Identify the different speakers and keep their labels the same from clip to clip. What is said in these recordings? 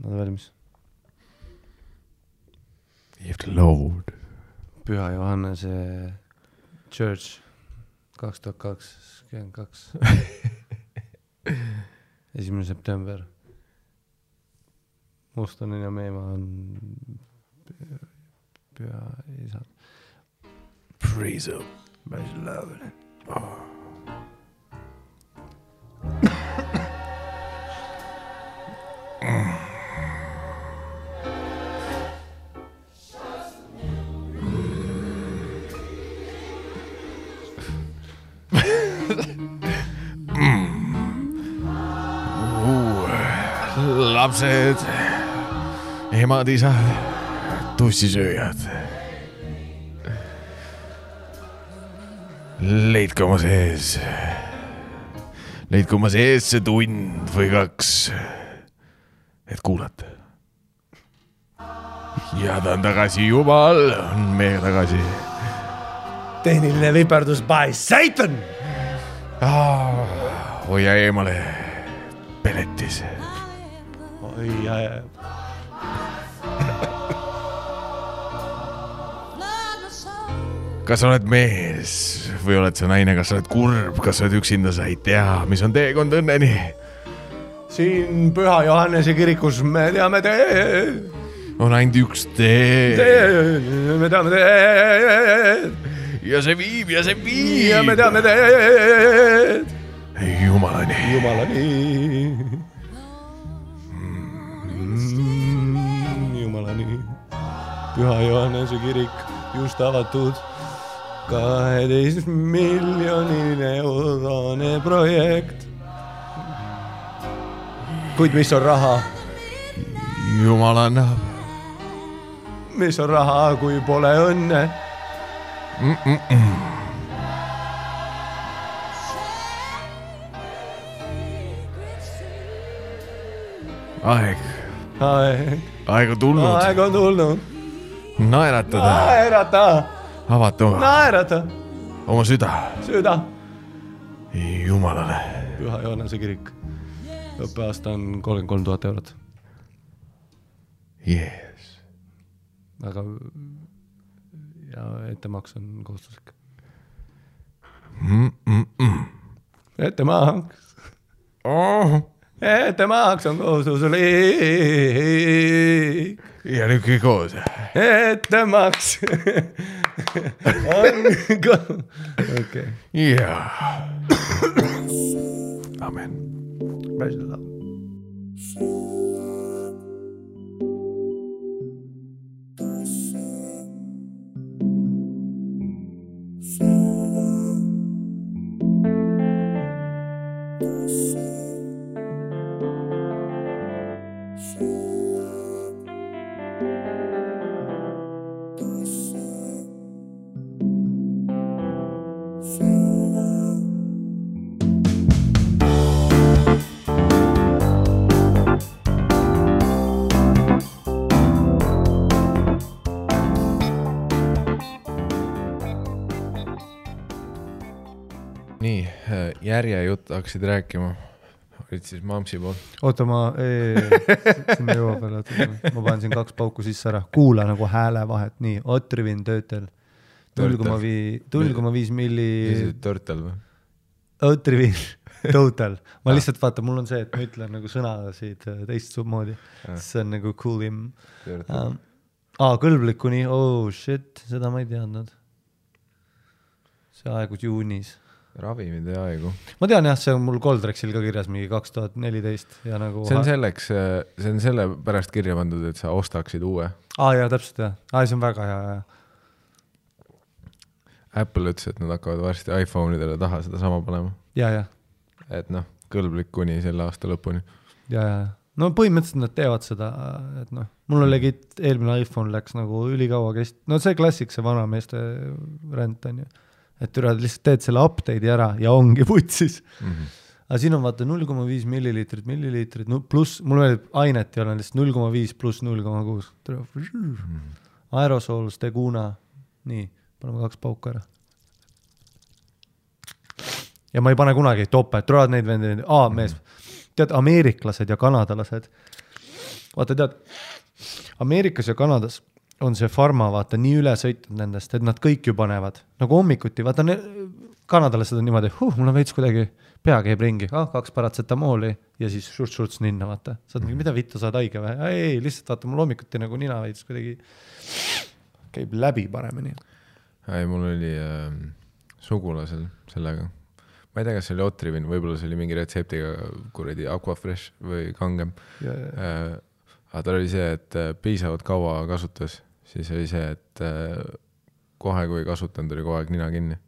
Speaker 1: nad valmis.
Speaker 2: If the Lord.
Speaker 1: Püha Johannese Church kaks tuhat kakskümmend kaks. esimene september. Mustonen ja Meemaa on pü- püha isad.
Speaker 2: Praise him.
Speaker 1: päris lõõne.
Speaker 2: lapsed, emad-isad, tussisööjad. leidke oma sees, leidke oma sees see tund või kaks, et kuulata. ja ta on tagasi, Jumal on meiega tagasi.
Speaker 1: tehniline viperdus by Satan.
Speaker 2: hoia eemale.
Speaker 1: oi, ja,
Speaker 2: kas oled mees või oled sa naine, kas sa oled kurb, kas sa oled üksinda, sa ei tea, mis on teekond õnneni.
Speaker 1: siin Püha Johannese kirikus me teame teed,
Speaker 2: on ainult üks tee.
Speaker 1: Me teame teed
Speaker 2: ja see viib ja see viib.
Speaker 1: ja me teame teed
Speaker 2: jumalani.
Speaker 1: jumalani. Püha Johannese kirik just avatud. kaheteist miljoniline eurone projekt. kuid mis on raha,
Speaker 2: jumal annab
Speaker 1: mis on raha, kui pole õnne.
Speaker 2: -mm -mm. aeg,
Speaker 1: aeg,
Speaker 2: aeg on tulnud,
Speaker 1: aeg on tulnud,
Speaker 2: naeratada,
Speaker 1: naerata,
Speaker 2: avata oma,
Speaker 1: naerata,
Speaker 2: oma süda
Speaker 1: süda.
Speaker 2: Jumalale.
Speaker 1: Püha Johannese kirik, õppeaasta on kolmkümmend kolm tuhat eurot,
Speaker 2: Yes.
Speaker 1: aga ja ettemaks on kohustuslik.
Speaker 2: Mm -mm
Speaker 1: ettemaks,
Speaker 2: Oh.
Speaker 1: ettemaks on kohustuslik,
Speaker 2: ja nüüd kõik koos.
Speaker 1: ettemaks on ko-, okei,
Speaker 2: jaa. amen.
Speaker 1: päris hea.
Speaker 2: nii, järjejutt hakkasid rääkima. olid siis Mamsi poolt.
Speaker 1: oota, ma, sinna jõuab veel, oota, ma panen siin kaks pauku sisse ära, kuula nagu häälevahet, nii, Otrivin töötel. null koma viis, null koma viis milli,
Speaker 2: Turtle või?
Speaker 1: Otrivin total, ma lihtsalt vaata, mul on see, et ma ütlen nagu sõnasid äh, teistmoodi, see on nagu cool im um,. aa, kõlblikuni, oh shit, seda ma ei teadnud. see aegus juunis
Speaker 2: ravimid ja aegu.
Speaker 1: ma tean jah, see on mul Goldrexil ka kirjas mingi kaks tuhat neliteist ja nagu.
Speaker 2: see on selleks, see on sellepärast kirja pandud, et sa ostaksid uue.
Speaker 1: aa jaa, täpselt jah, aa see on väga hea, hea.
Speaker 2: Apple ütles, et nad hakkavad varsti iPhone idele taha sedasama panema.
Speaker 1: ja, ja,
Speaker 2: et noh, kõlblik kuni selle aasta lõpuni.
Speaker 1: ja, ja, no põhimõtteliselt nad teevad seda, et noh, mul on legit, eelmine iPhone läks nagu ülikaua kest-, no see klassik, see vanameeste ränd on ju. Et üle lihtsalt teed selle update'i ära ja ongi vutsis. aga siin on vaata null koma viis milliliitrit, milliliitrit, no pluss, mul veel ainet ei ole, lihtsalt null koma viis pluss null koma kuus. Aerosool, Steguna, nii, paneme kaks pauku ära. ja ma ei pane kunagi topet, tulevad neid vendi, aa mees, tead, ameeriklased ja kanadalased vaata tead, Ameerikas ja Kanadas on see farma vaata nii üle sõitnud nendest, et nad kõik ju panevad nagu hommikuti, vaata ne- kanadalased on niimoodi, huh, mul on veits kuidagi, pea käib ringi ah,, kaks paratsetamooli ja siis šurts-šurts ninna, vaata. sa oled mingi, mida vittu, sa oled haige või? ei, ei, lihtsalt vaata, mul hommikuti nagu nina veits kuidagi käib läbi paremini.
Speaker 2: ei, mul oli äh, sugulasel sellega. ma ei tea, kas see oli Otrivin, võib-olla see oli mingi retseptiga kuradi Aquafresh või kangem äh,. aga tal oli see, et äh, piisavalt kaua kasutas, siis oli see, et äh, kohe, kui ei kasutanud, oli kogu aeg nina kinni.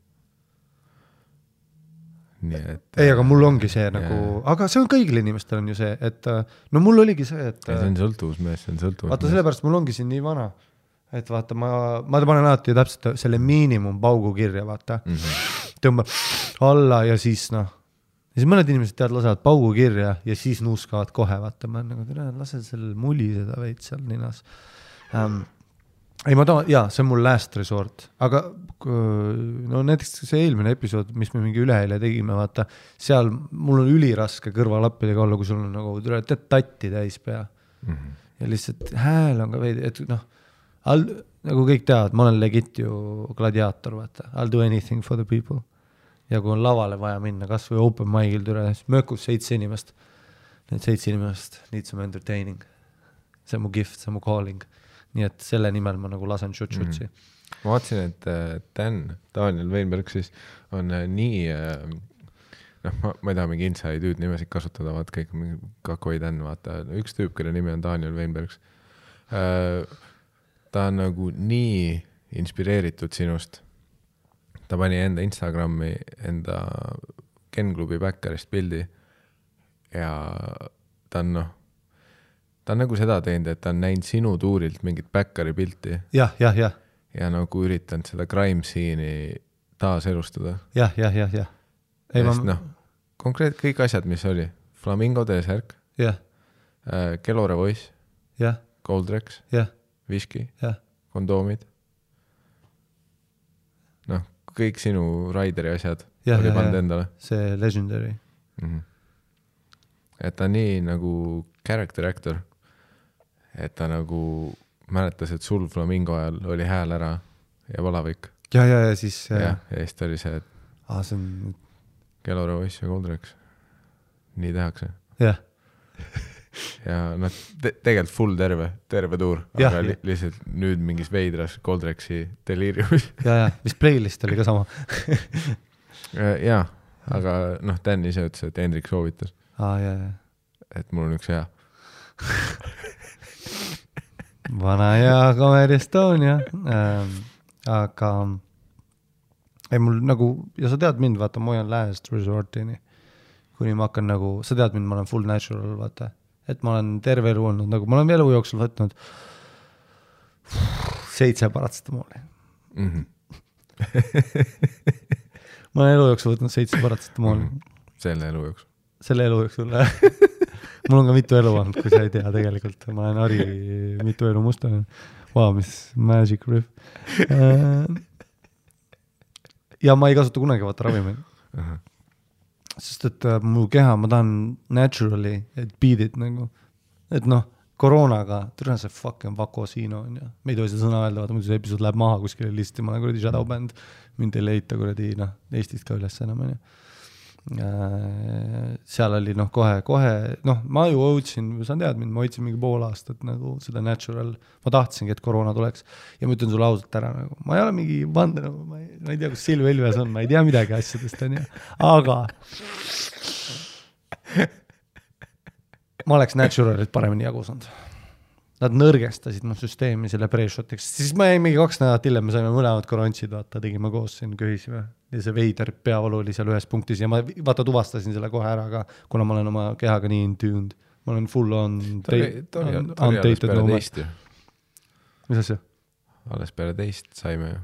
Speaker 2: nii et.
Speaker 1: ei, aga mul ongi see nagu aga see on kõigil inimestel on ju see, et äh, no mul oligi see, et
Speaker 2: see on sõltuvusmees, see on sõltuvusmees.
Speaker 1: vaata, sellepärast mul ongi siin nii vana, et vaata, ma, ma panen alati täpselt selle miinimumpaugu kirja, vaata,
Speaker 2: mm. -hmm.
Speaker 1: tõmbab alla ja siis noh, ja siis mõned inimesed tead, lasevad paugu kirja ja siis nuuskavad kohe, vaata, ma olen nagu, tere, lase sellel muliseda veits seal ninas ähm,. ei, ma tahan, jaa, see on mul last resort, aga kui- no näiteks see eelmine episood, mis me mingi üleeile tegime, vaata, seal mul on üliraske kõrvalappidega olla, kui sul on nagu, tead, tatti täis pea
Speaker 2: Mm -hmm.
Speaker 1: ja lihtsalt hääl on ka veidi, et noh, nagu kõik teavad, ma olen legit ju gladiaator, vaata, I will do anything for the people. ja kui on lavale vaja minna, kasvõi open mic'il türa, siis möökus seitse inimest. Need seitse inimest need some entertaining. see on mu gift, see on mu calling. Nii et selle nimel ma nagu lasen šut-šutsi mm.
Speaker 2: ma vaatasin, et äh, Dan, Daniel Veinberg siis on äh, nii äh, noh, ma, ma ei taha mingi inside hüüd nimesid kasutada, vaata kõik mingi kakoi Dan, vaata üks tüüp, kelle nimi on Daniel Veinberg. ta on nagu nii inspireeritud sinust. ta pani enda Instagrami enda Ken klubi backerist pildi ja ta on noh, ta on nagu seda teinud, et ta on näinud sinu tuurilt mingit backeri pilti.
Speaker 1: Jah, jah, jah,
Speaker 2: ja nagu üritanud seda crime scene'i taaselustada.
Speaker 1: jah, jah, jah, jah. ei
Speaker 2: sest
Speaker 1: ma
Speaker 2: noh, konkreetselt kõik asjad, mis oli, Flamingo T-särk
Speaker 1: jah,
Speaker 2: äh,, Kelore Voice,
Speaker 1: jah,
Speaker 2: Goldrex,
Speaker 1: jah,
Speaker 2: Whisky,
Speaker 1: jah,
Speaker 2: kondoomid. noh, kõik sinu Raideri asjad
Speaker 1: Jah,
Speaker 2: oli pannud endale.
Speaker 1: See legendary.
Speaker 2: mm. -hmm. et ta nii nagu character actor, et ta nagu mäletas, et sul Flamingo ajal oli hääl ära ja palavik
Speaker 1: ja, ja, ja siis
Speaker 2: ja, ja, ja siis ta oli see, et
Speaker 1: ah,, see on
Speaker 2: Kelore Voice ja Goldrex, nii tehakse.
Speaker 1: Jah,
Speaker 2: ja noh te, tegelikult full terve, terve tuur, aga li lihtsalt nüüd mingis veidras Goldrexi deliiriumis.
Speaker 1: ja, ja vist playlist oli ka sama.
Speaker 2: Jaa, aga noh, Dan ise ütles, et Hendrik soovitas,
Speaker 1: ah,. ja, ja
Speaker 2: et mul on üks hea.
Speaker 1: vana hea Comedy Estonia ähm,. aga ei mul nagu ja sa tead mind, vaata, ma hoian last resort'ini. kuni ma hakkan nagu, sa tead mind, ma olen full natural, vaata, et ma olen terve elu olnud nagu, ma olen elu jooksul võtnud seitse paratsetamooli.
Speaker 2: Mhm.
Speaker 1: ma olen elu jooksul võtnud seitse paratsetamooli,
Speaker 2: selle elu jooksul.
Speaker 1: selle elu jooksul mul on ka mitu elu olnud, kui sa ei tea tegelikult, ma olen Harri mitu elu mustanud. Vau, mis magic riff. ja ma ei kasuta kunagi vaata ravimeid, sest et äh, mu keha, ma tahan naturally, et beat it nagu, et noh, koroonaga, türa see fucking Vakosiino on ju, me ei tohi seda sõna öelda, vaata muidu see episood läheb maha kuskile lihtsalt ja ma olen kuradi shadow band, mind ei leita kuradi noh, Eestist ka üles enam onju. Seal oli noh, kohe, kohe noh, ma ju hoidsin, sa tead mind, ma hoidsin mingi pool aastat nagu seda natural, ma tahtsingi, et koroona tuleks ja ma ütlen sulle ausalt ära nagu, ma ei ole mingi vandenõu, ma ei, ma ei tea, kus Silv Ilves on, ma ei tea midagi asjadest onju, aga ma oleks natural'it paremini jagu saanud. Nad nõrgestasid mu süsteemi selle pre-shot'iks, siis ma jäin mingi kaks nädalat hiljem, me saime mõlemad korontsid, vaata, tegime koos siin, köhisime. Ja see veider peavalu oli seal ühes punktis ja ma vaata tuvastasin selle kohe ära ka, kuna ma olen oma kehaga nii in tuned. ma olen full on. mis asja?
Speaker 2: alles peale teist saime ju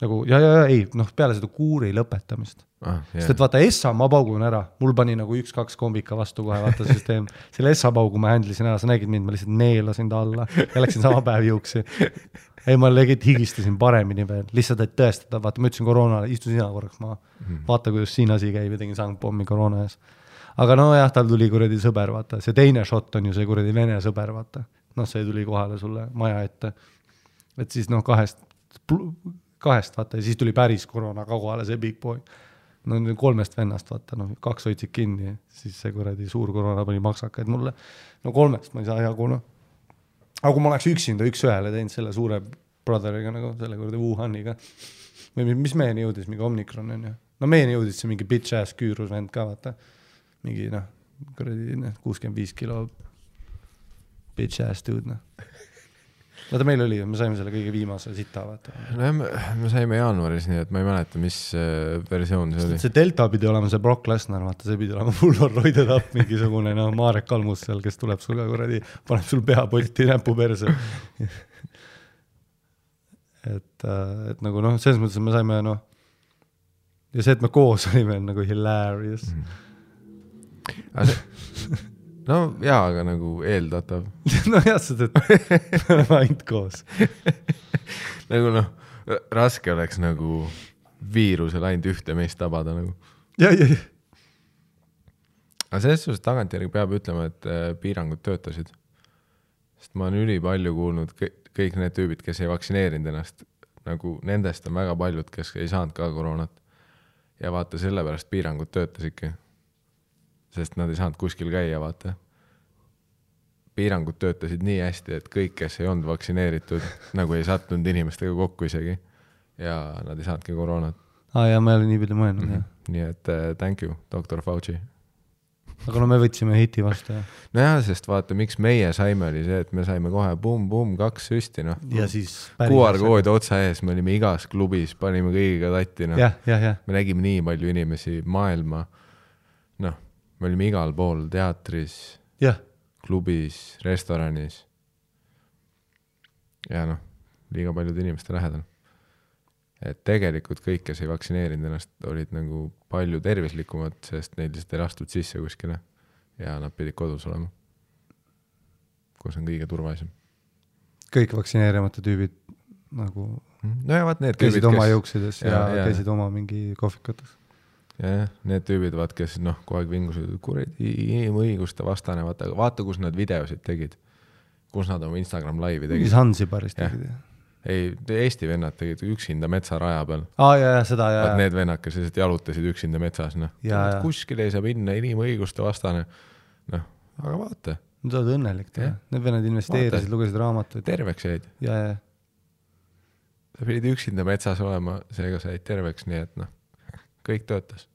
Speaker 1: nagu ja, ja, ja ei noh, peale seda kuuri lõpetamist.
Speaker 2: ah,.
Speaker 1: sest et vaata, Essa ma paugun ära, mul pani nagu üks-kaks kombika vastu kohe, vaata süsteem. selle Essa paugu ma handle isin ära, sa nägid mind, ma lihtsalt neelasin ta alla ja läksin sama päev juuksi. ei, ma legit higistasin paremini veel, lihtsalt et tõestada, vaata, ma ütlesin koroonale, istu sina korraks maha. vaata, kuidas siin asi käib ja tegin sangpommi koroona ees. aga nojah, tal tuli kuradi sõber, vaata, see teine šott on ju see kuradi vene sõber, vaata. noh, see tuli kohale sulle maja ette. et siis noh, kahest, kahest vaata ja siis tuli päris koroona ka kohale, see big boy. no kolmest vennast vaata, noh, kaks hoidsid kinni, siis see kuradi suur koroona pani maksakaid mulle. no kolmest ma ei saa jagu, noh. aga kui ma oleks üksinda üks-ühele teinud selle suure brotheriga nagu selle kuradi Wuhaniga või mi- mis meieni jõudis, mingi Omicron on ju. no meieni jõudis see mingi bitch ass küürus vend ka vaata. mingi noh, kuradi noh, kuuskümmend viis kilo bitch ass dude noh. Vaata meil oli me saime selle kõige viimase sita vaata.
Speaker 2: nojah, me, me saime jaanuaris, nii et ma ei mäleta, mis äh, versioon see oli.
Speaker 1: see delta pidi olema see Brock Lesnar, vaata see pidi olema full on roided up mingisugune noh, Marek Kalmus seal, kes tuleb sulle kuradi, paneb sul peapolti näpu perse. et, et nagu noh, selles mõttes, et me saime noh, ja see, et me koos olime, on nagu hilarious.
Speaker 2: see, no jaa, aga nagu eeldatav.
Speaker 1: nojah, sest et me oleme ainult koos.
Speaker 2: nagu noh, raske oleks nagu viirusel ainult ühte meest tabada nagu.
Speaker 1: ja, ja, ja
Speaker 2: aga selles suhtes tagantjärgi peab ütlema, et äh, piirangud töötasid. sest ma olen ülipalju kuulnud kõik, kõik need tüübid, kes ei vaktsineerinud ennast, nagu nendest on väga paljud, kes ei saanud ka koroonat. ja vaata, sellepärast piirangud töötasidki. Sest nad ei saanud kuskil käia, vaata. piirangud töötasid nii hästi, et kõik, kes ei olnud vaktsineeritud, nagu ei sattunud inimestega kokku isegi. ja nad ei saanudki koroonat
Speaker 1: aa ah, jaa, ma ei ole niipidi mõelnud
Speaker 2: mm.
Speaker 1: jah
Speaker 2: -hmm.. nii et äh, thank you, doktor Fauci
Speaker 1: aga no me võtsime hiti vastu jah.
Speaker 2: nojah, sest vaata, miks meie saime, oli see, et me saime kohe pumm-pumm kaks süsti, noh.
Speaker 1: ja siis.
Speaker 2: QR-kood otsa ees, me olime igas klubis, panime kõigiga tatti, noh.
Speaker 1: jah, jah, jah,
Speaker 2: me nägime nii palju inimesi, maailma, me olime igal pool, teatris,
Speaker 1: jah,
Speaker 2: klubis, restoranis. ja noh, liiga paljude inimeste lähedal. et tegelikult kõik, kes ei vaktsineerinud ennast, olid nagu palju tervislikumad, sest neid lihtsalt ei lastud sisse kuskile ja nad pidid kodus olema. kus on kõige turvalisem.
Speaker 1: kõik vaktsineerimata tüübid nagu
Speaker 2: no ja vaat need
Speaker 1: käisid oma
Speaker 2: kes,
Speaker 1: juuksides ja,
Speaker 2: ja-
Speaker 1: ja
Speaker 2: ja-
Speaker 1: käisid oma mingi kohvikutes.
Speaker 2: jah, need tüübid, vaat kes noh, kogu aeg vingusid, kuradi inimõiguste vastane, vaata, vaata, kus nad videosid tegid. kus nad oma Instagram laivi tegid.
Speaker 1: Zanzibaris
Speaker 2: Jah.
Speaker 1: tegid.
Speaker 2: ei, Eesti vennad tegid üksinda metsaraja peal.
Speaker 1: aa jaa, jaa, seda jaa.
Speaker 2: need vennad, kes lihtsalt jalutasid üksinda metsas, noh
Speaker 1: Jaa, jaa..
Speaker 2: kuskile ei saa minna, inimõiguste vastane. noh, aga vaata,
Speaker 1: sa oled õnnelik
Speaker 2: Jah.
Speaker 1: need vennad investeerisid, lugesid raamatuid.
Speaker 2: terveks jäid.
Speaker 1: ja, ja,
Speaker 2: sa pidid üksinda metsas olema, seega sa jäid terveks, nii et noh, kõik töötas.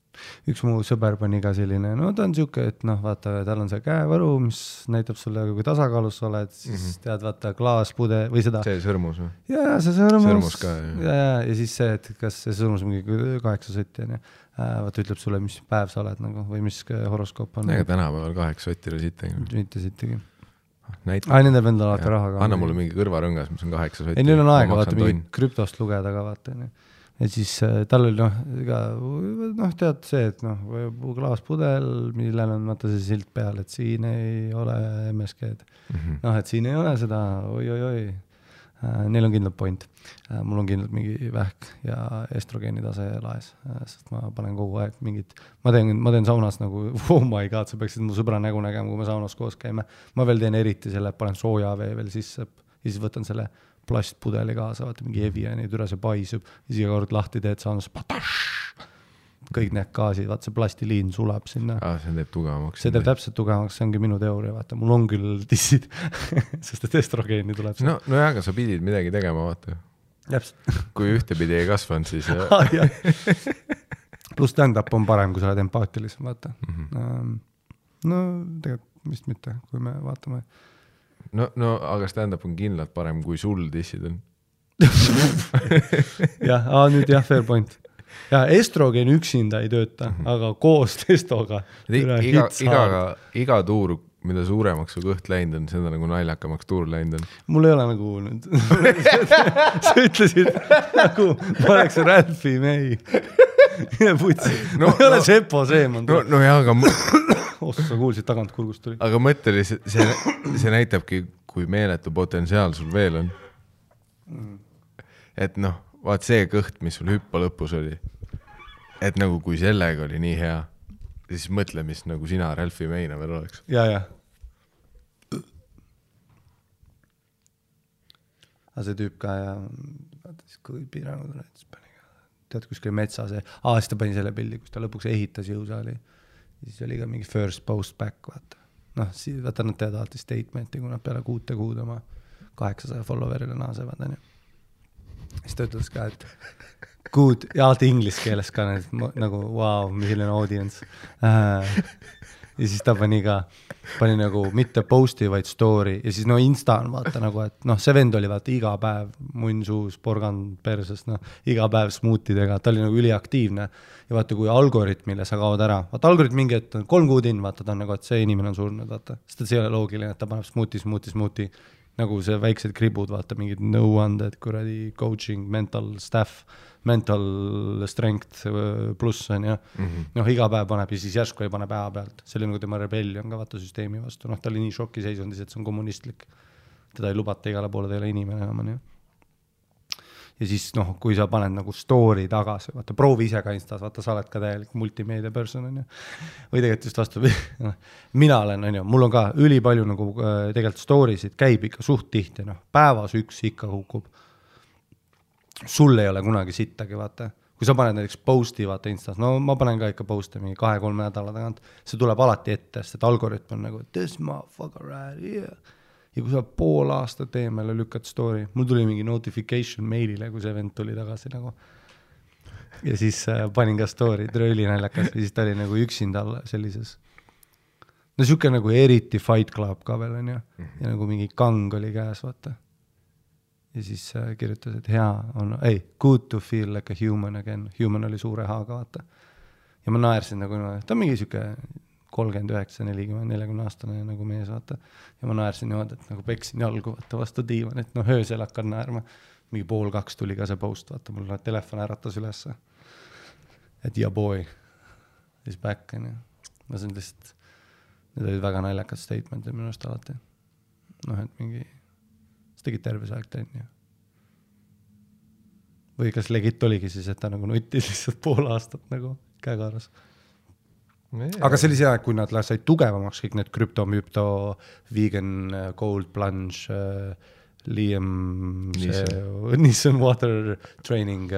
Speaker 1: üks mu sõber pani ka selline, no ta on sihuke, et noh, vaata, tal on see käevaru, mis näitab sulle, kui tasakaalus sa oled, siis mm. -hmm. tead, vaata klaaspude või seda.
Speaker 2: see sõrmus või?
Speaker 1: ja, see sõrmus.
Speaker 2: Sõrmus ka, jah.
Speaker 1: ja, ja, ja siis see, et kas see sõrmus mingi kaheksa sotti onju, vaata ütleb sulle, mis päev sa oled nagu või mis horoskoop on.
Speaker 2: ega tänapäeval kaheksa sotti ei ole teinud.
Speaker 1: mitte sittagi.
Speaker 2: näita.
Speaker 1: aa, nendel vendel alati raha ka.
Speaker 2: anna mulle mingi kõrvarõngas, mis on kaheksa sotti.
Speaker 1: ei, neil on aega vaata mingi krüptost lugeda ka vaata onju. Ja siis äh, tal oli noh, ega noh, tead see, et noh, klaaspudel, millel on vaata see silt peal, et siin ei ole MSG-d.
Speaker 2: Mhm.
Speaker 1: noh, et siin ei ole seda oi-oi-oi. Neil on kindlalt point. mul on kindlalt mingi vähk ja estrogeeni tase laes, sest ma panen kogu aeg mingit, ma teen, ma teen saunas nagu oh my god, sa peaksid mu sõbra nägu nägema, kui me saunas koos käime. ma veel teen eriti selle, panen sooja vee veel sisse ja siis võtan selle plastpudeli kaasa, vaata mingi Eviani, türa see paisub, siis iga kord lahti teed saunas, kõik need gaasid, vaata see plastiliin sulab sinna
Speaker 2: aa, see teeb tugevamaks.
Speaker 1: see teeb täpselt tugevamaks, see ongi minu teooria, vaata, mul on küll dissid, sest et estrogeeni tuleb.
Speaker 2: no, nojah, aga sa pidid midagi tegema, vaata. kui ühtepidi ei kasvanud, siis
Speaker 1: pluss stand-up on parem, kui sa oled empaatilisem, vaata mm. -hmm. no tegelikult vist mitte, kui me vaatame.
Speaker 2: no, no aga stand-up on kindlalt parem, kui sul dissid on.
Speaker 1: jah, nüüd jah, fair point. ja estrogeen üksinda ei tööta mm, -hmm. aga koos testoga.
Speaker 2: iga, iga, iga tuur, mida suuremaks su kõht läinud on, seda nagu naljakamaks tuur läinud on.
Speaker 1: mul ei ole nagu nüüd sa ütlesid nagu ma oleks Ralfi May. putsi no,, ma ei ole
Speaker 2: no-
Speaker 1: Sepo Seeman
Speaker 2: no, nojah, aga,
Speaker 1: oh sa kuulsid tagant kurgust tuli.
Speaker 2: aga mõtle lihtsalt, see, see näitabki, kui meeletu potentsiaal sul veel on. et noh, vaat see kõht, mis sul hüppa lõpus oli, et nagu kui sellega oli nii hea, siis mõtle, mis nagu sina Ralfi Meina veel oleks.
Speaker 1: ja, ja. aga see tüüp ka ja vaata siis kui piirangud olid, siis pani ka, tead kuskil metsas ja, aa siis ta pani selle pildi, kus ta lõpuks ehitas jõusaali. Siis oli ka mingi first post back, vaata. noh, siis vaata nad teevad alati statement'i, kui nad peale kuute kuud oma kaheksasaja follower'ile naasevad, onju. siis ta ütles ka, et good ja alati inglise keeles ka need mo- nagu vau wow,, milline audience äh,. Ja siis ta pani ka, pani nagu mitte post'i, vaid story. Ja siis no Insta on vaata nagu, et noh, see vend oli vaata iga päev munn suus, porgand perses, noh, iga päev smuutidega, ta oli nagu üliaktiivne. ja vaata, kui algoritmile sa kaod ära, vaata algoritm mingi hetk on kolm kuud in, vaata ta on nagu, et see inimene on surnud, vaata, sest et see ei ole loogiline, et ta paneb smuuti, smuuti, smuuti. Nagu see väiksed kribud, vaata mingid nõuanded, kuradi coaching, mental staff, mental strength äh, pluss on ju. noh, iga päev paneb ja siis järsku ei pane päeva pealt, see oli nagu tema rebellion ka vaata süsteemi vastu, noh, ta oli nii šokiseisundis, et see on kommunistlik. teda ei lubata igale poole, ta ei ole inimene enam on ju. ja siis noh, kui sa paned nagu story tagasi, vaata proovi ise ka Instas, vaata sa oled ka täielik multimeedia person on ju. või tegelikult just vastupidi, noh mina olen, on ju, mul on ka ülipalju nagu äh, tegelikult story sid käib ikka suht tihti, noh päevas üks ikka kukub. Sul ei ole kunagi sittagi, vaata kui sa paned näiteks post'i vaata Instas, no ma panen ka ikka post'e mingi kahe-kolme nädala tagant, see tuleb alati ette, sest et algoritm on nagu this motherfucker right here. ja kui sa pool aastat eemale lükkad story, mul tuli mingi notification meilile, kui see vend tuli tagasi nagu. ja siis äh, panin ka story, tere ülinaljakas ja siis ta oli nagu üksinda sellises. no sihuke nagu eriti Fight Club ka veel onju ja nagu mingi kang oli käes, vaata ja siis äh, kirjutas, et hea on, ei, good to feel like a human again, human oli suure H-ga, vaata. ja ma naersin nagu ta on mingi sihuke kolmkümmend üheksa, nelikümmend, neljakümne aastane nagu mees, vaata. ja ma naersin niimoodi, et nagu peksin jalgu vaata vastu diivanit, noh öösel hakkan naerma. mingi pool kaks tuli ka see post, vaata mul telefon äratas ülesse. et ja boy, is back onju. no see on lihtsalt, need olid väga naljakad statement'id minu arust alati. noh, et mingi tegid terve see aeg trenni või kas legit oligi siis, et ta nagu nuttis lihtsalt pool aastat nagu käekaaras. aga see oli see aeg, kui nad said tugevamaks, kõik need krüpto, müpto, vegan, gold plunge äh,, Liam, see Nissan Water Training,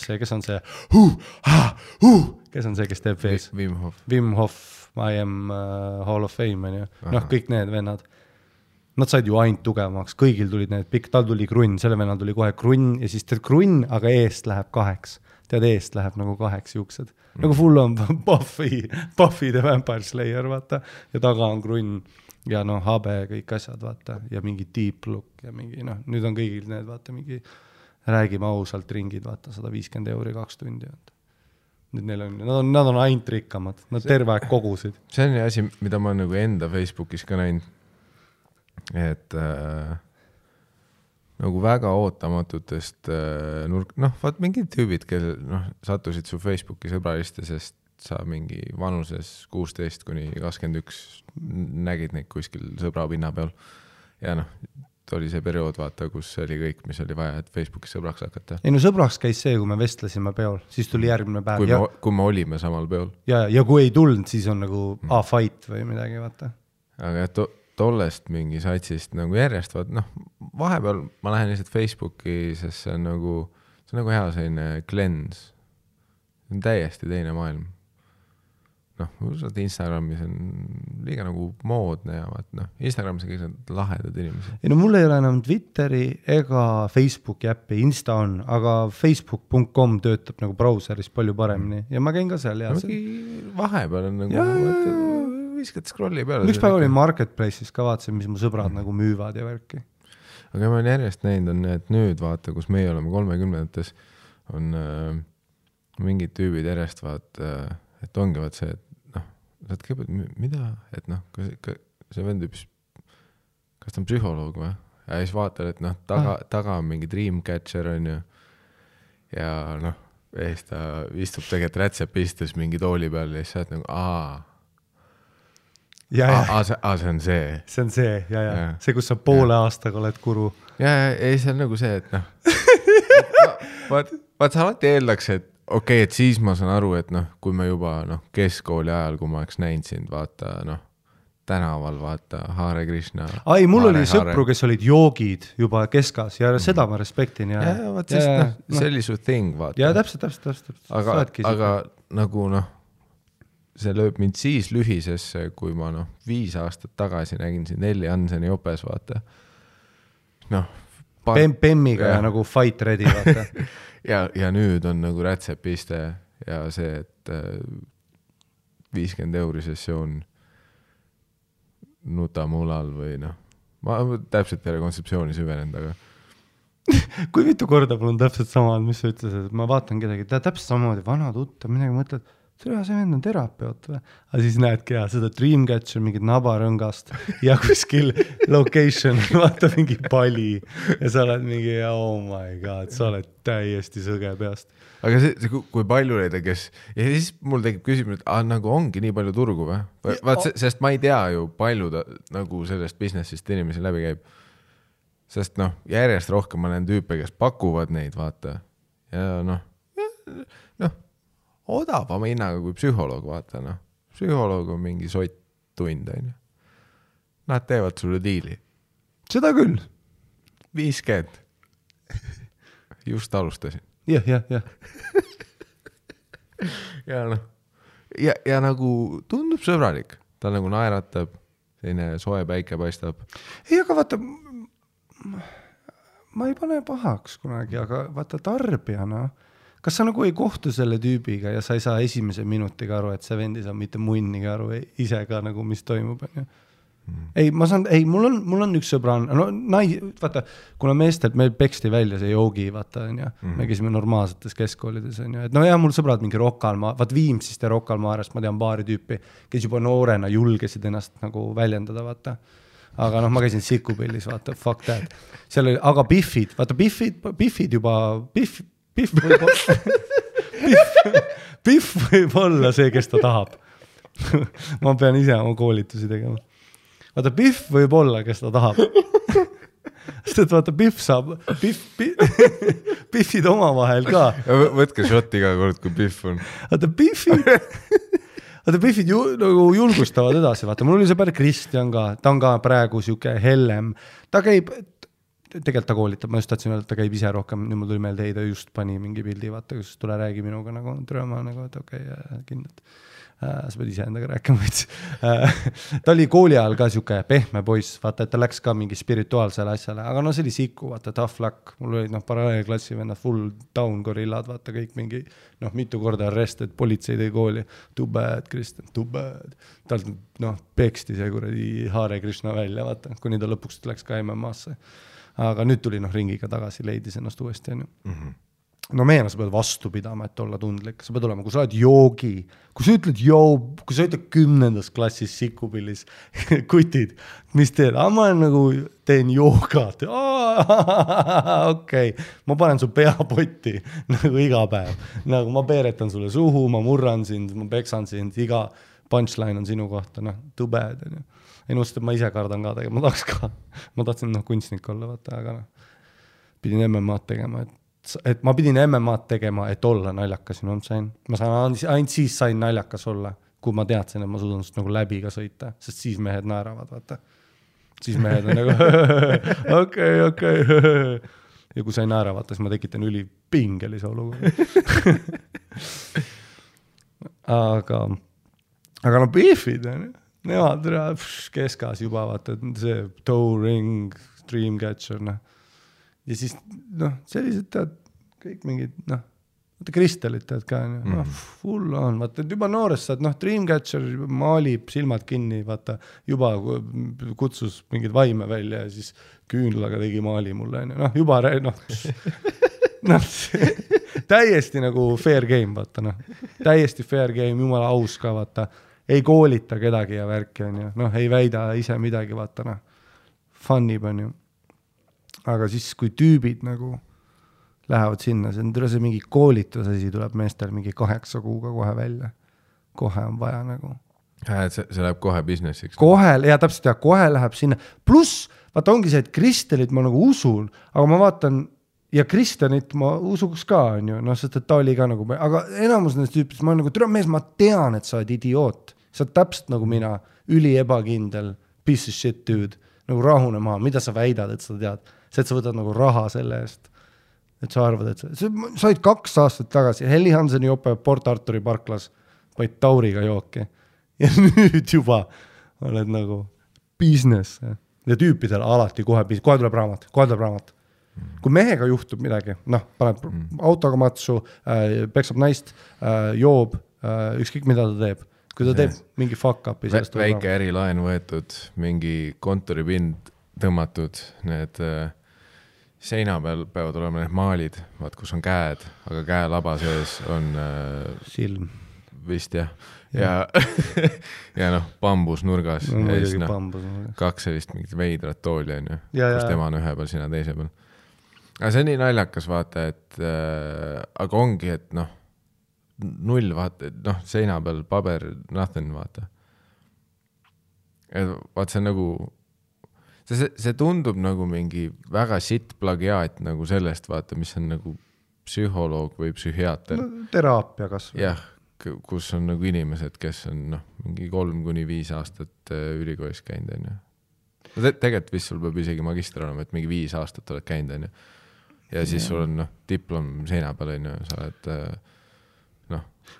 Speaker 1: see, kes on see huh,, ah, huh, kes on see, kes teeb vees?
Speaker 2: Wim Hof.
Speaker 1: Wim Hof, I am uh, Hall of Fame on ju, noh kõik need vennad. Nad said ju ainult tugevamaks, kõigil tulid need pikk, tal tuli krunn, sellel vennal tuli kohe krunn ja siis teed krunn, aga eest läheb kaheks. tead, eest läheb nagu kaheks juuksed mm., nagu full on Buffy, Buffy the Vampire Slayer, vaata, ja taga on krunn ja noh, habe, kõik asjad, vaata, ja mingi deep look ja mingi noh, nüüd on kõigil need, vaata, mingi räägime ausalt ringid, vaata, sada viiskümmend euri kaks tundi, vaata. nüüd neil on, nad on, nad on ainult rikkamad, nad terve aeg kogusid.
Speaker 2: see on asi, mida ma nagu enda Facebookis ka näinud. Et äh, nagu väga ootamatutest äh, nurk, noh, vaat mingid tüübid, kellel noh, sattusid su Facebooki sõbraliste, sest sa mingi vanuses kuusteist kuni kakskümmend üks nägid neid kuskil sõbra pinna peal. ja noh, oli see periood, vaata, kus oli kõik, mis oli vaja, et Facebookis sõbraks hakata.
Speaker 1: ei no sõbraks käis see, kui me vestlesime peol, siis tuli järgmine päev
Speaker 2: kui
Speaker 1: ja
Speaker 2: me, kui me olime samal peol.
Speaker 1: ja, ja kui ei tulnud, siis on nagu a fight või midagi, vaata.
Speaker 2: aga to, tollest mingi satsist nagu järjest vaat noh, vahepeal ma lähen lihtsalt Facebooki, sest see on nagu, see on nagu hea selline cleanse. see on täiesti teine maailm. noh, saad Instagramis on liiga nagu moodne ja vaat noh, Instagramis on kõik need lahedad inimesed.
Speaker 1: ei no mul ei ole enam Twitteri ega Facebooki äppi, Insta on, aga facebook.com töötab nagu brauseris palju paremini ja ma käin ka seal ja
Speaker 2: mingi vahepeal on nagu Viskad scroll'i peale.
Speaker 1: üks päev olin Marketplace'is ka, vaatasin, mis mu sõbrad nagu müüvad ja värki.
Speaker 2: aga ma olen järjest näinud, on, et nüüd vaata, kus meie oleme kolmekümnendates, on äh, mingid tüübid järjest vaata äh,, et ongi vaat see, et noh, oled kõigepealt, mida, et noh, see vend hüppis, kas ta on psühholoog või? ja siis vaatad, et noh, taga, taga on mingi Dreamcatcher on ju. ja noh, ja siis ta istub tegelikult rätsepistes mingi tooli peal ja siis sa oled nagu aa, aa, see, aa, see on see
Speaker 1: see on see ja, ja
Speaker 2: Jaa.
Speaker 1: see, kus sa poole aastaga oled guru.
Speaker 2: ja, ja ei, see on nagu see, et noh, vaat, vaat sa alati eeldaks, et, okei okay,, et siis ma saan aru, et noh, kui me juba noh, keskkooli ajal, kui ma oleks näinud sind, vaata noh, tänaval vaata Hare Krishna.
Speaker 1: ai, mul Hare, oli sõpru, kes olid joogid juba keskas ja mm. seda ma respektin ja.
Speaker 2: ja, vot sest noh, see oli su thing, vaata.
Speaker 1: ja täpselt, täpselt, täpselt.
Speaker 2: aga, aga nagu noh, see lööb mind siis lühisesse, kui ma noh, viis aastat tagasi nägin sind Elli Hanseni jopes, vaata. noh.
Speaker 1: Pem-, Bemmiga ja. nagu fight ready, vaata
Speaker 2: ja, ja nüüd on nagu rätsepiste ja see, et äh, viiskümmend euri sessioon nutamulal või noh, ma täpselt ei ole kontseptsiooni süvenenud, aga
Speaker 1: kui mitu korda mul on täpselt sama, mis sa ütlesid, et ma vaatan kedagi, ta täpselt samamoodi, vana tuttav, midagi mõtled tere, see vend on terapeut või? aga siis näedki jah, seda Dreamcatcher, mingit nabarõngast ja kuskil location, vaata mingi pali ja sa oled mingi oh my god, sa oled täiesti sõge peast.
Speaker 2: aga see, see, kui palju neid on, kes ja siis mul tekib küsimus, et ah, nagu ongi nii palju turgu või? vaat, sest ma ei tea ju, palju ta nagu sellest business'ist inimesi läbi käib. sest noh, järjest rohkem ma näen tüüpe, kes pakuvad neid, vaata ja noh odavama hinnaga kui psühholoog, vaata noh. psühholoog on mingi sott tund, on ju. Nad teevad sulle diili.
Speaker 1: seda küll.
Speaker 2: viiskümmend. just alustasin
Speaker 1: ja,. jah, jah, jah.
Speaker 2: ja noh, ja, ja nagu tundub sõbralik, ta nagu naeratab, selline soe päike paistab.
Speaker 1: ei, aga vaata, ma ei pane pahaks kunagi, aga vaata tarbijana no, kas sa nagu ei kohtu selle tüübiga ja sa ei saa esimese minutiga aru, et see vend ei saa mitte munnigi aru ise ka nagu, mis toimub, onju? Mm.. ei, ma saan, ei, mul on, mul on üks sõbranna, no nai-, vaata, kuna meestelt meil peksti välja see joogi, vaata, onju mm.. me käisime normaalsetes keskkoolides, onju, et no ja mul sõbrad mingi Rocca al Mare, vaat Viimsist ja Rocca al Marest ma tean paari tüüpi, kes juba noorena julgesid ennast nagu väljendada, vaata. Aga noh, ma käisin Sikupillis, vaata, fuck that. seal oli, aga Biffid, vaata Biffid, Biffid juba, Biff, Pihv võib olla Pihv, võib olla see, kes ta tahab ma pean ise oma koolitusi tegema. vaata, Pihv võib olla, kes ta tahab sest et vaata, Pihv saab, Pihv, Pihvid omavahel ka.
Speaker 2: võtke šotti iga kord, kui Pihv on.
Speaker 1: vaata, Pihvid vaata, Biffid ju nagu julgustavad edasi, vaata, mul oli sõber Kristjan ka, ta on ka praegu sihuke hellem, ta käib, tegelikult ta koolitab, ma just tahtsin öelda, et ta käib ise rohkem, nüüd mul tuli meelde, ei ta just pani mingi pildi, vaata, kus tule räägi minuga nagu, tere, ma nagu, et okei okay,, kindlalt äh,. sa pead iseendaga rääkima veits äh,. ta oli kooli ajal ka sihuke pehme poiss, vaata, et ta läks ka mingi spirituaalsele asjale, aga no see oli siku, vaata, tough luck, mul olid noh, paralleelklassi vennad, full down gorillad, vaata kõik mingi noh, mitu korda arrested, politsei tõi kooli, too bad, Kristjan, too bad. talt noh, peksti see kuradi Hare Krishna välja, vaata, kuni ta lõpuks läks ka MM-asse aga nüüd tuli noh, ringiga tagasi, leidis ennast uuesti, onju. Mhm. no mehena sa pead vastu pidama, et olla tundlik, sa pead olema, kui sa oled joogi, kui sa ütled joo, kui sa ütled kümnendas klassis Sikupillis kutid, mis teed, ma olen nagu, teen joogat, okei. Okay., ma panen su pea potti nagu iga päev, nagu ma peeretan sulle suhu, ma murran sind, ma peksan sind, iga punchline on sinu kohta, noh, too bad, onju ei no sest ma ise kardan ka tegelikult, ma tahaks ka, ma tahtsin noh, kunstnik olla, vaata, aga noh, pidin MM-ad tegema, et, et ma pidin MM-ad tegema, et olla naljakas, you know what I m saying, ma saan, ainult siis sain naljakas olla, kui ma teadsin, et ma suudan sinust nagu läbi ka sõita, sest siis mehed naeravad, vaata. siis mehed on nagu okei, okei. ja kui sa ei naera, vaata, siis ma tekitan ülipingelise olukorra aga, aga no beef'id on ju nemad keskas juba vaata, see toe ring, Dreamcatcher, noh. ja siis noh, sellised tead, kõik mingid noh, vaata Kristelit tead ka onju, noh mhm. full on, vaata, juba noorest saad, noh, Dreamcatcher maalib silmad kinni, vaata, juba kutsus mingeid vaime välja ja siis küünlaga tegi maali mulle onju, noh, juba noh noh, täiesti nagu fair game, vaata noh, täiesti fair game, jumala aus ka, vaata ei koolita kedagi ja värki, on ju, noh, ei väida ise midagi, vaata noh, fun ib, on ju. aga siis, kui tüübid nagu lähevad sinna, see on, tule see mingi koolitusasi tuleb meestel mingi kaheksa kuuga kohe välja. kohe on vaja nagu.
Speaker 2: et see, see läheb kohe business'iks?
Speaker 1: kohe, jaa, täpselt, jaa, kohe läheb sinna, pluss vaata, ongi see, et Kristelit ma nagu usun, aga ma vaatan ja Kristjanit ma usuks ka, on ju, noh, sest et ta oli ka nagu, aga enamus nendest tüüpidest, ma olen nagu, tere mees, ma tean, et sa oled idioot. Sa oled täpselt nagu mina, üli ebakindel, piece of shit dude, nagu rahune maha, mida sa väidad, et sa tead. see, et sa võtad nagu raha selle eest. et sa arvad, et sa, sa, olid kaks aastat tagasi Helli Hanseni jope Port Arturi parklas, panid Tauriga jooki. ja nüüd juba oled nagu business ja tüüpidel alati kohe, kohe tuleb raamat, kohe tuleb raamat kui mehega juhtub midagi, noh, paneb mm. autoga matsu äh,, peksab naist äh,, joob äh,, ükskõik mida ta teeb, kui ta teeb mingi fuck up'i
Speaker 2: Vä. väike ärilaen võetud, mingi kontoripind tõmmatud, need äh, seina peal peavad olema need maalid, vaat kus on käed, aga käelaba sees on äh,.
Speaker 1: silm.
Speaker 2: vist jah, ja, ja, ja noh, bambus nurgas
Speaker 1: no,
Speaker 2: ja siis noh, kaks sellist mingit veidrat tooli on ju, kus tema on ühe peal, sina teise peal aga see on nii naljakas, vaata, et äh, aga ongi, et noh, null, vaata, noh, seina peal paber, nothing, vaata. vaat see on nagu, see, see tundub nagu mingi väga sitt plagiaat nagu sellest, vaata, mis on nagu psühholoog või psühhiaater no,.
Speaker 1: teraapia kasvõi.
Speaker 2: jah, kus on nagu inimesed, kes on noh, mingi kolm kuni viis aastat äh, ülikoolis käinud, onju. no te, tegelikult vist sul peab isegi magister olema, et mingi viis aastat oled käinud, onju ja siis sul on noh, diplom seina peal on ju, sa oled äh.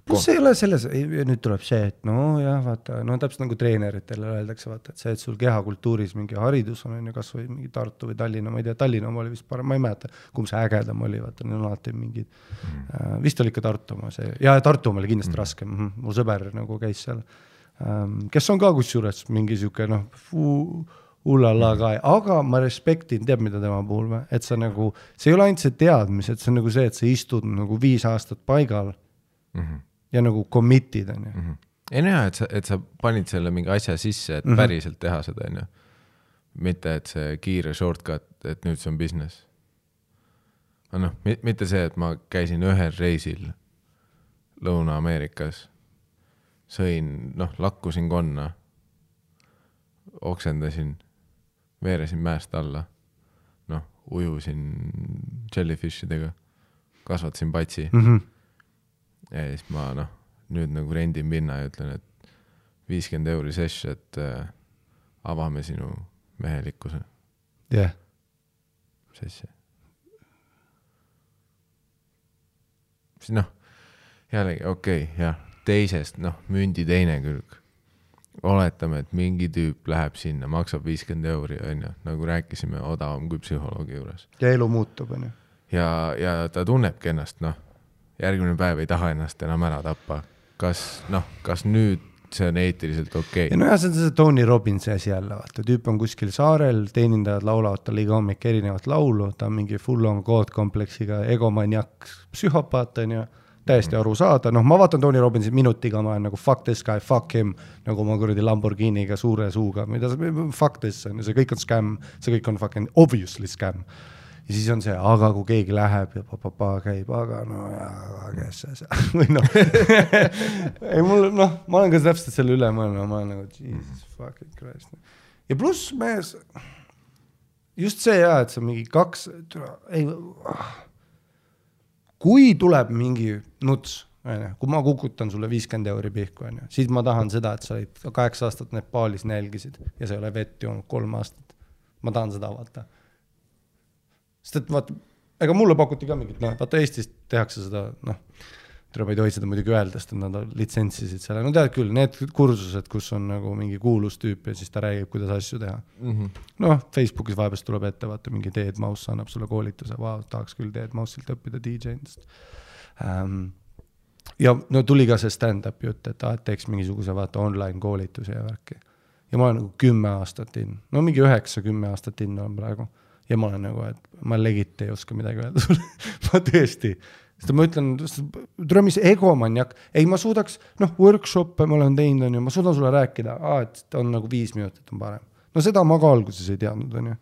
Speaker 1: Pluss ei ole selles, nüüd tuleb see, et nojah, vaata, no täpselt nagu treeneritele öeldakse, vaata, et see, et sul kehakultuuris mingi haridus on, on ju, kasvõi mingi Tartu või Tallinna, ma ei tea, Tallinna oma oli vist parem, ma ei mäleta, kumb see ägedam oli, vaata, neil on alati mingid mm., äh, vist oli ikka Tartu oma see, ja Tartu oma oli kindlasti mm. raskem mm, -hmm. mu sõber nagu käis seal ähm,, kes on ka kusjuures mingi sihuke noh, ullala ka, aga ma respektin, tead, mida tema puhul või, et sa nagu, see ei ole ainult see teadmis, et see on nagu see, et sa istud nagu viis aastat paigal mm -hmm. ja nagu commit'id, on ju.
Speaker 2: Mhm. ei no jaa, et sa, et sa panid selle mingi asja sisse, et mm -hmm. päriselt teha seda, on ju. mitte, et see kiire shortcut, et nüüd see on business. no noh, mitte see, et ma käisin ühel reisil Lõuna-Ameerikas, sõin, noh, lakkusin konna oksendasin veeresin mäest alla. noh, ujusin jellyfish idega, kasvatasin patsi mm. -hmm. Ja siis ma noh, nüüd nagu rendin pinna ja ütlen, et viiskümmend euri sesh, et äh, avame sinu mehelikkuse.
Speaker 1: jah yeah..
Speaker 2: mis asja? siis noh, jällegi okei okay,, jah, teisest noh, mündi teine külg oletame, et mingi tüüp läheb sinna, maksab viiskümmend euri, onju, nagu rääkisime, odavam kui psühholoogi juures.
Speaker 1: ja elu muutub, onju.
Speaker 2: ja, ja ta tunnebki ennast, noh, järgmine päev ei taha ennast enam ära tappa. kas, noh, kas nüüd see on eetiliselt okei okay.?
Speaker 1: nojah, see on see Tony Robbinsi asi jälle, vaata, tüüp on kuskil saarel, teenindajad laulavad talle iga hommik erinevat laulu, ta on mingi full on god kompleksiga egomaniak, psühhopaat, onju täiesti aru saada, noh, ma vaatan Tony Robbinsi minutiga, ma olen nagu fuck this guy, fuck him, nagu ma kuradi Lamborghiniga suure suuga, mida sa, fuck this on ju, see kõik on skämm, see kõik on fucking obviously skämm. Ja siis on see, aga kui keegi läheb ja papapaa käib, aga no jaa, kes see seal või noh ei mul noh, ma olen ka täpselt selle üle mõelnud, ma olen nagu jesus fucking christ. ja pluss mees, just see jaa, et sa mingi kaks, ei kui tuleb mingi nuts, onju, kui ma kukutan sulle viiskümmend euri pihku, onju, siis ma tahan seda, et sa olid kaheksa aastat Nepaalis nälgisid ja sa ei ole vett joonud kolm aastat. ma tahan seda vaata. Sest et vaata, ega mulle pakuti ka mingit, noh, vaata Eestis tehakse seda, noh tuleb, ei tohi seda muidugi öelda, sest nad litsentsisid selle, no tead küll, need kursused, kus on nagu mingi kuulus tüüp ja siis ta räägib, kuidas asju teha. Mm -hmm.. noh, Facebookis vahepeal tuleb ette, vaata mingi Dead Mouse annab sulle koolituse, vau, tahaks küll Dead Mouse'ilt õppida DJ-dest ähm,. ja no tuli ka see stand-up'i jutt, et aa, et teeks mingisuguse vaata online koolituse ja värki. ja ma olen nagu kümme aastat in, no mingi üheksa-kümme aastat in olen praegu ja ma olen nagu, et ma legit ei oska midagi öelda sulle ma tõesti sest ma ütlen, tule mis egomaniak, ei, ma suudaks, noh, workshop'e ma olen teinud, on ju, ma suudan sulle rääkida, et on nagu viis minutit on parem. no seda ma ka alguses ei teadnud, on ju.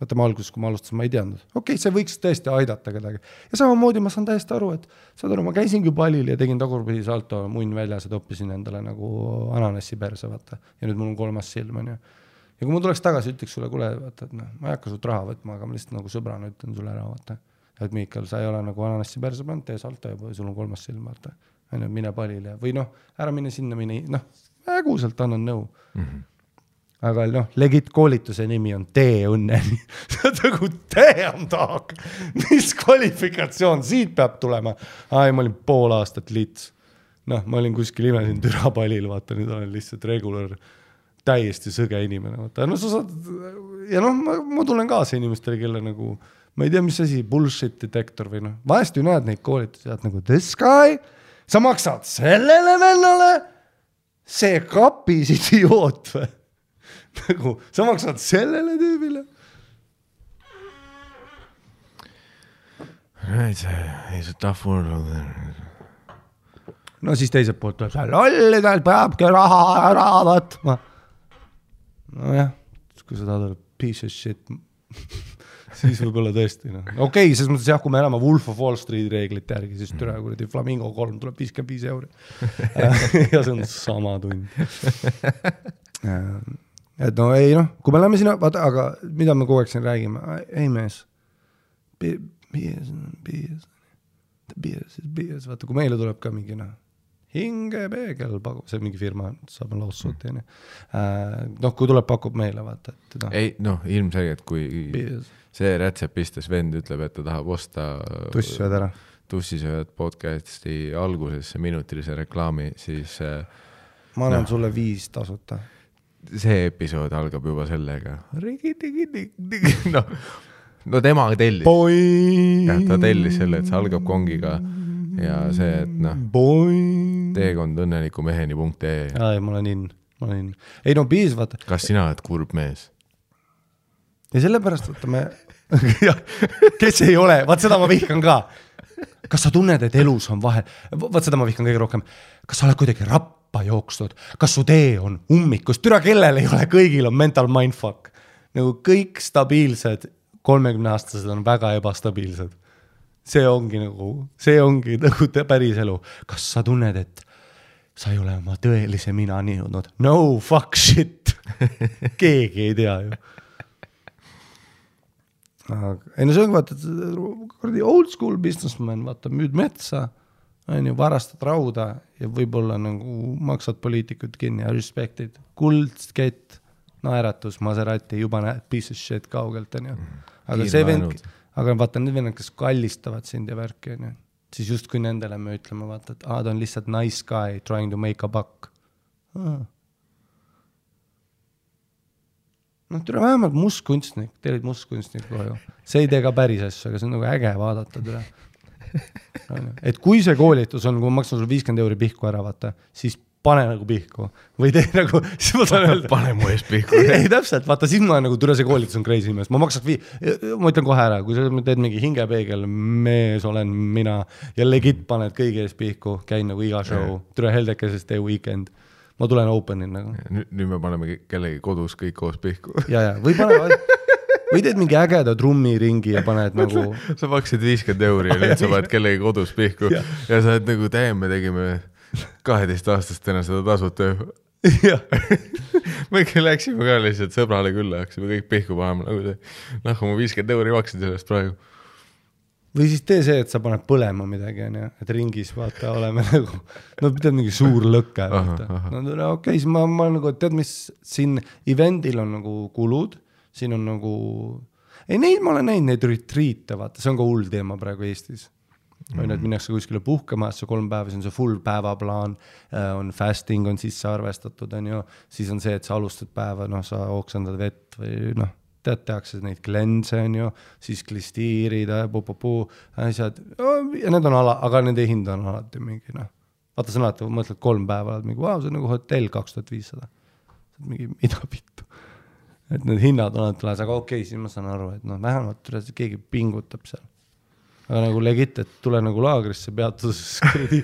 Speaker 1: vaata, ma alguses, kui ma alustasin, ma ei teadnud, okei okay,, see võiks tõesti aidata kedagi. ja samamoodi ma saan täiesti aru, et saad aru, ma käisingi pallil ja tegin tagurpidi salto munn väljas ja toppisin endale nagu ananassi perse, vaata. ja nüüd mul on kolmas silm, on ju ja kui ma tuleks tagasi, ütleks sulle, kuule, vaata, et noh, ma ei hakka sult raha võtma, aga ma lihtsalt nagu sõbrana ütlen sulle ära, vaata. et Miikal, sa ei ole nagu ananassi perse pannud, tee salto juba, sul on kolmas silm, vaata. on ju, mine palile või noh, ära mine sinna, mine, noh, häguselt annan nõu mm. -hmm aga noh, legit koolituse nimi on Tee õnneni nagu damn dog, mis kvalifikatsioon siit peab tulema? ai, ma olin pool aastat lits. noh, ma olin kuskil imesin türapallil, vaata nüüd olen lihtsalt regular täiesti sõge inimene, vaata, no sa saad ja noh, ma, tunnen kaasa inimestele, kelle nagu ma ei tea, mis asi, bullshit detektor või noh, vahest ju näed neid koolitusi, oled nagu this guy, sa maksad sellele vennale, see kapis idioot või nagu sa maksad sellele tüübile.
Speaker 2: It's a, it's a tough world out there.
Speaker 1: no siis teiselt poolt tuleb see lollidelt peabki raha ära võtma nojah, kui sa tahad olla piece of shit siis võib-olla tõesti noh, okei okay,, selles mõttes jah, kui me elame Wolf of Wall Street reeglite järgi, siis türa kuradi Flamingo kolm tuleb viiskümmend viis euri. Ja see on sama tund. Et no ei noh, kui me läheme sinna, vaata, aga mida me kogu aeg siin räägime, ei mees, BS on BS, BS is BS, vaata kui meile tuleb ka mingi noh hingepeegel pakub, see on mingi firma, saab lawsuit'i onju. Äh, noh, kui tuleb, pakub meile vaata, et
Speaker 2: noh. ei noh, ilmselgelt, kui Piis. see rätsepistes vend ütleb, et ta tahab osta.
Speaker 1: tussisööd ära.
Speaker 2: tussisööd podcast'i algusesse minutilise reklaami, siis. Äh,
Speaker 1: ma annan no, sulle viis tasuta.
Speaker 2: see episood algab juba sellega. noh, no tema tellis. ta tellis selle, et see algab kongiga ja see, et noh, teekond õnneliku meheni punkt ee.
Speaker 1: aa, ei, ma olen in, ma olen in. ei no piisavalt.
Speaker 2: kas sina oled kurb mees?
Speaker 1: ja sellepärast vaata me kes ei ole, vaat seda ma vihkan ka. kas sa tunned, et elus on vahe, vaat seda ma vihkan kõige rohkem. kas sa oled kuidagi rappa jooksnud, kas su tee on ummikus, türa kellel ei ole, kõigil on mental mindfuck. nagu kõik stabiilsed kolmekümneaastased on väga ebastabiilsed see ongi nagu, see ongi nagu päris elu. kas sa tunned, et sa ei ole oma tõelise minani jõudnud? no fuck shit keegi ei tea ju. aga ei no see ongi vaata, kuradi old school businessman, vaata müüd metsa, on ju, varastad rauda ja võib-olla nagu maksad poliitikud kinni ja respect'id, kuldkett, naeratus, Maserati, juba näed piece of shit kaugelt, on ju. aga see vend aga vaata, need vennad, kes kallistavad sind ja värki, onju, siis justkui nendele me ütleme, vaata, et aa, ta on lihtsalt nice guy trying to make a buck. noh, tule vähemalt mustkunstnik, teil olid mustkunstnik kohe ju. see ei tee ka päris asju, aga see on nagu äge vaadata, tule. et kui see koolitus on, kui ma maksan sulle viiskümmend euri pihku ära, vaata, siis pane nagu pihku või tee nagu, siis ma saan öelda.
Speaker 2: pane mu eest pihku.
Speaker 1: ei täpselt, vaata siis ma nagu, tule see koolitus on crazy mees, ma maksaks vii-, ma ütlen kohe ära, kui sa teed mingi hingepeegel, mees olen mina ja legit paned kõigi ees pihku, käin nagu iga show, tule Heldekeses tee weekend ma tulen open'in nagu.
Speaker 2: nüüd me paneme kellegi kodus kõik koos pihku.
Speaker 1: ja, ja või pane, või teed mingi ägeda trummiringi ja paned nagu.
Speaker 2: sa maksid viiskümmend euri ja nüüd sa paned kellegi kodus pihku ja, ja sa oled nagu, damn, me tegime kaheteistaastastena seda tasuta ju. jah me ikka läksime ka lihtsalt sõbrale külla, hakkasime kõik pihku panema, nagu see, noh, ma viiskümmend euri maksin sellest praegu.
Speaker 1: või siis tee see, et sa paned põlema midagi, onju, et ringis vaata, oleme nagu, no tead, mingi suur lõke, vaata. no okei okay,, siis ma, ma nagu, tead, mis siin event'il on nagu kulud, siin on nagu, ei neid ma olen näinud, neid retriit'e, vaata, see on ka hull teema praegu Eestis on ju, et minnakse kuskile puhkama, see kolm päeva, siis on see full päevaplaan, äh, on fasting on sisse arvestatud, on ju, siis on see, et sa alustad päeva, noh, sa oksendad vett või noh, tead, tehakse neid cleanse'e on ju, siis klistiirid, puu-puu-puu, asjad, ja need on ala, aga nende hind on alati mingi noh, vaata, sa alati mõtled kolm päeva, oled mingi, vau, see on nagu hotell kaks tuhat viissada. mingi, mida vittu. et need hinnad on alati laes, aga okei okay,, siis ma saan aru, et noh, vähemalt keegi pingutab seal aga nagu legit, et tule nagu laagrisse peatuses kuradi,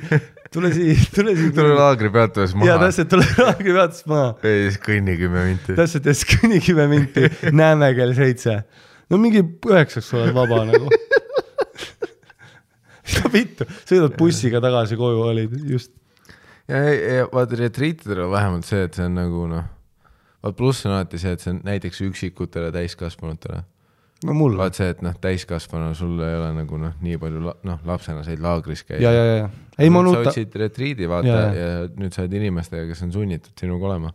Speaker 1: tule siia, tule siia.
Speaker 2: tule laagri peatuses maha.
Speaker 1: jaa, täpselt, tule laagri peatuses maha.
Speaker 2: ja siis kõnni kümme minti.
Speaker 1: täpselt, ja siis kõnni kümme minti, näeme kell seitse. no mingi üheksaks oled vaba nagu no vittu, sõidad bussiga tagasi koju, olid just.
Speaker 2: ja, ja vaata retriitidel on vähemalt see, et see on nagu noh, vaat pluss on alati see, et see on näiteks üksikutele täiskasvanutele.
Speaker 1: No mul,
Speaker 2: vaat see, et noh, täiskasvanu, sul ei ole nagu noh, nii palju la- noh, lapsena said laagris käia.
Speaker 1: ja, ja, ja, ei ma
Speaker 2: sa
Speaker 1: nuta,
Speaker 2: otsid retriidi, vaata ja,
Speaker 1: jaa.
Speaker 2: ja nüüd sa oled inimestega, kes on sunnitud sinuga olema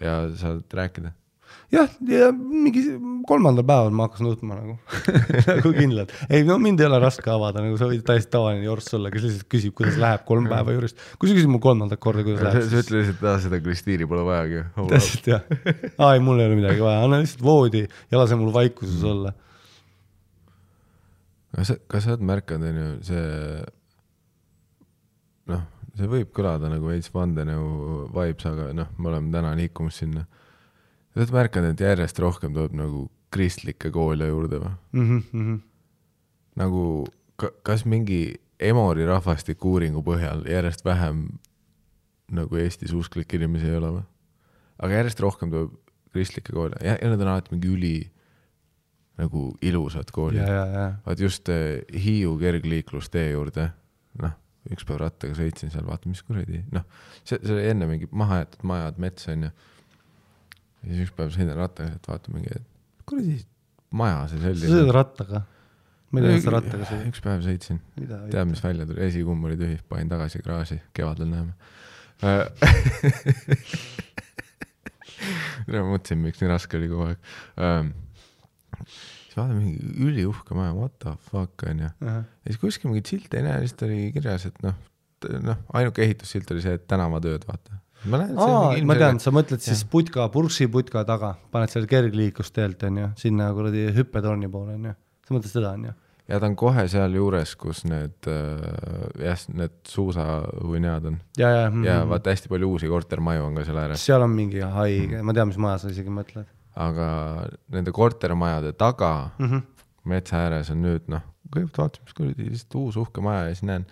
Speaker 2: ja saad rääkida.
Speaker 1: jah, ja mingi kolmandal päeval ma hakkasin nutma nagu nagu kindlalt. ei no mind ei ole raske avada, nagu sa võid täiesti tavaline jorss olla, kes lihtsalt küsib, kuidas läheb kolm päeva juurest. kui sa küsid mu kolmandat korda, kuidas
Speaker 2: sa
Speaker 1: läheb,
Speaker 2: sa ütlesid, et aa, seda Kristiini pole vajagi.
Speaker 1: täpselt jah. aa ei, mul ei ole midagi vaja, anna lihtsalt voodi ja lase mul vaikuses olla.
Speaker 2: kas sa, kas sa oled märganud, on ju, see noh, see võib kõlada nagu veits vandenõu vibes, aga noh, me oleme täna liikumas sinna. Sa oled märganud, et järjest rohkem tuleb nagu kristlikke koole juurde või?
Speaker 1: Mhm,
Speaker 2: nagu ka, kas mingi Emori rahvastiku uuringu põhjal järjest vähem nagu Eestis usklikke inimesi ei ole või? aga järjest rohkem tuleb kristlikke koole ja, ja need on alati mingi üli nagu ilusad koolid vaat just eh, Hiiu kergliiklustee juurde, noh, üks päev rattaga sõitsin seal, vaata, mis kuradi, noh, see, see oli enne mingi mahajäetud majad, mets onju. Ja siis üks päev sõidan rattaga, et vaata mingi, kuradi maja see
Speaker 1: sa
Speaker 2: selline
Speaker 1: sõidad. rattaga? kas sa rattaga sõidad.
Speaker 2: üks päev sõitsin, tead, mis välja tuli, esikumm oli tühi, panin tagasi garaaži, kevadel näeme. ma mõtlesin, miks nii raske oli kogu aeg. siis vaatan mingi üliuhke maja, what the fuck onju. ja siis kuskil mingi silt ei näe, lihtsalt oli kirjas, et noh, noh, ainuke ehitussilt oli see, et tänavatööd, vaata. Ma näen,
Speaker 1: aa, ma tean, sa mõtled siis
Speaker 2: Jah.
Speaker 1: putka, purksiputka taga, paned selle kergliiklusteelt onju, sinna kuradi hüppetorni poole onju. sa mõtled seda onju?
Speaker 2: ja ta on kohe sealjuures, kus need äh, jah, need suusahuinead on
Speaker 1: ja, ja,
Speaker 2: ja vaata hästi palju uusi kortermaju on ka seal ääres,
Speaker 1: seal on mingi haige, ma tean, mis maja sa isegi mõtled
Speaker 2: aga nende kortermajade taga
Speaker 1: mm. -hmm.
Speaker 2: metsa ääres on nüüd noh, kõigepealt vaatasin, mis kuradi lihtsalt uus uhke maja ja siis näen,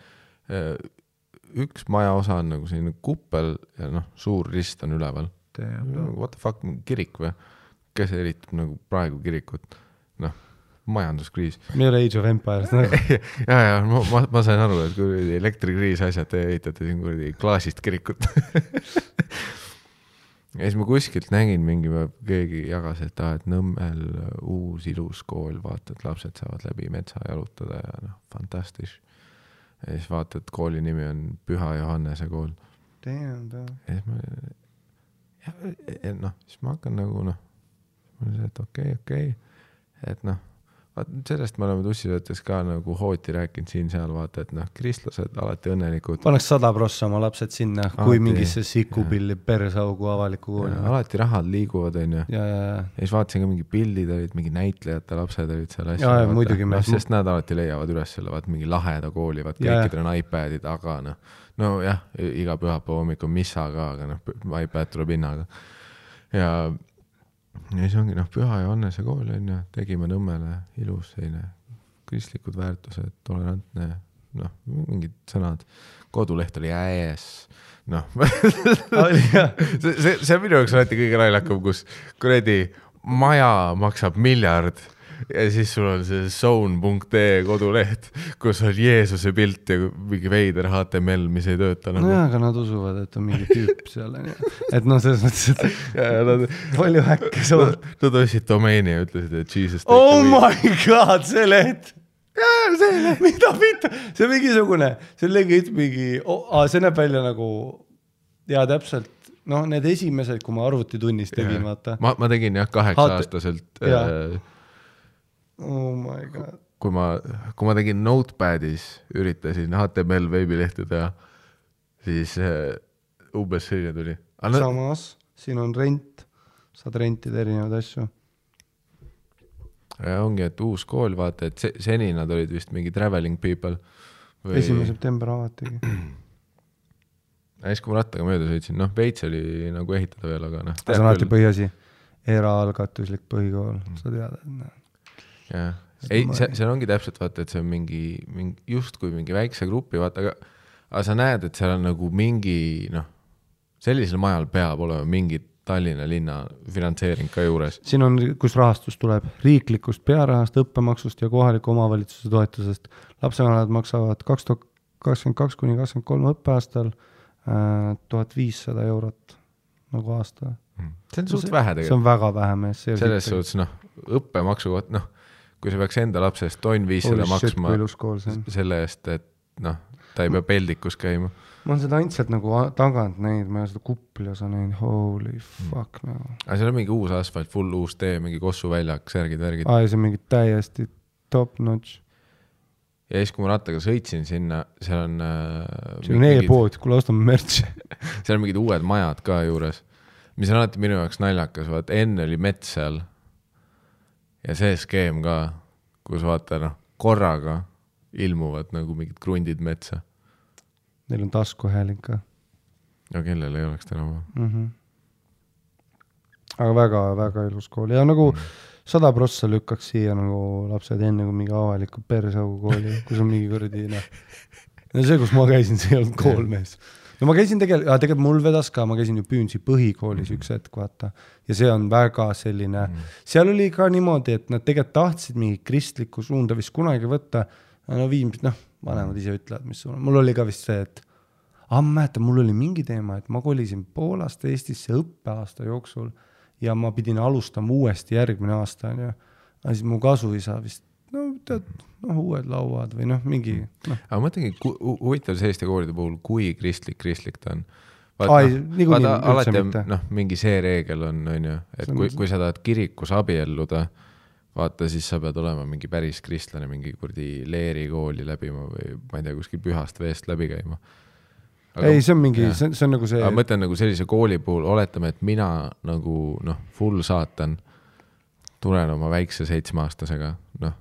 Speaker 2: üks maja osa on nagu selline kuppel ja noh, suur rist on üleval. What the fuck, kirik või? kes ehitab nagu praegu kirikut? noh, majanduskriis.
Speaker 1: me ei ole Age of Empires nagu.
Speaker 2: ja, ja ma, ma, ma sain aru, et kuradi elektrikriis, asjad, te ehitate siin kuradi klaasist kirikut. ja siis ma kuskilt nägin mingi keegi jagas, et aa, et Nõmmel uus ilus kool, vaata, et lapsed saavad läbi metsa jalutada ja noh, fantastisch. Ja siis vaata, et kooli nimi on Püha Johannese kool. ja siis ma, noh, siis ma hakkan nagu noh, ma see, et okei okay,, okei okay., et noh, vaat sellest me oleme tussivõttes ka nagu hooti rääkinud siin-seal, vaata, et noh, kristlased alati õnnelikud.
Speaker 1: paneks sada prossa oma lapsed sinna, kui mingisse sikupilli persaugu avalikku kooli.
Speaker 2: alati rahad liiguvad, onju.
Speaker 1: ja, ja, ja,
Speaker 2: ja siis vaatasin ka mingi pildid olid, mingi näitlejate lapsed olid seal
Speaker 1: Jaa, jaa, muidugi,
Speaker 2: noh, sest nad alati leiavad üles selle, vaat mingi laheda kooli, vaat kõikidel on iPadid, aga noh, nojah, iga pühapäeva hommikul missa ka, aga noh, iPad tuleb hinnaga. ja, ja siis ongi noh, Püha Johannese kool on ju, tegime Nõmmele ilus selline kristlikud väärtused, tolerantne, noh, mingid sõnad, koduleht oli äes, noh. See, see, see on minu jaoks alati kõige naljakam, kus kuradi maja maksab miljard ja siis sul on see zone.ee koduleht, kus on Jeesuse pilt ja mingi veider HTML, mis ei tööta nagu
Speaker 1: nojah, aga nad usuvad, et on mingi tüüp seal onju, et noh, selles mõttes, et
Speaker 2: ja, nad,
Speaker 1: palju häkke sa oled.
Speaker 2: nad ostsid domeeni ja ütlesid, et Jesus.
Speaker 1: oh my god, see leht. mida pitta, see on mingisugune, see on legit mingi oh,, see näeb välja nagu ja täpselt, noh, need esimesed, kui ma arvutitunnis tegin, vaata.
Speaker 2: ma, ma tegin jah, kaheksa
Speaker 1: HT
Speaker 2: aastaselt
Speaker 1: Jaa.
Speaker 2: äh,
Speaker 1: oh my god.
Speaker 2: kui ma, kui ma tegin Notepadis, üritasin HTML veebilehte teha, siis äh, umbes selline tuli.
Speaker 1: Samas siin on rent, saad rentida erinevaid asju.
Speaker 2: ja ongi, et uus kool, vaata, et se- seni nad olid vist mingi traveling people.
Speaker 1: esimene september avatigi.
Speaker 2: ja siis, kui ma rattaga mööda sõitsin, noh, veits oli nagu ehitada veel, aga noh.
Speaker 1: see on alati põhiasi. eraalgatuslik põhikool, sa tead, et noh.
Speaker 2: jah, ei, see, seal ongi täpselt vaata, et see on mingi, mingi justkui mingi väikse grupi, vaata, aga aga sa näed, et seal on nagu mingi noh, sellisel majal peab olema mingi Tallinna linna finantseering ka juures.
Speaker 1: siin on, kus rahastus tuleb riiklikust pearahast, õppemaksust ja kohaliku omavalitsuse toetusest. lapsevanemad maksavad kaks tuhat kakskümmend kaks kuni kakskümmend kolm õppeaastal äh, tuhat viissada eurot nagu aasta.
Speaker 2: see on suht vähe
Speaker 1: see
Speaker 2: tegelikult,
Speaker 1: on väga vähe mees, see
Speaker 2: selles suhtes noh, õppemaksu noh, kui sa peaks enda lapse eest tonn viissada maksma selle eest, et noh, ta ei pea peldikus käima.
Speaker 1: ma olen seda ainult sealt nagu tagant näinud, ma ei ole seda kupli osa näinud, holy
Speaker 2: Mm.
Speaker 1: fuck nagu.
Speaker 2: aga seal on mingi uus asfalt, full uus tee, mingi Kossu väljak, särgid, värgid.
Speaker 1: aa, ja see on mingi täiesti top notch.
Speaker 2: ja siis, kui ma rattaga sõitsin sinna, seal on äh,.
Speaker 1: see on e-pood, kuule ostame merch'i.
Speaker 2: seal on mingid uued majad ka juures, mis on alati minu jaoks naljakas, vaata enne oli mets seal. Ja see skeem ka, kus vaata noh, korraga ilmuvad nagu mingid krundid metsa.
Speaker 1: Neil on taskuhääling ka
Speaker 2: no kellel ei oleks tänapäeval.
Speaker 1: mm. -hmm. aga väga-väga ilus kool ja nagu
Speaker 2: Mm.
Speaker 1: sada prossa lükkaks siia nagu lapsed enne kui mingi avalikku persaugu kooli, kus on mingi kuradi noh. no see, kus ma käisin, see ei olnud kool mees. No ma käisin tegelikult, tegelikult mul vedas ka, ma käisin ju Püünsi põhikoolis üks hetk, vaata. ja see on väga selline, seal oli ka niimoodi, et nad tegelikult tahtsid mingit kristlikku suunda vist kunagi võtta. no Viimsis, noh, vanemad ise ütlevad, mis suuna, mul oli ka vist see, et ah, ma mäletan, mul oli mingi teema, et ma kolisin Poolast Eestisse õppeaasta jooksul ja ma pidin alustama uuesti järgmine aasta, onju. aga siis mu kasuisa vist, no tead, noh, uued lauad või noh, mingi noh,
Speaker 2: aga mõtlengi, huvitav see Eesti koolide puhul, kui kristlik, kristlik ta on.
Speaker 1: Ai, niikuinii üldse
Speaker 2: alati on noh, mingi see reegel on, on ju, et
Speaker 1: on-
Speaker 2: kui, kui sa tahad kirikus abielluda, vaata siis sa pead olema mingi päris kristlane, mingi kuradi leerikooli läbima või ma ei tea, kuskil pühast veest läbi käima.
Speaker 1: ei, see on mingi, see, see on nagu see
Speaker 2: ma mõtlen nagu sellise kooli puhul, oletame, et mina nagu noh, full saatan, tulen oma väikse seitsmeaastasega, noh,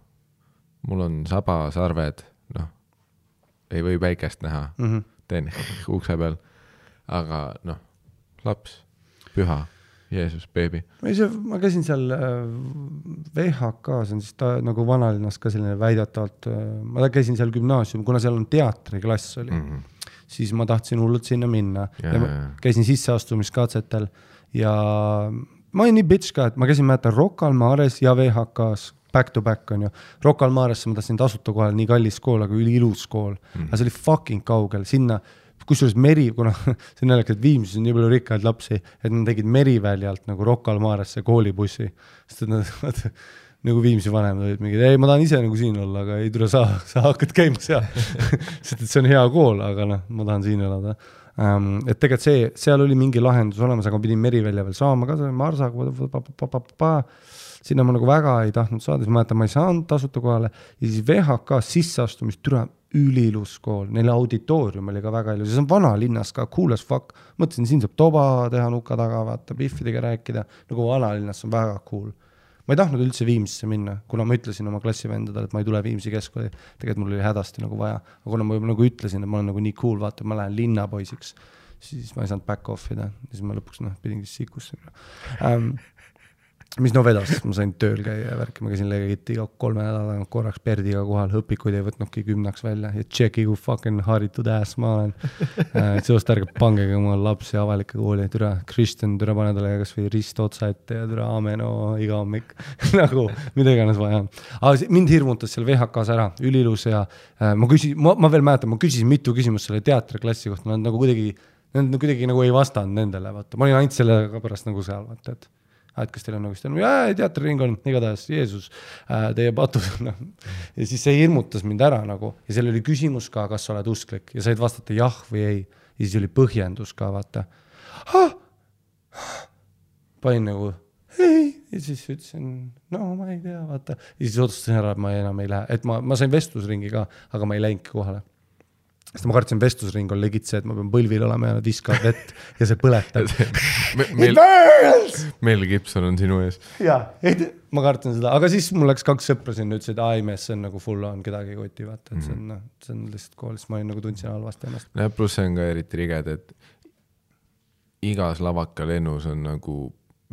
Speaker 2: mul on saba, sarved, noh, ei või päikest näha,
Speaker 1: mm. -hmm.
Speaker 2: teen ukse peal, aga noh, laps, püha, Jeesus, beebi.
Speaker 1: ei see, ma käisin seal äh, VHK, see on siis ta nagu vanalinnas ka selline väidetavalt, ma käisin seal gümnaasium, kuna seal on teatriklass oli mm, -hmm. siis ma tahtsin hullult sinna minna
Speaker 2: Jaa,
Speaker 1: ja ma käisin sisseastumiskatsetel ja ma olin nii bitch ka, et ma käisin, mäletan, Rocca al Mares ja VHK-s back to back on ju. Rocca al Maresse ma tahtsin tasuta kohale, nii kallis kool, aga üliilus kool mm., aga see oli fucking kaugel, sinna kusjuures meri, kuna see on naljakas, et Viimsis on nii palju rikkaid lapsi, et nad tegid Meriväljalt nagu Rocca al Maresse koolibussi, sest et nad vaata nagu Viimsi vanemad olid mingid, ei, ma tahan ise nagu siin olla, aga ei tule, sa, sa hakkad käima seal. sest et see on hea kool, aga noh, ma tahan siin elada um,. et tegelikult see, seal oli mingi lahendus olemas, aga ma pidin Merivälja veel saama ka selle Marsaga, sinna ma nagu väga ei tahtnud saada, siis ma mäletan, ma ei saanud tasuta kohale ja siis VHK sisseastumist, türa, üliilus kool, neil auditoorium oli ka väga ilus ja see on vanalinnas ka, cool as fuck. mõtlesin, siin saab toba teha nuka taga, vaata, Biffidega rääkida, nagu vanalinnas on väga cool. Ma ei tahtnud üldse Viimsisse minna, kuna ma ütlesin oma klassivendadele, et ma ei tule Viimsi keskkooli, tegelikult mul oli hädasti nagu vaja, aga kuna ma juba nagu ütlesin, et ma olen nagu nii cool, vaata, ma lähen linnapoisiks, siis ma ei saanud back off ida, siis ma lõpuks noh, pidingi sikusse minema. Ähm,. Mis no vedas, ma sain tööl käia ja värki, ma käisin legit iga kolme nädala tagant korraks Perdiga kohal, õpikuid ei võtnudki kümneks välja ja tšeki, kui fucking haritud ass ma olen äh,. seepärast ärge pangege oma lapsi avalike kooli, türa, Kristjan, türa pane talle kasvõi rist otsa ette ja türa ameno iga hommik nagu mida iganes vaja on. aga mind hirmutas seal VHK-s ära, üliilus ja äh, ma küsin, ma, ma veel mäletan, ma küsisin mitu küsimust selle teatriklassi kohta, nad nagu kuidagi, nad kuidagi nagu ei vastanud nendele, vaata, ma olin ainult sellega pärast nagu seal, vaata, et et kas teil on nagu siis, jaa, teatriring igatahes Jeesus äh,, teie patud, noh. ja siis see hirmutas mind ära nagu. Ja seal oli küsimus ka, kas sa oled usklik. Ja said vastata jah või ei. ja siis oli põhjendus ka, vaata. Panin nagu ei. Ja siis ütlesin, no ma ei tea, vaata. ja siis otsustasin ära, et ma enam ei lähe, et ma, ma sain vestlusringi ka, aga ma ei läinudki kohale sest ma kartsin, vestlusring on legit see, et ma pean põlvil olema ja nad viskavad vett ja see põletab.
Speaker 2: meil, Mel Gibson on sinu ees.
Speaker 1: jaa, ei, ma kartan seda, aga siis mul läks kaks sõpra sinna, ütlesid, aa ei mees, see on nagu full on, kedagi ei koti, vaata, et see on noh, see on lihtsalt kool, siis ma olin nagu tundsin halvasti ennast.
Speaker 2: jah, pluss see on ka eriti riged, et igas lavaka lennus on nagu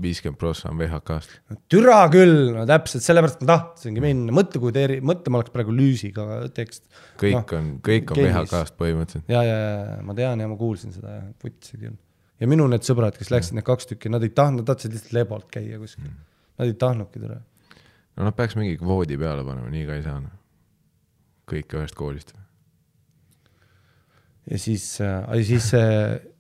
Speaker 2: viiskümmend prossa on VHK-st.
Speaker 1: türa küll, no täpselt sellepärast ma tahtsingi minna, mõtle, kui te eri, mõtle, ma oleks praegu lüüsiga tekst.
Speaker 2: kõik no, on, kõik on. VHK-st põhimõtteliselt.
Speaker 1: ja, ja, ja ma tean ja ma kuulsin seda ja vutsi küll. ja minu need sõbrad, kes läksid, need kaks tükki, nad ei tahtnud, nad tahtsid lihtsalt lebolt käia kuskil mm.. Nad ei tahtnudki türa.
Speaker 2: no nad peaks mingi kvoodi peale panema, nii ka ei saa. kõik ühest koolist.
Speaker 1: ja siis äh,, siis see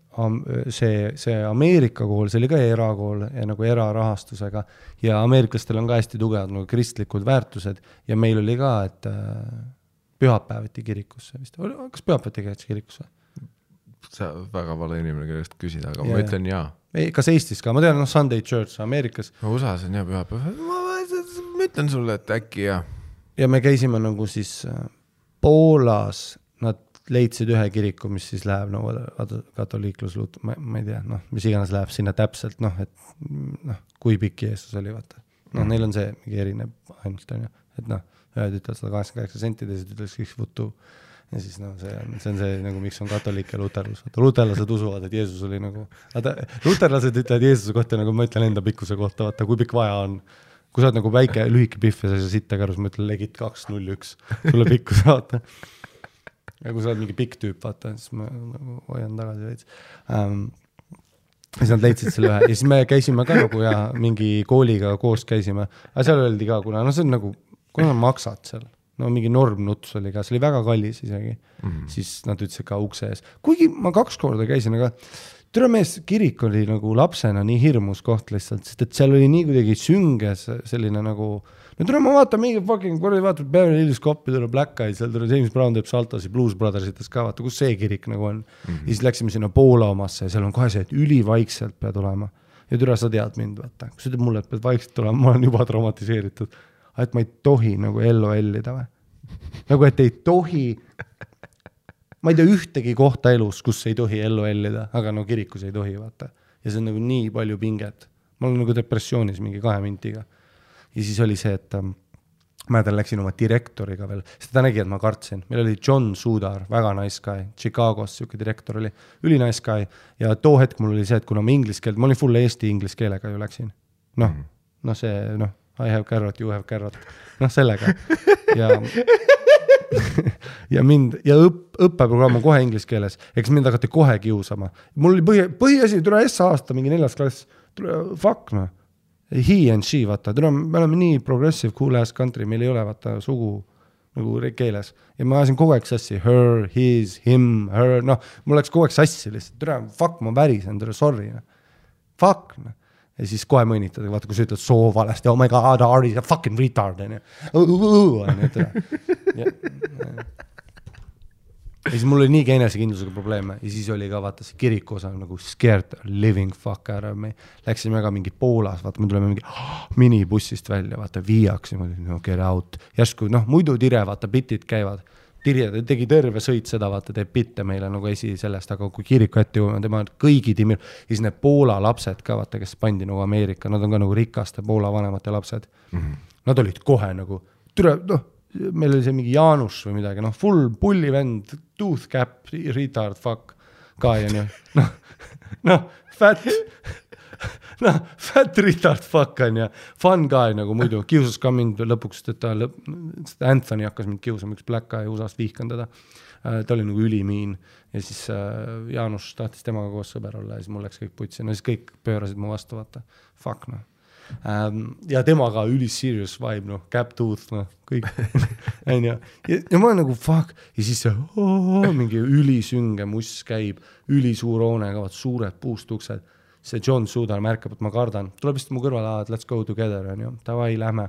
Speaker 1: see, see Ameerika kool, see oli ka erakool ja nagu erarahastusega ja ameeriklastel on ka hästi tugevad nagu kristlikud väärtused ja meil oli ka, et äh, pühapäeviti kirikusse vist, kas pühapäeviti käid kirikus või?
Speaker 2: sa väga vale inimene, kellest küsida, aga ja, ma ütlen jaa.
Speaker 1: ei, kas Eestis ka, ma tean, noh, Sunday Church Ameerikas.
Speaker 2: no USA-s on jah pühapäev, ma ütlen sulle, et äkki jah.
Speaker 1: ja me käisime nagu siis äh, Poolas, leidsid ühe kiriku, mis siis läheb no, katoliiklusluut-, ma, ma ei tea, noh, mis iganes läheb sinna täpselt, noh, et noh, kui pikk Jeesus oli, vaata. noh mm., neil on see mingi erineb ainult, on ju, et noh, ühed ütlevad sada kaheksakümmend kaheksa senti, teised ütlevad kõik vutu. ja siis noh, see on, see on see nagu, miks on katoliik ja luterlus, vaata luterlased usuvad, et Jeesus oli nagu, vaata luterlased ütlevad Jeesuse kohta nagu ma ütlen enda pikkuse kohta, vaata kui pikk vaja on kui sa oled nagu väike lühike pihv ja sa ei saa sitta ka aru, siis ma ütlen legit kaks, null, üks, sulle pikkuse vaata ja kui sa oled mingi pikk tüüp, vaata, siis ma nagu hoian tagasi veits. Um,. siis nad leidsid selle ühe. Ja siis me käisime ka nagu ja mingi kooliga koos käisime, aga seal öeldi ka, kuna noh, see on nagu, kuna sa maksad seal, no mingi normnuts oli ka, see oli väga kallis isegi. Mm, -hmm. siis nad ütlesid ka ukse ees, kuigi ma kaks korda käisin, aga tere mees, kirik oli nagu lapsena nii hirmus koht lihtsalt, sest et seal oli nii kuidagi sünges selline nagu äh, no tule ma vaatan mingi fucking, kuradi vaatad Beverly Hills Copi, tuleb Black Eyed, seal tuleb James Brown teeb saltosi, Blues Brothersites ka, vaata, kus see kirik nagu on mm. -hmm. ja siis läksime sinna Poola omasse ja seal on kohe see, et ülivaikselt pead olema. ja türa, sa tead mind, vaata, kui sa ütled mulle, et pead vaikselt olema, ma olen juba traumatiseeritud. et ma ei tohi nagu LOL-ida või? nagu, et ei tohi ma ei tea ühtegi kohta elus, kus ei tohi LOL-ida, aga no kirikus ei tohi, vaata. ja see on nagu nii palju pinget. ma olen nagu depressioonis mingi kahe mintiga ja siis oli see, et ähm, mäletan, läksin oma direktoriga veel, sest ta nägi, et ma kartsin, meil oli John Sudar, väga nice guy, Chicagos sihuke direktor oli, üli nice guy. ja too hetk mul oli see, et kuna ma inglise keelt, ma olin full eesti inglise keelega ju läksin. noh -hmm., noh, see noh, I have carrot, you have carrot, noh sellega. Ja ja mind ja õpp, õppeprogramm on kohe inglise keeles, eks mind hakati kohe kiusama. mul oli põhi, põhiasi, tule S aasta mingi neljas klass, fuck noh he and she, vaata, täna me oleme nii progressive cool ass country, meil ei ole vaata sugu nagu keeles ja ma ajasin kogu aeg sassi her, his, him, her, noh, mul läks kogu aeg sassi lihtsalt, tere, fuck, ma värisen, tere, sorry, noh. Fuck, noh. ja siis kohe mõnitada, vaata, kui sa ütled soo valesti, oh my god, Ari, fucking retard, on ju. on ju, tere ja siis mul oli niigi enesekindlusega probleeme ja siis oli ka vaata see kiriku osa nagu scared living fuck of me. Läksime ka mingi Poolas, vaata me tuleme mingi oh, minibussist välja, vaata viiaks niimoodi, no get out. järsku noh, muidu tire, vaata bitid käivad. Tirje tegi terve sõit seda, vaata teeb bitte meile nagu esi sellest, aga kui kiriku ette jõuame, tema kõigi tiimil, siis need Poola lapsed ka vaata, kes pandi nagu Ameerika, nad on ka nagu rikaste Poola vanemate lapsed mm. -hmm. Nad olid kohe nagu, türa, noh meil oli see mingi Jaanus või midagi, noh, full pullivend, tooth cap, retard, fuck, ka onju, noh, noh, fat, noh, fat retard fuck onju, fun guy nagu muidu, kiusas ka mind lõpuks, et ta lõpp, Anthony hakkas mind kiusama, üks black guy USA-st, vihkan teda. Äh, ta oli nagu ülimiin ja siis äh, Jaanus tahtis temaga koos sõber olla ja siis mul läks kõik putsi, no siis kõik pöörasid mu vastu, vaata, fuck noh. Ja temaga üli serious vibe, noh, cap tooth, noh, kõik onju. ja, ma olen nagu fuck ja siis see oh, mingi ülisünge muss käib, ülisuur hoonega, vaat suured puust uksed. see John Sudar märkab, et ma kardan, tuleb lihtsalt mu kõrvale, et let's go together, onju, davai, lähme.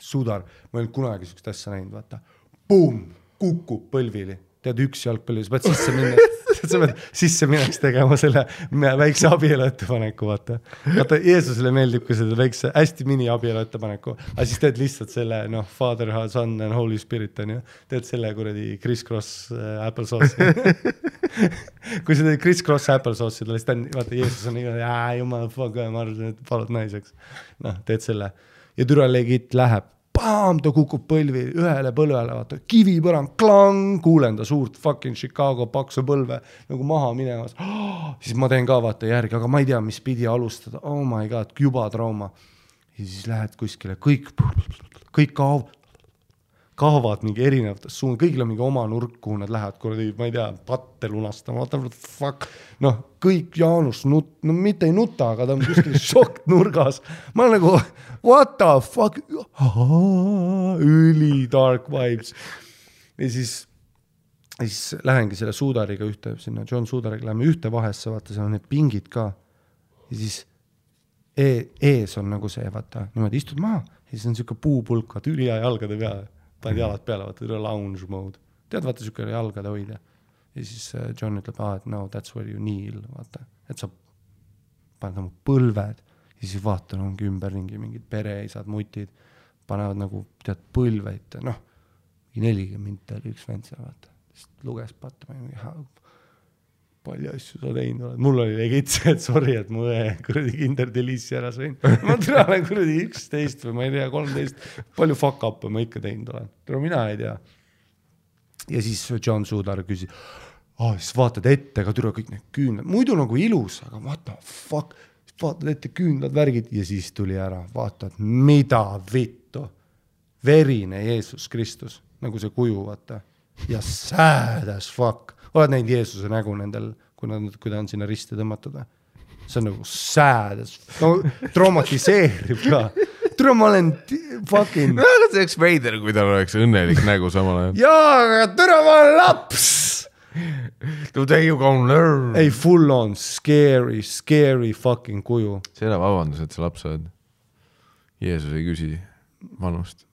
Speaker 1: Sudar, ma ei olnud kunagi siukest asja näinud, vaata. Pumm, kukub põlvili tead, üks jalgpalli, sa pead sisse minnes, sa pead sisse minnes tegema selle väikse abielu ettepaneku, vaata. vaata, Jeesusele meeldib ka seda väikse, hästi mini abielu ettepaneku, aga siis teed lihtsalt selle, noh, Father, Son and Holy Spirit on ju, teed selle kuradi criss-cross äh, apple sauce'i kui sa teed criss-cross apple sauce'i ta on, vaata, Jeesus on iga, jumal, fuck, ma arvasin, et palud naiseks. noh, teed selle ja türa legit läheb paam, ta kukub põlvi ühele põlvele, vaata, kivipõrand, klang, kuulen ta suurt fucking Chicago paksu põlve nagu maha minemas oh,. siis ma teen ka vaata järgi, aga ma ei tea, mis pidi alustada, oh my god, juba trauma. ja siis lähed kuskile, kõik, kõik kaob, kaovad mingi erinevates suund, kõigil on mingi oma nurk, kuhu nad lähevad, kuradi, ma ei tea, patte lunastama, what the fuck. noh, kõik Jaanus nut-, no mitte ei nuta, aga ta on kuskil šokk nurgas. ma olen nagu what the fuck, üli dark vibes. ja siis ja siis lähengi selle Suudariga ühte, sinna John Suudariga läheme ühte vahesse, vaata, seal on need pingid ka. ja siis e ees on nagu see, vaata, niimoodi istud maha ja siis on sihuke puupulk, vaata ülihea jalgade peale, paned jalad peale, vaata, lounge mode. tead, vaata sihuke jalgade hoidja. ja siis äh, John ütleb, aa, et no that's where you kneel, vaata, et sa paned oma põlved ja siis vaatan, ongi ümberringi mingid pereisad, mutid, panevad nagu tead põlveid, noh, nelikümmend oli üks vend seal, vaata, siis luges patta, ma olin palju asju sa teinud oled, mul oli legit see, et sorry, et mu õe kuradi kinder delice'i ära sõin. ma täna olen kuradi üksteist või ma ei tea, kolmteist, palju fuck up'e ma ikka teinud olen, tule mina ei tea. ja siis John Sudar küsis oh,, siis vaatad ette ka türa kõik need küünlad, muidu nagu ilus, aga what the fuck, vaatad ette küünlad, värgid ja siis tuli ära, vaatad, mida vittu. verine Jeesus Kristus, nagu see kuju, vaata. ja sad as fuck, oled näinud Jeesuse nägu nendel, kui nad, kui ta on sinna risti tõmmatud või? see on nagu sad no traumatiseerib ka tule, ma olen fucking.
Speaker 2: no aga see oleks veider, kui tal oleks õnnelik nägu samal ajal.
Speaker 1: jaa, aga tule, ma olen laps
Speaker 2: Today you gonna learn.
Speaker 1: ei, full on scary, scary fucking kuju.
Speaker 2: see ei ole vabandus, et sa laps oled. Jeesus ei küsi vanust.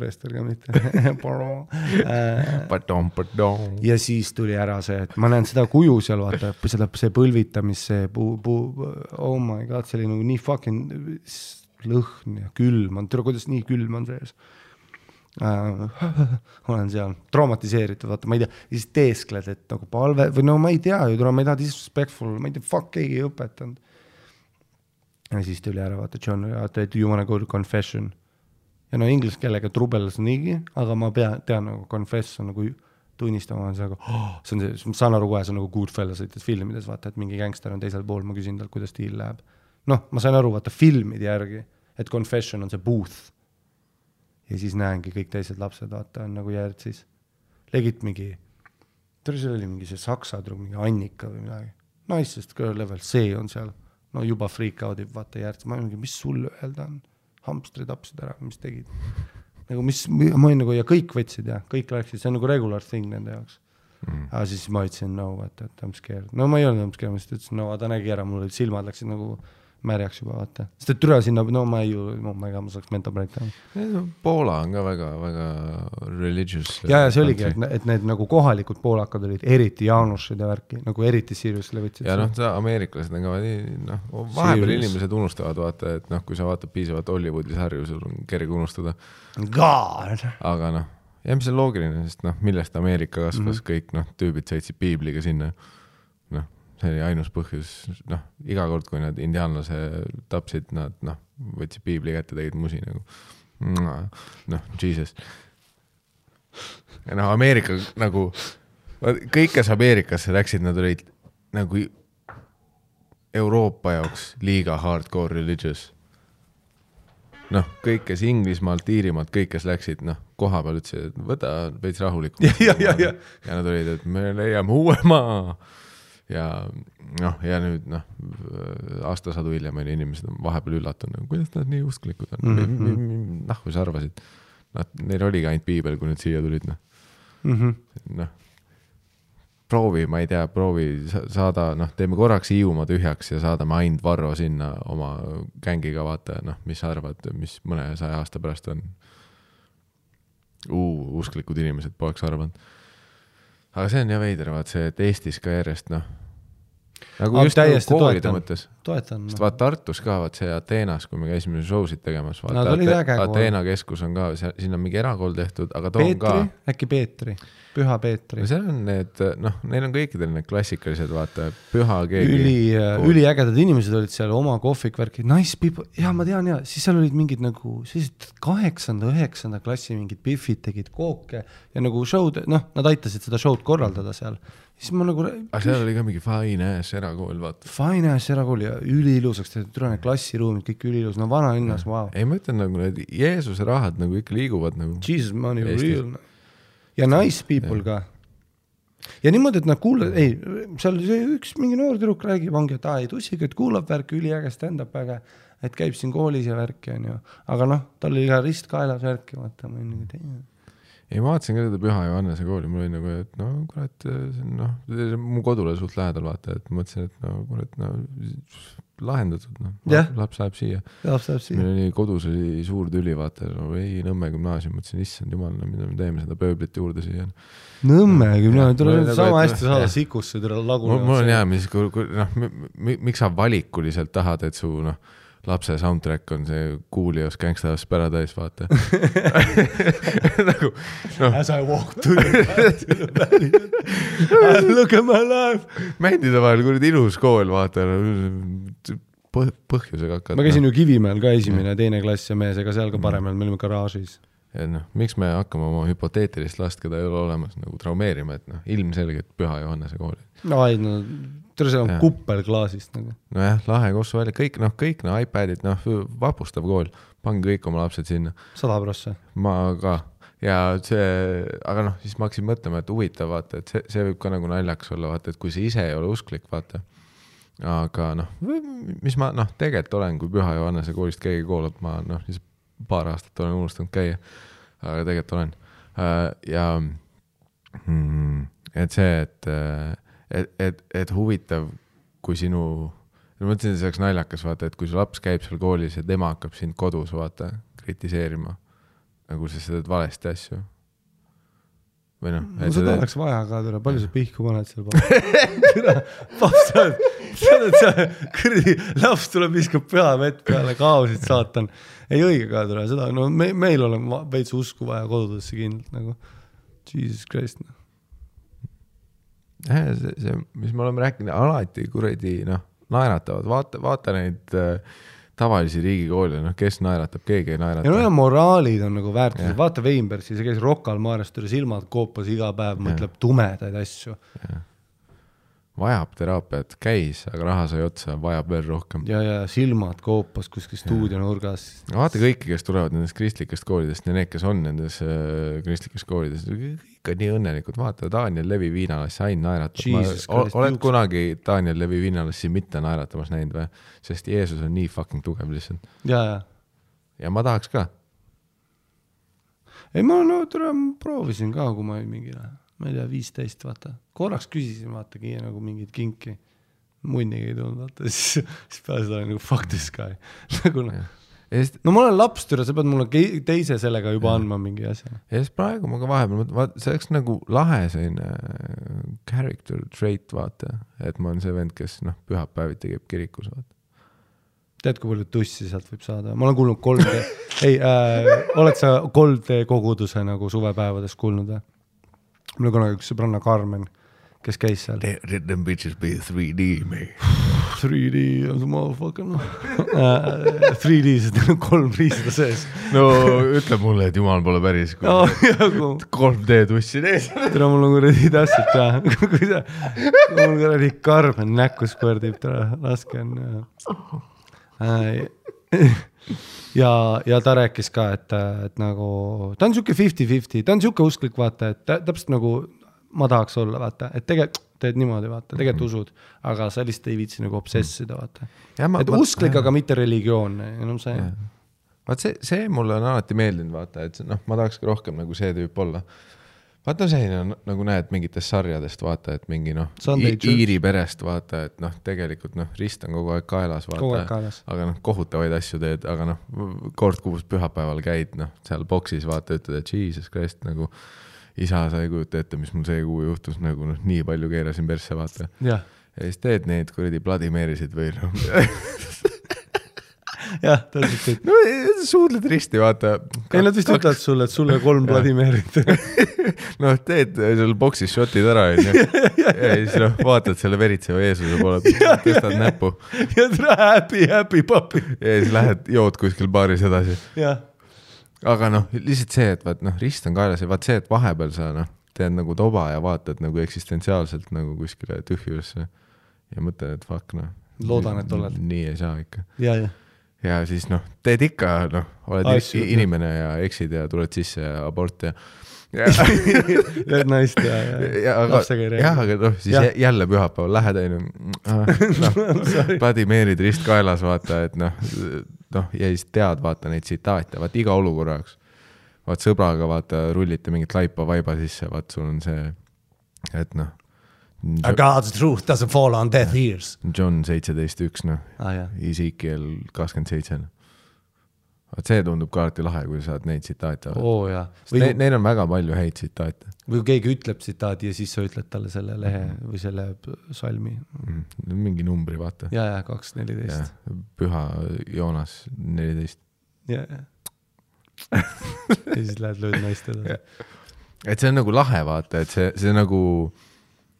Speaker 1: Preester ka mitte
Speaker 2: padom.
Speaker 1: ja siis tuli ära see, et ma näen seda kuju seal, vaata, seda, see põlvitamis, see puu, puu, oh my god, see oli nagu nii fucking lõhn ja külm on, tere, kuidas nii külm on sees äh,. olen seal traumatiseeritud, vaata, ma ei tea, siis teeskled, et nagu palve või no ma ei tea ju, tule, ma ei taha disrespectful, ma ei tea, fuck, keegi ei õpetanud. ja siis tuli ära, vaata, John, do you wanna go to confession? Ja no inglise keelega trubelas niigi, aga ma pean, tean nagu confess on nagu tunnistama on see nagu oh,, see on see, ma saan aru kohe, see on nagu Goodfellas'ites filmides, vaata, et mingi gängster on teisel pool, ma küsin talt, kuidas diil läheb. noh, ma sain aru, vaata filmide järgi, et confession on see booth. ja siis näengi kõik teised lapsed, vaata, on nagu jääd siis, legit mingi, tead, seal oli mingi see saksa tüdruk, mingi Annika või midagi, nicest girl level, see on seal, no juba freak out ib, vaata järg, ma mingi, mis sul öelda on hamstrid tapsid ära, mis tegid. nagu mis, ma olin nagu ja kõik võtsid ja kõik läksid, see on nagu regular thing nende jaoks. Mm.. aga siis ma ütlesin no, et, et I m scared, no ma ei olnud I m scared, ma lihtsalt ütlesin no, ta nägi ära, mul olid silmad läksid nagu märjaks juba vaata, sest et türa sinna, no ma ei no ma tea, ma saaks mental breakdown'i.
Speaker 2: Poola on ka väga, väga religious.
Speaker 1: ja, ja see oligi, et, et need nagu kohalikud poolakad olid eriti Jaanušid ja värki nagu eriti seriously võtsid.
Speaker 2: ja noh, ameeriklased on ka noh, vahepeal inimesed unustavad vaata, et noh, kui sa vaatad piisavalt Hollywoodi sarju, sul on kerge unustada. aga noh, ja mis on loogiline, sest noh, millest Ameerika kasvas mm, -hmm. kõik noh, tüübid sõitsid piibliga sinna. See oli ainus põhjus, noh, iga kord, kui nad indiaanlase tapsid, nad noh, võtsid piibli kätte, tegid musi nagu. noh, jesus. noh, Ameerika nagu, kõik, kes Ameerikasse läksid, nad olid nagu Euroopa jaoks liiga hardcore religious. noh, kõik, kes Inglismaalt, Iirimaalt, kõik, kes läksid, noh, koha peal ütlesid, et võta veits rahulikumalt.
Speaker 1: ja
Speaker 2: nad olid, et me leiame uue maa ja noh, ja nüüd noh, aastasadu hiljem on ju inimesed on vahepeal üllatunud, kuidas nad nii usklikud on mm -hmm., nahku sa arvasid? Nad, neil oligi ainult piibel, kui nad siia tulid, noh mm -hmm.. noh, proovi, ma ei tea, proovi saada, noh, teeme korraks Hiiumaa tühjaks ja saadame ainult Varro sinna oma gängiga, vaata, noh, mis sa arvad, mis mõnesaja aasta pärast on usklikud inimesed, poleks arvanud. Aga see on jah veider, vaat see, et Eestis ka järjest, noh nagu just nagu koolide toetan. mõttes.
Speaker 1: toetan.
Speaker 2: sest vaata Tartus ka, vaat see Ateenas, kui me käisime show sid tegemas, vaata no, Ate Ateena keskus on ka, sinna on mingi erakool tehtud, aga too on ka.
Speaker 1: äkki Peetri, Püha Peetri.
Speaker 2: no seal on need, noh, neil on kõikidel need klassikalised, vaata, püha keegi.
Speaker 1: üli, üliägedad inimesed olid seal, oma kohvik, värki, nice people, jaa, ma tean ja, siis seal olid mingid nagu sellised kaheksanda, üheksanda klassi mingid Biffid tegid kooke ja nagu show'd, noh, nad aitasid seda show'd korraldada seal siis ma nagu.
Speaker 2: aga seal oli ka mingi fine ass erakool, vaata.
Speaker 1: Fine ass erakool ja üliilusaks tehtud, tule need klassiruumid, kõik üliilus, no vanalinnas, vau.
Speaker 2: ei, ma ütlen nagu need Jeesuse rahad nagu ikka liiguvad nagu.
Speaker 1: Jesus money real. ja nice people ja. ka. ja niimoodi, et nad kuulavad, ei, seal üks mingi noor tüdruk räägib, ongi, et aa, ei tussiga, et kuulab värki, üliäge stand-up äge, et käib siin koolis ja värki, onju. aga noh, tal oli ka rist kaelas värki, vaata, ma olin nagu,
Speaker 2: ei, ma vaatasin ka seda Püha Johannese kooli, mul oli nagu, et no kurat, see on noh, mu kodule suht lähedal vaata, et mõtlesin, et no kurat, no lahendatud noh
Speaker 1: Jah.,
Speaker 2: laps läheb siia.
Speaker 1: laps läheb siia.
Speaker 2: meil oli kodus oli suur tüli, vaata, no ei Nõmme gümnaasium, mõtlesin, issand jumal, no mida me teeme seda pööblit juurde siia.
Speaker 1: Nõmme gümnaasium,
Speaker 2: Jah,
Speaker 1: tuleb sama hästi
Speaker 2: noh,
Speaker 1: saada. Sikusse,
Speaker 2: mul,
Speaker 1: laguneda.
Speaker 2: mul on hea, mis, noh, miks sa valikuliselt tahad, et su noh, lapse soundtrack on see Coolios Gangsta of Paradise, vaata. nagu noh,
Speaker 1: As I walk to the look at my life.
Speaker 2: mändide vahel kuradi ilus kool, vaata. põh-, põhjusega hakkad.
Speaker 1: ma käisin ju Kivimäel ka esimene ja teine klass ja me ega seal ka parem ei olnud, me olime garaažis.
Speaker 2: et noh, miks me hakkame oma hüpoteetilist last, keda ei ole olemas, nagu traumeerima, et noh, ilmselgelt Püha Johannese kooli.
Speaker 1: no ei no, tere, seal on
Speaker 2: Jah.
Speaker 1: kuppel klaasist nagu.
Speaker 2: nojah, lahe Kossu välja, kõik noh, kõik no iPadid, noh, vapustav kool, pange kõik oma lapsed sinna,
Speaker 1: sada prossa.
Speaker 2: ma ka ja see, aga noh, siis ma hakkasin mõtlema, et huvitav, vaata, et see, see võib ka nagu naljakas olla, vaata, et kui sa ise ei ole usklik, vaata. aga noh, mis ma noh, tegelikult olen, kui Püha Johannese koolist keegi kuulab, ma noh, lihtsalt paar aastat olen unustanud käia. aga tegelikult olen. ja mm, et see, et, et, et, et huvitav, kui sinu, ma mõtlesin, et see oleks naljakas, vaata, et kui su laps käib seal koolis ja tema hakkab sind kodus, vaata, kritiseerima nagu sa teed valesti asju. või noh,
Speaker 1: no seda oleks vaja ka, tere, palju sa pihku paned seal tere, paps, sa oled, seal, kuradi, laps tuleb, viskab pühavett peale, kaosid saatan. ei õige ka, tere, seda, no me, meil on veits usku vaja kodudesse kindlalt nagu. Jesus Christ, noh.
Speaker 2: see, see, mis me oleme rääkinud, alati kuradi noh, naeratavad, vaata, vaata neid äh, tavalisi riigikoole, noh, kes naeratab, keegi ei
Speaker 1: ja no ja
Speaker 2: naerata.
Speaker 1: moraalid on nagu väärtused. Vaata Weinbergsi, see käis Rocca al Mares, tuli silmad koopas iga päev, mõtleb tumedaid asju.
Speaker 2: Vajab teraapiat, käis, aga raha sai otsa, vajab veel rohkem.
Speaker 1: ja, ja silmad koopas kuskil stuudionurgas.
Speaker 2: vaata kõiki, kes tulevad nendest kristlikest koolidest ja need, kes on nendes äh, kristlikes koolides, on nii õnnelikud, vaata Daniel Levi viinalassi ainult naeratab. Oled kunagi Daniel Levi viinalassi mitte naeratamas näinud või? sest Jeesus on nii fucking tugev lihtsalt
Speaker 1: ja, ja
Speaker 2: ja ma tahaks ka.
Speaker 1: ei ma no tule, ma proovisin ka, kui ma olin mingi, ma ei tea, viisteist, vaata. korraks küsisin, vaata, nagu mingit kinki. munnigi ei tulnud, vaata, siis, siis peale seda oli nagu fuck this guy. nagu noh,
Speaker 2: ja siis,
Speaker 1: no ma olen laps, türa, sa pead mulle teise sellega juba andma mingi asja.
Speaker 2: ja siis praegu ma ka vahepeal mõtlen, vaat see oleks nagu lahe selline äh, character trait, vaata, et ma olen see vend, kes noh, pühapäeviti käib kirikus, vaata.
Speaker 1: tead, kui palju tussi sealt võib saada? ma olen kuulnud 3D, ei äh,, oled sa 3D koguduse nagu suvepäevadest kuulnud või? Mul oli kunagi üks sõbranna Carmen, kes käis seal.
Speaker 2: Let them bitches be 3D me.
Speaker 1: 3D on see motherfucker noh. 3D-s on kolm riista sees.
Speaker 2: no ütle mulle, et jumal pole päris, kui
Speaker 1: oh,. jagu,
Speaker 2: 3D tussi ees.
Speaker 1: tere, mul on kuradi täpselt teha, kui sa, mul kuradi Carmen näkku spõrdib, tere, raske on. ja, ja ta rääkis ka, et, et nagu ta on sihuke fifty-fifty, ta on sihuke usklik, vaata, et tä- täpselt nagu ma tahaks olla, vaata, et tegelikult teed niimoodi, vaata, tegelikult usud, aga sa lihtsalt ei viitsi nagu obsessida, vaata. et usklik, aga mitte religioonne, no see.
Speaker 2: vaat see, see mulle on alati meeldinud, vaata, et noh, ma tahaks ka rohkem nagu see tüüp olla. Vaata selline on, nagu näed mingitest sarjadest, vaata, et mingi noh. Iiri perest vaata, et noh, tegelikult noh, rist on kogu aeg kaelas, vaata. aga noh, kohutavaid asju teed, aga noh, kord kuus pühapäeval käid noh, seal boksis vaata, ütled, et jesus christ nagu isa, sa ei kujuta ette, mis mul see kuu juhtus, nagu noh, nii palju keerasin persse, vaata. ja siis teed neid kuradi Bloody Mary'sid või noh,
Speaker 1: jah, täpselt, et
Speaker 2: no suudled risti, vaata.
Speaker 1: ei, nad vist ütlevad sulle, et sulle kolm Vladimirit.
Speaker 2: noh, teed seal boksis shot'id ära, onju. ja siis noh, vaatad selle veritseva Jeesuse poole, tõstad näpu
Speaker 1: ja tere, happy, happy puppy.
Speaker 2: ja siis lähed jood kuskil baaris edasi. aga noh, lihtsalt see, et vaat noh, rist on kaelas ja vaat see, et vahepeal sa noh, teed nagu toba ja vaatad nagu eksistentsiaalselt nagu kuskile tühjusesse ja mõtled, et fuck noh.
Speaker 1: Loodan, et oled.
Speaker 2: nii ei saa ikka.
Speaker 1: ja, ja.
Speaker 2: Ja siis noh, teed ikka noh, oled
Speaker 1: Asju,
Speaker 2: inimene ja eksid ja tuled sisse ja abort ja.
Speaker 1: ja naist ja, ja
Speaker 2: ja
Speaker 1: lapsega ei
Speaker 2: jah,
Speaker 1: räägi.
Speaker 2: aga noh, siis
Speaker 1: Jah.
Speaker 2: jä- jälle pühapäeval lähed onju, noh, Vladimirid rist kaelas, vaata, et noh, noh ja siis tead, vaata neid tsitaate, vaata iga olukorra jaoks. vaat sõbraga vaata rullite mingit laipa vaiba sisse, vaat sul on see, et noh.
Speaker 1: A God's truth doesn't fall on deaf ears.
Speaker 2: John seitseteist üks noh,
Speaker 1: jah,
Speaker 2: Ezekiel kakskümmend seitse noh. vot see tundub ka alati lahe, kui sa saad neid tsitaate vaadata
Speaker 1: oo jaa.
Speaker 2: Ne,
Speaker 1: või,
Speaker 2: neil on väga palju häid tsitaate
Speaker 1: või kui keegi ütleb tsitaadi ja siis sa ütled talle selle lehe või selle salmi.
Speaker 2: mm.. mingi numbri vaata.
Speaker 1: ja, ja kaks neliteist.
Speaker 2: püha Joonas neliteist.
Speaker 1: ja, ja. ja siis lähed lööd naist edasi.
Speaker 2: et see on nagu lahe vaata, et see, see nagu,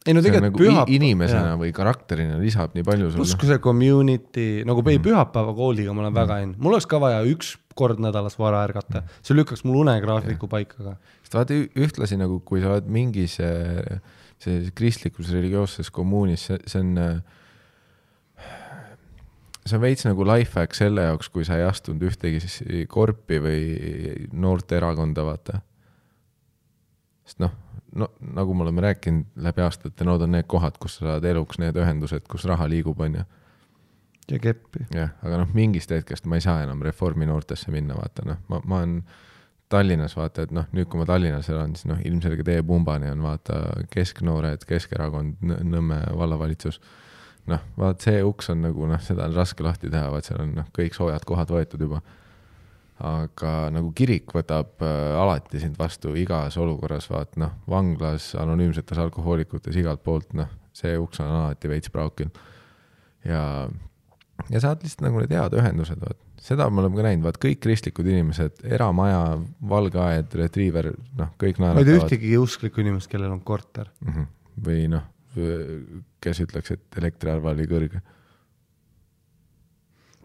Speaker 1: ei no tegelikult
Speaker 2: nagu
Speaker 1: pühap-
Speaker 2: inimesena
Speaker 1: jaa.
Speaker 2: või karakterina lisab nii palju
Speaker 1: pluss,
Speaker 2: sulle.
Speaker 1: kui see community, nagu
Speaker 2: Mhm.
Speaker 1: ei pühapäeva kooliga ma olen väga in, mul oleks ka vaja üks kord nädalas vara ärgata,
Speaker 2: Mhm.
Speaker 1: see lükkaks mul unegraafiku paika ka.
Speaker 2: sest vaata ühtlasi nagu, kui sa oled mingis äh, sellises kristlikus religioosses kommuunis, see, see on äh, see on veits nagu life hack selle jaoks, kui sa ei astunud ühtegi korpi või noorteerakonda, vaata. sest noh, no nagu me oleme rääkinud läbi aastate, need on need kohad, kus sa saad eluks need ühendused, kus raha liigub, onju.
Speaker 1: ja keppi.
Speaker 2: jah, aga noh, mingist hetkest ma ei saa enam Reformi noortesse minna, vaata noh, ma, ma olen Tallinnas vaata, et noh, nüüd kui ma Tallinnas elan, siis noh, ilmselgelt e-pumbani on vaata kesknoored, Keskerakond, Nõmme vallavalitsus. noh, vaat see uks on nagu noh, seda on raske lahti teha, vaat seal on noh, kõik soojad kohad võetud juba. Aga nagu kirik võtab äh, alati sind vastu igas olukorras, vaat noh, vanglas, anonüümsetes alkohoolikutes, igalt poolt noh, see uks on alati veits praokil. ja ja saad lihtsalt nagu need head ühendused, vaat seda me oleme ka näinud, vaat kõik kristlikud inimesed, eramaja, valge aed, retriiver, noh, kõik
Speaker 1: ma ei tea
Speaker 2: naeratavad.
Speaker 1: ühtegi usklikku inimest, kellel on korter.
Speaker 2: Mhm. või noh, kes ütleks, et elektriarve oli kõrge.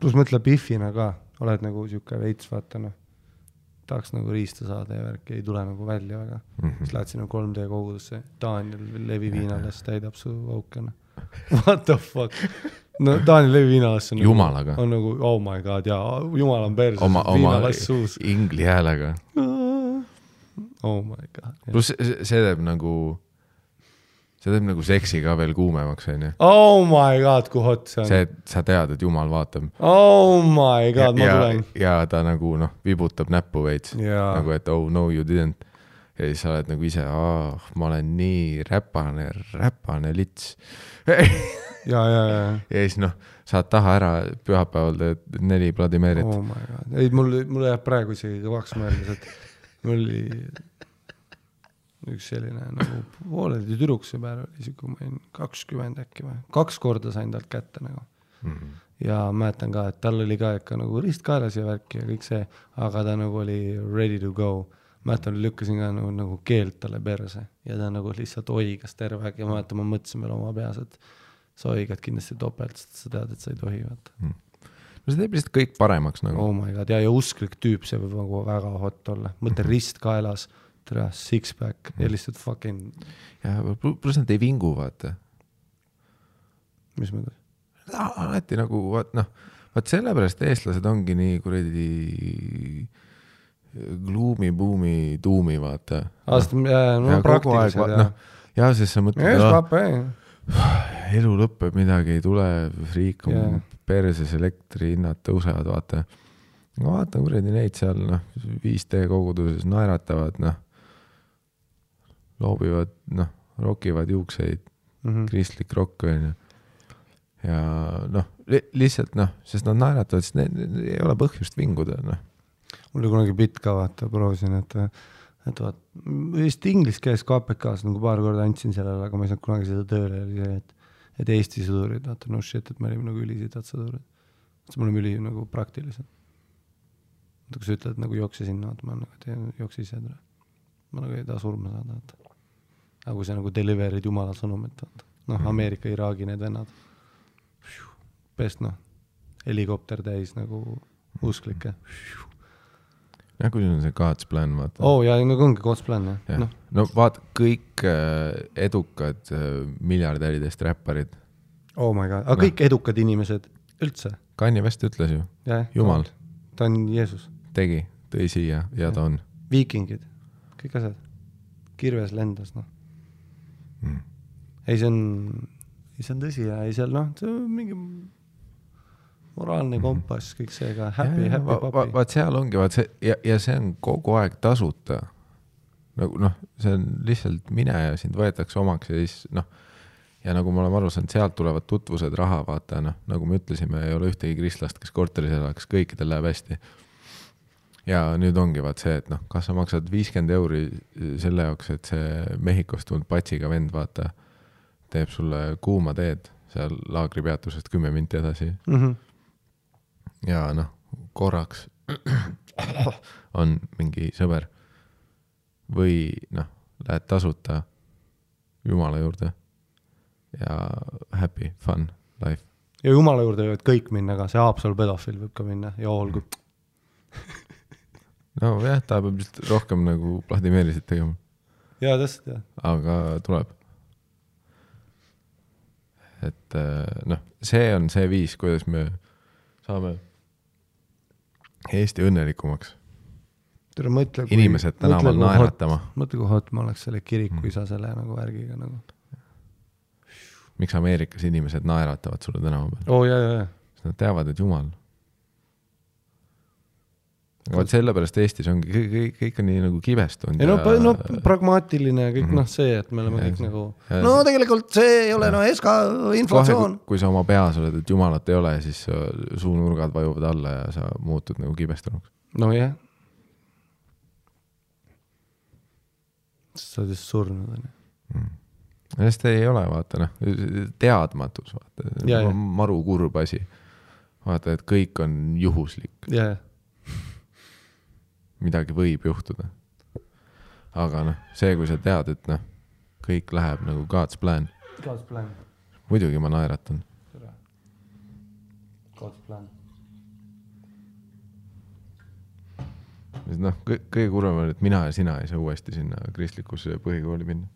Speaker 1: pluss mõtle Biffina ka, oled nagu sihuke veits, vaata noh, tahaks nagu riista saada ja värki, ei tule nagu välja väga.
Speaker 2: Mhm.
Speaker 1: siis lähed sinna 3D kogudusse, Daniel Levi viinalas täidab su auke, noh. What the fuck? no Daniel Levi viinalas on
Speaker 2: Jumalaga.
Speaker 1: nagu,, on nagu oh my god jaa, jumal on perses, viinalass suus.
Speaker 2: ingli häälega.
Speaker 1: oh my god.
Speaker 2: pluss see teeb nagu, see teeb nagu seksi ka veel kuumemaks, onju.
Speaker 1: oh my god, kui hot see on.
Speaker 2: see, et sa tead, et jumal vaatab.
Speaker 1: oh my god, ma tulen.,
Speaker 2: ja ta nagu noh, vibutab näppu veits
Speaker 1: Jaa.
Speaker 2: nagu, et oh no you didn't. ja siis sa oled nagu ise, ma olen nii räpane, räpane lits.
Speaker 1: ja, ja, ja,
Speaker 2: ja siis noh, saad taha ära, pühapäeval teed neli Vladimirit oh
Speaker 1: my god, ei mul, mul jääb praegu isegi kõvaks mõeldes, et mul oli üks selline nagu pooleldi tüdruksõber oli siuke, ma olin kakskümmend äkki või, kaks korda sain talt kätte nagu.
Speaker 2: Mhm.
Speaker 1: ja mäletan ka, et tal oli ka ikka nagu rist kaelas ja värk ja kõik see, aga ta nagu oli ready to go. mäletan, lükkasin ka nagu, nagu keelt talle perse ja ta nagu lihtsalt oigas terve aeg ja mäletan, ma mõtlesin veel oma peas, et sa oigad kindlasti topelt, sest sa tead, et sa ei tohi, vaata.
Speaker 2: no see teeb lihtsalt kõik paremaks nagu
Speaker 1: oh my god, ja, ja usklik tüüp, see võib nagu väga hot olla, mõtle rist kaelas, tere, six-pack ja lihtsalt fucking,
Speaker 2: ja pl- pluss nad ei vingu, vaata.
Speaker 1: mis mõttes.
Speaker 2: alati nagu vaat noh, vaat sellepärast eestlased ongi nii kuradi gloomy-buumi tuumi, vaata.
Speaker 1: no
Speaker 2: ja aeg,
Speaker 1: praktilised ja
Speaker 2: noh, sest sa mõtled,
Speaker 1: eh.
Speaker 2: elu lõpeb, midagi ei tule, riik on yeah. perses, elektrihinnad tõusevad, vaata. no vaata kuradi neid seal noh, 5D koguduses naeratavad, noh, loobivad, noh, rokivad juukseid,
Speaker 1: Mhm.
Speaker 2: kristlik rokk onju. ja noh li, lihtsalt noh, sest nad naeratavad, sest neil ei ole põhjust vinguda, noh.
Speaker 1: mul oli kunagi bitt ka vaata, proovisin, et, et vaat, vist inglise keeles KPK-s nagu paar korda andsin sellele, aga ma ei saanud kunagi seda tööle, oli see, et, et Eesti sõdurid, vaata no shit, et me olime nagu ülisidad sõdurid. siis me oleme üli nagu praktilised. kui sa ütled nagu jookse sinna, vaata ma nagu, ei, jookse ise tule. ma nagu ei taha surma saada, vaata. Aga kui sa nagu deliver'id jumala sõnumit, vaata. noh, Ameerika, Iraagi need vennad. best noh, helikopter täis nagu usklikke.
Speaker 2: Jah, kui sul on see God's plan, vaata.
Speaker 1: Oo oh, ja nagu ongi koosplaan jah.
Speaker 2: Jah.
Speaker 1: Ja., noh,
Speaker 2: no vaata, kõik äh, edukad äh, miljardäridest räpparid,
Speaker 1: oh my god, aga kõik edukad inimesed üldse,
Speaker 2: Kanye West ütles ju. Jumal..
Speaker 1: ta on Jeesus,
Speaker 2: tegi, tõi siia ja ta on.
Speaker 1: Viikingid, kõik asjad, kirves lendas noh,
Speaker 2: mm..
Speaker 1: ei see on, see on tõsi ja ei seal noh, mingi, moraalne kompass, kõik see ka, happy, happy
Speaker 2: va, va,
Speaker 1: papi.
Speaker 2: vaat seal ongi, vaat see ja, ja see on kogu aeg tasuta. nagu noh, see on lihtsalt mine ja sind võetakse omaks ja siis noh, ja nagu me oleme aru saanud, sealt tulevad tutvused, raha, vaata noh, nagu me ütlesime, ei ole ühtegi kristlast, kes korteris elaks, kõikidel läheb hästi. Ja nüüd ongi vaat see, et noh, kas sa maksad viiskümmend euri selle jaoks, et see Mehhikost tulnud patsiga vend, vaata, teeb sulle kuuma teed seal laagripeatusest kümme minti edasi
Speaker 1: Mm -hmm.
Speaker 2: ja noh, korraks on mingi sõber või noh, lähed tasuta Jumala juurde ja happy, fun life.
Speaker 1: ja jumala juurde võivad kõik minna ka, see Haapsalu pedofiil võib ka minna ja olgu.
Speaker 2: nojah, ta peab lihtsalt rohkem nagu Vladimirisid tegema,
Speaker 1: jaa, täpselt jah.
Speaker 2: aga tuleb. et äh, noh, see on see viis, kuidas me saame Eesti õnnelikumaks,
Speaker 1: tere, mõtle.
Speaker 2: inimesed tänaval. naeratama.
Speaker 1: mõtle, kui hot ma oleks selle kirikuisa selle nagu värgiga nagu.
Speaker 2: miks Ameerikas inimesed naeratavad sulle tänava peal?
Speaker 1: oo oh, jaa, jaa, jaa.
Speaker 2: sest nad teavad, et jumal. Vot sellepärast Eestis ongi kõik, kõik, kõik on nii nagu kibestunud.
Speaker 1: ei no, no pragmaatiline ja kõik mm. -hmm. noh, see, et me oleme
Speaker 2: Ja
Speaker 1: kõik nagu
Speaker 2: ja
Speaker 1: no tegelikult see ei ole no SK inflatsioon.
Speaker 2: kui sa oma peas oled, et jumalat ei ole, siis su suunurgad vajuvad alla ja sa muutud nagu kibestunuks.
Speaker 1: nojah. sa oled just surnud onju.
Speaker 2: sest ei ole, vaata noh, teadmatus,
Speaker 1: Ja, ja.
Speaker 2: vaata, maru kurb asi. vaata, et kõik on juhuslik,
Speaker 1: ja, ja,
Speaker 2: midagi võib juhtuda. aga noh, see, kui sa tead, et noh, kõik läheb nagu God's plan,
Speaker 1: God's plan.
Speaker 2: muidugi ma naeratan.
Speaker 1: God's plan.
Speaker 2: noh, kõige kurvem on, et mina ja sina ei saa uuesti sinna kristlikusse põhikooli minna.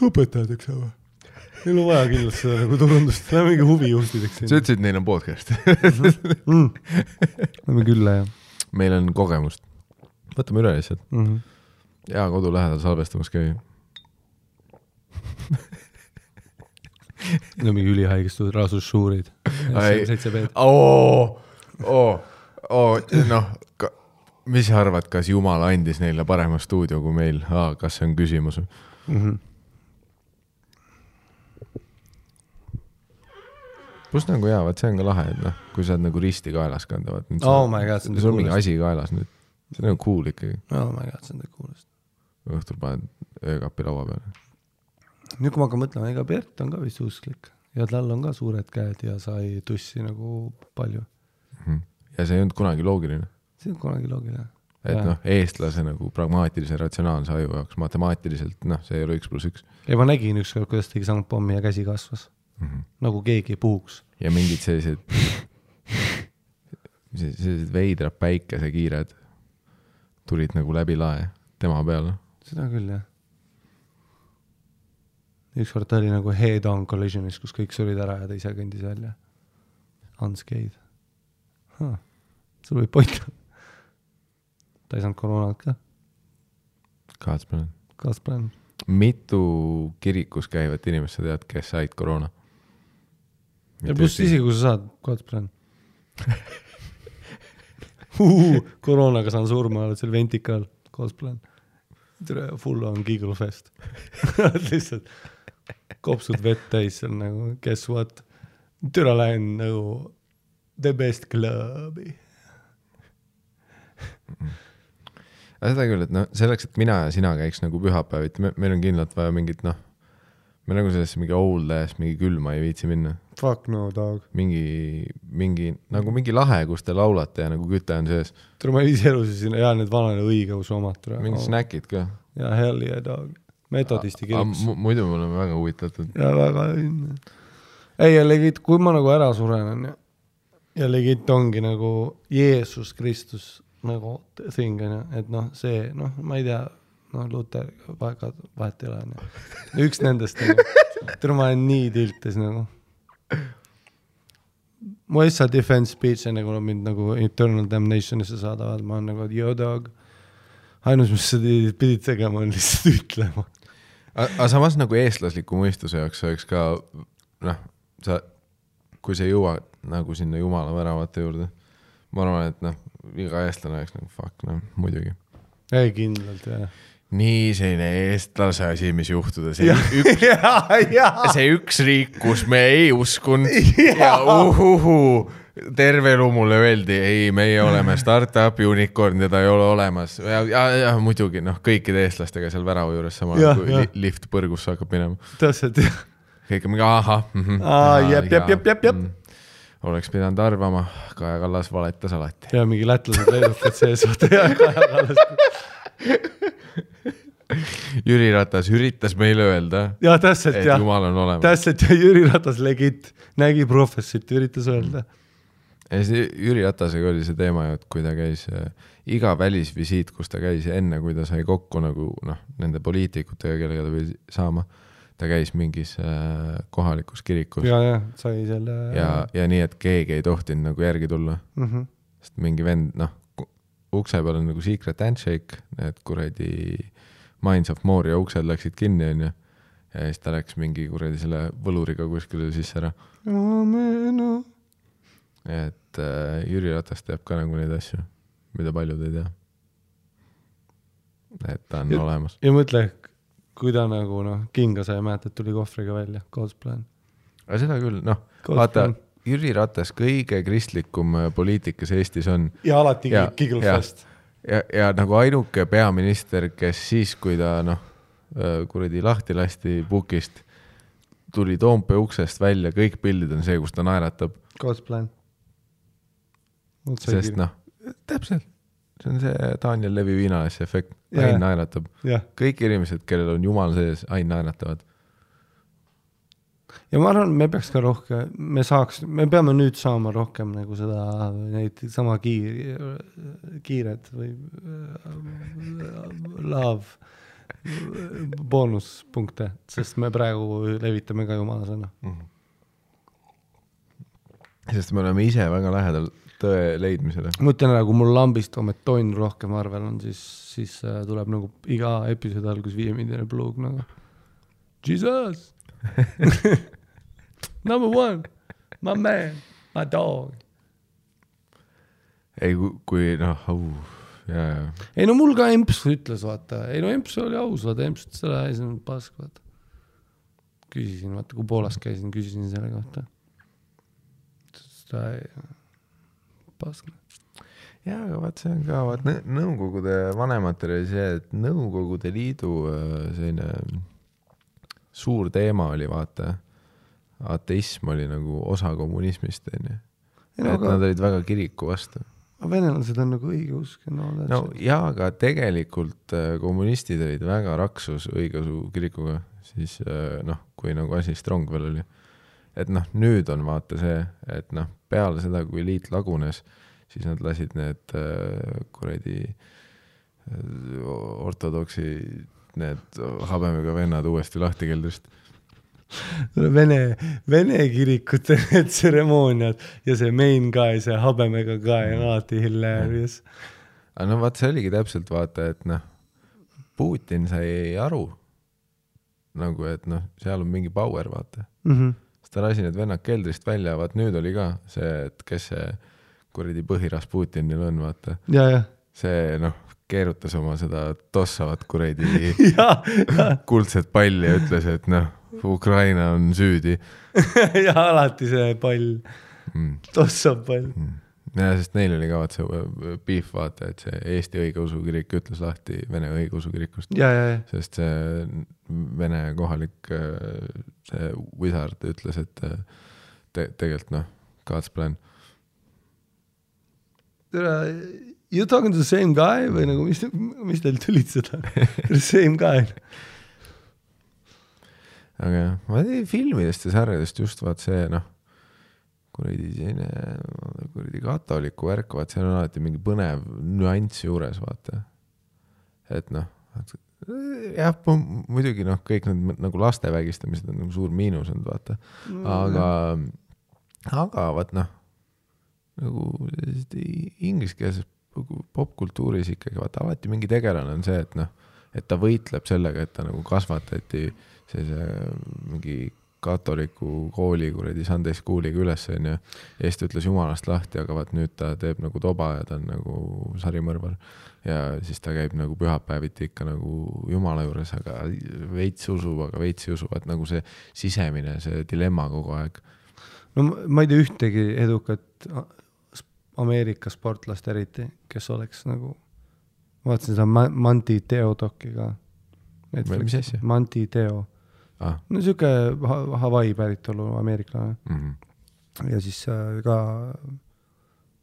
Speaker 1: õpetajateks või? Neil on vaja kindlasti seda nagu turundust, lähme mingi huvijuhtideks
Speaker 2: sa ütlesid, et neil on podcast
Speaker 1: mm.. Lähme külla ja
Speaker 2: meil on kogemust. võtame üle lihtsalt.
Speaker 1: mm. -hmm.
Speaker 2: hea kodu lähedal salvestamas käi.
Speaker 1: no mingi ülihaigestunud rasussuurid.
Speaker 2: Ai.
Speaker 1: seitse B-d.
Speaker 2: oo, oo, oo, noh, mis sa arvad, kas Jumal andis neile parema stuudio kui meil ah,? kas see on küsimus?
Speaker 1: Mhm.
Speaker 2: Pluss nagu jaa, vot see on ka lahe, et noh, kui sa oled nagu risti kaelas kanda, vaat
Speaker 1: Oh my god, see on
Speaker 2: sul on mingi asi kaelas nüüd, see on nagu cool ikkagi,
Speaker 1: oh my god, see on kuulest.
Speaker 2: õhtul paned öökapi laua peale.
Speaker 1: nüüd, kui ma hakkan mõtlema, ega Bert on ka vist usklik ja tal on ka suured käed ja sai tussi nagu palju.
Speaker 2: Mhm. ja see ei olnud kunagi loogiline,
Speaker 1: see on kunagi loogiline.
Speaker 2: et noh, eestlase nagu pragmaatilise ratsionaalse aju jaoks matemaatiliselt noh, see ei ole üks pluss üks.
Speaker 1: ja ma nägin ükskord, kuidas tegi sangpommi ja käsi kasvas, nagu keegi ei puhuks.
Speaker 2: ja mingid sellised, sellised veidrad päikesekiired tulid nagu läbi lae tema peale.
Speaker 1: seda küll, jah. ükskord ta oli nagu head-on collision'is, kus kõik surid ära ja ta ise kõndis välja. Unscathed huh.. sul võib point olla. ta ei saanud koroonat ka,
Speaker 2: kaaspeal.
Speaker 1: kas praegu?
Speaker 2: mitu kirikus käivat inimest sa tead, kes said koroona?
Speaker 1: Ja pluss isegi, kui sa saad, praegu koroonaga saan surma, oled seal ventikal, cosplay. tere, full on giggle fest. lihtsalt kopsud vett täis seal nagu, guess what. türa lähen nagu the best club'i.
Speaker 2: aga seda küll, et noh, selleks, et mina ja sina käiks nagu pühapäeviti, me, meil on kindlalt vaja mingit noh, me nagu sellesse mingi old ass, mingi külma ei viitsi minna.
Speaker 1: Fuck no dog.
Speaker 2: mingi, mingi nagu mingi lahe, kus te laulate ja nagu küte on sees,
Speaker 1: tere, ma ise elusin sinna, jaa, need vanad õigeusu omad,
Speaker 2: mingid snäkid ka.
Speaker 1: jaa, hell yeah dog. metodisti kirikus.
Speaker 2: muidu me oleme väga huvitatud.
Speaker 1: ja väga õnne. ei, ja legit, kui ma nagu ära suren, onju, ja legit ongi nagu Jeesus Kristus nagu thing onju, et noh, see noh, ma ei tea, noh, Luter, väga vahet ei ole onju. üks nendest onju, tere, ma olen nii tiltis nagu. mu issa defense speech enne kui nad mind nagu eternal damnation'isse saadavad, ma olen nagu, yo dog. ainus, mis sa pidid tegema, on lihtsalt ütlema.
Speaker 2: aga samas nagu eestlasliku mõistuse jaoks oleks ka noh, sa kui sa jõuad nagu sinna jumala väravate juurde, ma arvan, et noh, iga eestlane oleks nagu fuck, noh muidugi.
Speaker 1: ei, kindlalt jah
Speaker 2: nii selline eestlase asi, mis juhtuda, see ja, üks, see üks riik, kus me ei uskunud ja, ja uhuhu, terve elu mulle öeldi, ei, meie oleme startup unicorn, teda ei ole olemas ja, ja, ja muidugi noh, kõikide eestlastega seal värava juures sama, kui ja. lift põrgusse hakkab minema.
Speaker 1: täpselt, jah.
Speaker 2: kõik on mingi ahah mm. -hmm,
Speaker 1: aa, jep, jep, jep, jep, jep.
Speaker 2: oleks pidanud arvama, Kaja Kallas valetas alati.
Speaker 1: ja mingi lätlased, leedukad sees, vaata ja Kaja Kallas
Speaker 2: Jüri Ratas üritas meile öelda.
Speaker 1: ja täpselt jah.
Speaker 2: jumal on olemas.
Speaker 1: täpselt ja Jüri Ratas legit nägi professit, üritas öelda.
Speaker 2: ja see Jüri Ratasega oli see teema ju, et kui ta käis äh, iga välisvisiit, kus ta käis enne, kui ta sai kokku nagu noh, nende poliitikutega, kellega ta pidi saama, ta käis mingis äh, kohalikus kirikus.
Speaker 1: ja, ja sai selle.
Speaker 2: ja, ja nii, et keegi ei tohtinud nagu järgi tulla
Speaker 1: mm. -hmm.
Speaker 2: sest mingi vend, noh, ukse peal on nagu secret handshake, need kuradi Minds of Moria uksed läksid kinni, onju. ja siis ta läks mingi kuradi selle võluriga kuskile sisse ära. et äh, Jüri Ratas teab ka nagu neid asju, mida paljud ei tea. et ta on ja, olemas.
Speaker 1: ja mõtle, kui ta nagu noh, kinga sai, mäletad, tuli kohvriga välja, God's plan.
Speaker 2: aga seda küll, noh, vaata plan. Jüri Ratas, kõige kristlikum äh, poliitik, kes Eestis on.
Speaker 1: ja alati kiglufest
Speaker 2: ja, ja nagu ainuke peaminister, kes siis, kui ta noh, kuradi lahti lasti pukist, tuli Toompea uksest välja, kõik pildid on see, kus ta naeratab.
Speaker 1: God's plan.
Speaker 2: sest noh, täpselt, see on see Daniel Levi viinaasja efekt, Ain naeratab. kõik inimesed, kellel on jumal sees, Ain naeratavad
Speaker 1: ja ma arvan, me peaks ka rohkem, me saaks, me peame nüüd saama rohkem nagu seda, neid sama kiir, kiired või love boonuspunkte, sest me praegu levitame ka jumala sõna mm. -hmm.
Speaker 2: sest me oleme ise väga lähedal tõe leidmisele.
Speaker 1: ma ütlen ära, kui mul lambist on tonn rohkem arvel on, siis, siis äh, tuleb nagu iga episoodi algus viiemiljoni plug nagu. Jesus Number one, my man, my dog.
Speaker 2: ei, kui noh jaa,
Speaker 1: ei no mul ka emps ütles, vaata, ei no emps oli aus, vaata, emps ütles ära, ei see on pask, vaata. küsisin, vaata, kui Poolas käisin, küsisin selle kohta. ta ei, pask.
Speaker 2: jaa, aga vaat see on ka, vaat Nõukogude vanematel oli see, et Nõukogude Liidu äh, selline suur teema oli, vaata ateism oli nagu osa kommunismist, onju. et aga... nad olid väga kiriku vastu.
Speaker 1: aga venelased on nagu õigeusk ja no
Speaker 2: no jaa, aga tegelikult äh, kommunistid olid väga raksus õigeusu kirikuga, siis äh, noh, kui nagu asi strong veel oli. et noh, nüüd on vaata see, et noh, peale seda, kui liit lagunes, siis nad lasid need äh, kuradi ortodoksi need habemega vennad uuesti lahti keldrist
Speaker 1: Vene, Vene kirikute need tseremooniad ja see main guy, see habemega guy on alati hilarious.
Speaker 2: aga no vaat see oligi täpselt vaata, et noh, Putin sai aru nagu, et noh, seal on mingi power, vaata
Speaker 1: mm. -hmm.
Speaker 2: siis ta lasi need vennad keldrist välja, vaat nüüd oli ka see, et kes see kuradi põhiras Putinil on, vaata. see noh, keerutas oma seda tossavat kuradi kuldset palli ja ütles, et noh Ukraina on süüdi
Speaker 1: ja alati see pall mm., tossab pall mm..
Speaker 2: ja sest neil oli ka vaat see beef vaata, et see Eesti õigeusu kirik ütles lahti Vene õigeusu kirikust. sest see Vene kohalik see wizard ütles, et te, tegelikult noh, God's plan.
Speaker 1: You talking to the same guy? Või nagu mis, mis teil tülitseda The same guy.
Speaker 2: Aga jah, ma teen filmidest ja sarjadest just vaat see noh, kuradi selline kuradi katoliku värk, vaat seal on alati mingi põnev nüanss juures, vaata. et noh, jah, muidugi noh, kõik need nagu laste vägistamised on nagu suur miinus olnud, vaata, aga, aga vaat noh, nagu ingliskeelses popkultuuris ikkagi vaata alati mingi tegelane on see, et noh, et ta võitleb sellega, et ta nagu kasvatati sellise mingi katoliku kooli kuradi Sunday School'iga üles, onju. ja siis ta ütles jumalast lahti, aga vaat nüüd ta teeb nagu toba ja ta on nagu sarimõrvar. ja siis ta käib nagu pühapäeviti ikka nagu jumala juures, aga veits usub, aga veits ei usu, et nagu see sisemine, see dilemma kogu aeg.
Speaker 1: no ma ei tea ühtegi edukat Ameerika sportlast eriti, kes oleks nagu, vaatasin seda Manti Teodoki ka.
Speaker 2: mis asja?
Speaker 1: Manti Teo
Speaker 2: ah..
Speaker 1: no sihuke Hawaii päritolu ameeriklane
Speaker 2: mm. -hmm.
Speaker 1: ja siis äh, ka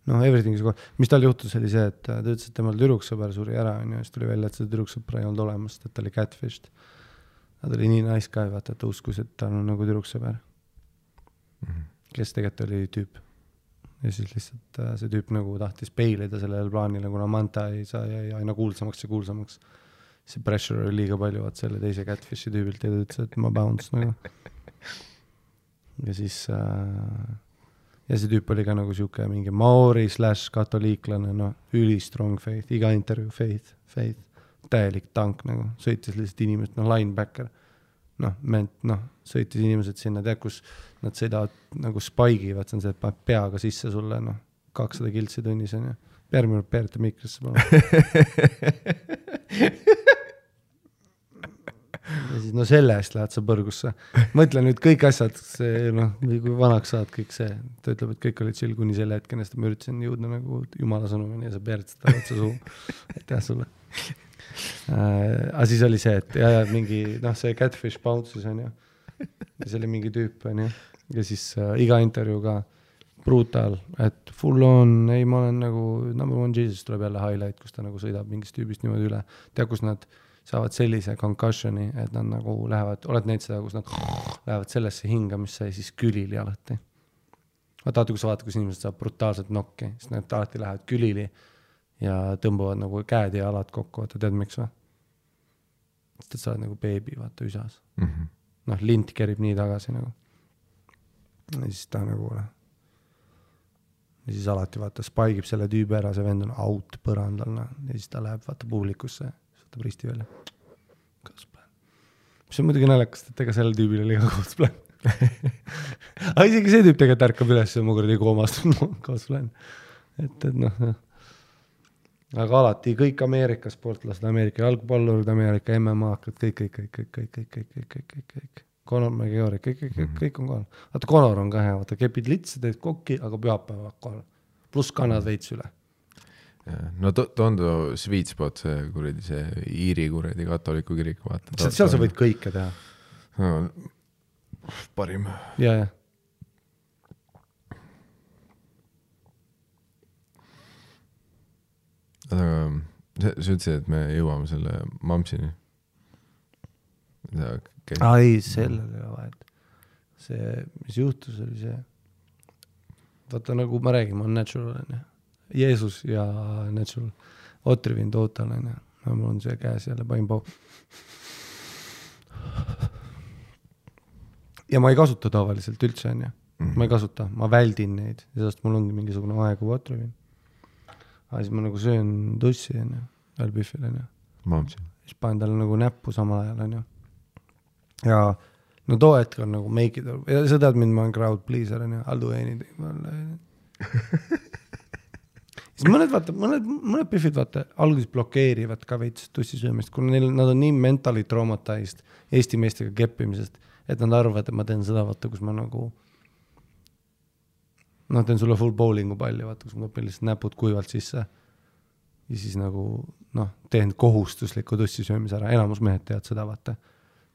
Speaker 1: noh, Everything'is kohe, mis tal juhtus, oli see, et äh, ta ütles, et temal tüdruksõber suri ära, onju, siis tuli välja, et seda tüdruksõpra ei olnud olemas, et ta oli catfished. ta oli nii nice guy, vaata, et ta uskus, et tal on nagu tüdruksõber
Speaker 2: mm. -hmm.
Speaker 1: kes tegelikult oli tüüp. Ja siis lihtsalt äh, see tüüp nagu tahtis peilida sellele plaanile, kuna Manta ei saa, jäi aina kuulsamaks ja kuulsamaks see pressure oli liiga palju, vaat selle teise catfish'i tüübilt ja ta ütles, et ma bounce nagu. ja siis äh, ja see tüüp oli ka nagu sihuke mingi maori slaš katoliiklane, noh, ülistrong faith, iga intervjuu faith, faith, täielik tank nagu, sõitis lihtsalt inimest, noh, linebacker. Noh, ment-, noh, sõitis inimesed sinna, tead, kus nad sõidavad nagu spike'i, vaat see on see, et paned peaga sisse sulle, noh, kakssada kiltsi tunnis onju. järgmine kord peereta mikrisse palun ja siis no selle eest lähed sa põrgusse. mõtle nüüd kõik asjad, see noh, kui vanaks saad, kõik see, ta ütleb, et kõik oli chill kuni selle hetkeni, sest ma üritasin jõuda nagu jumala sõnumini ja sa peerdasid talle otsa suhu. aitäh sulle. Aga siis oli see, et ja, ja mingi noh, see catfish bounce'is onju. see oli mingi tüüp onju ja siis äh, iga intervjuu ka brutal, et full on, ei, ma olen nagu number one Jesus tuleb jälle highlight, kus ta nagu sõidab mingist tüübist niimoodi üle. tead, kus nad saavad sellise concussion'i, et nad nagu lähevad, oled näinud seda, kus nad lähevad sellesse hingamisse ja siis külili alati. vaata, vaata, kui sa vaatad, kus inimesed saavad brutaalselt nokki, siis nad alati lähevad külili ja tõmbavad nagu käed ja jalad kokku, vaata, tead miks või? sest et sa oled nagu beebi, vaata, üsas
Speaker 2: mm -hmm..
Speaker 1: noh, lint kerib nii tagasi nagu. ja siis ta nagu noh. ja siis alati vaata, spike ib selle tüübi ära, see vend on out põrandal, noh, ja siis ta läheb vaata publikusse võtab risti välja. Godsplan. mis on muidugi naljakas, et ega sellel tüübil oli ka Godsplan aga isegi see tüüp tegelikult ärkab üles ja ma kuradi koomast Godsplan. et, et noh, noh aga alati kõik Ameerika sportlased, Ameerika jalgpallurid, Ameerika MM-akad, kõik, kõik, kõik, kõik, kõik, kõik, kõik, kõik, kõik, kõik, kõik. Conor McGregor, kõik, kõik, kõik, kõik on kohal. vaata, Conor on ka hea, vaata, kepid litsi, teed kokki, aga pühapäeval kohal. pluss kannad veits üle
Speaker 2: no Tondo sweet spot, see kuradi, see Iiri kuradi katoliku kirik, vaata.
Speaker 1: seal sa võid kõike teha
Speaker 2: no,. parim.
Speaker 1: ja, ja.
Speaker 2: Aga sa, sa ütlesid, et me jõuame selle Mampsini.
Speaker 1: aa ei, sellel ei ole vahet. see, mis juhtus, oli see, vaata nagu ma räägin, ma olen natural onju Jeesus ja Natural Otriviin Total onju, mul on see käes jälle panin pau-. ja ma ei kasuta tavaliselt üldse onju mm, -hmm. ma ei kasuta, ma väldin neid, sest mul ongi mingisugune aegu Otriviin. Aga siis ma nagu söön tussi onju, pühvil onju. siis panen talle nagu näppu samal ajal onju. ja no too hetk on nagu make it, sa tead mind, ma olen crowd pleaser onju, I'll do anything siis mõned vaata, mõned, mõned Biffid vaata alguses blokeerivad ka veits tussi söömist, kuna neil, nad on nii mentally traumatized Eesti meestega keppimisest, et nad arvavad, et ma teen seda, vaata, kus ma nagu noh, teen sulle full bowling'u palli, vaata, kus ma topin lihtsalt näpud kuivalt sisse. ja siis nagu noh, teen kohustusliku tussi söömise ära, enamus mehed teevad seda, vaata.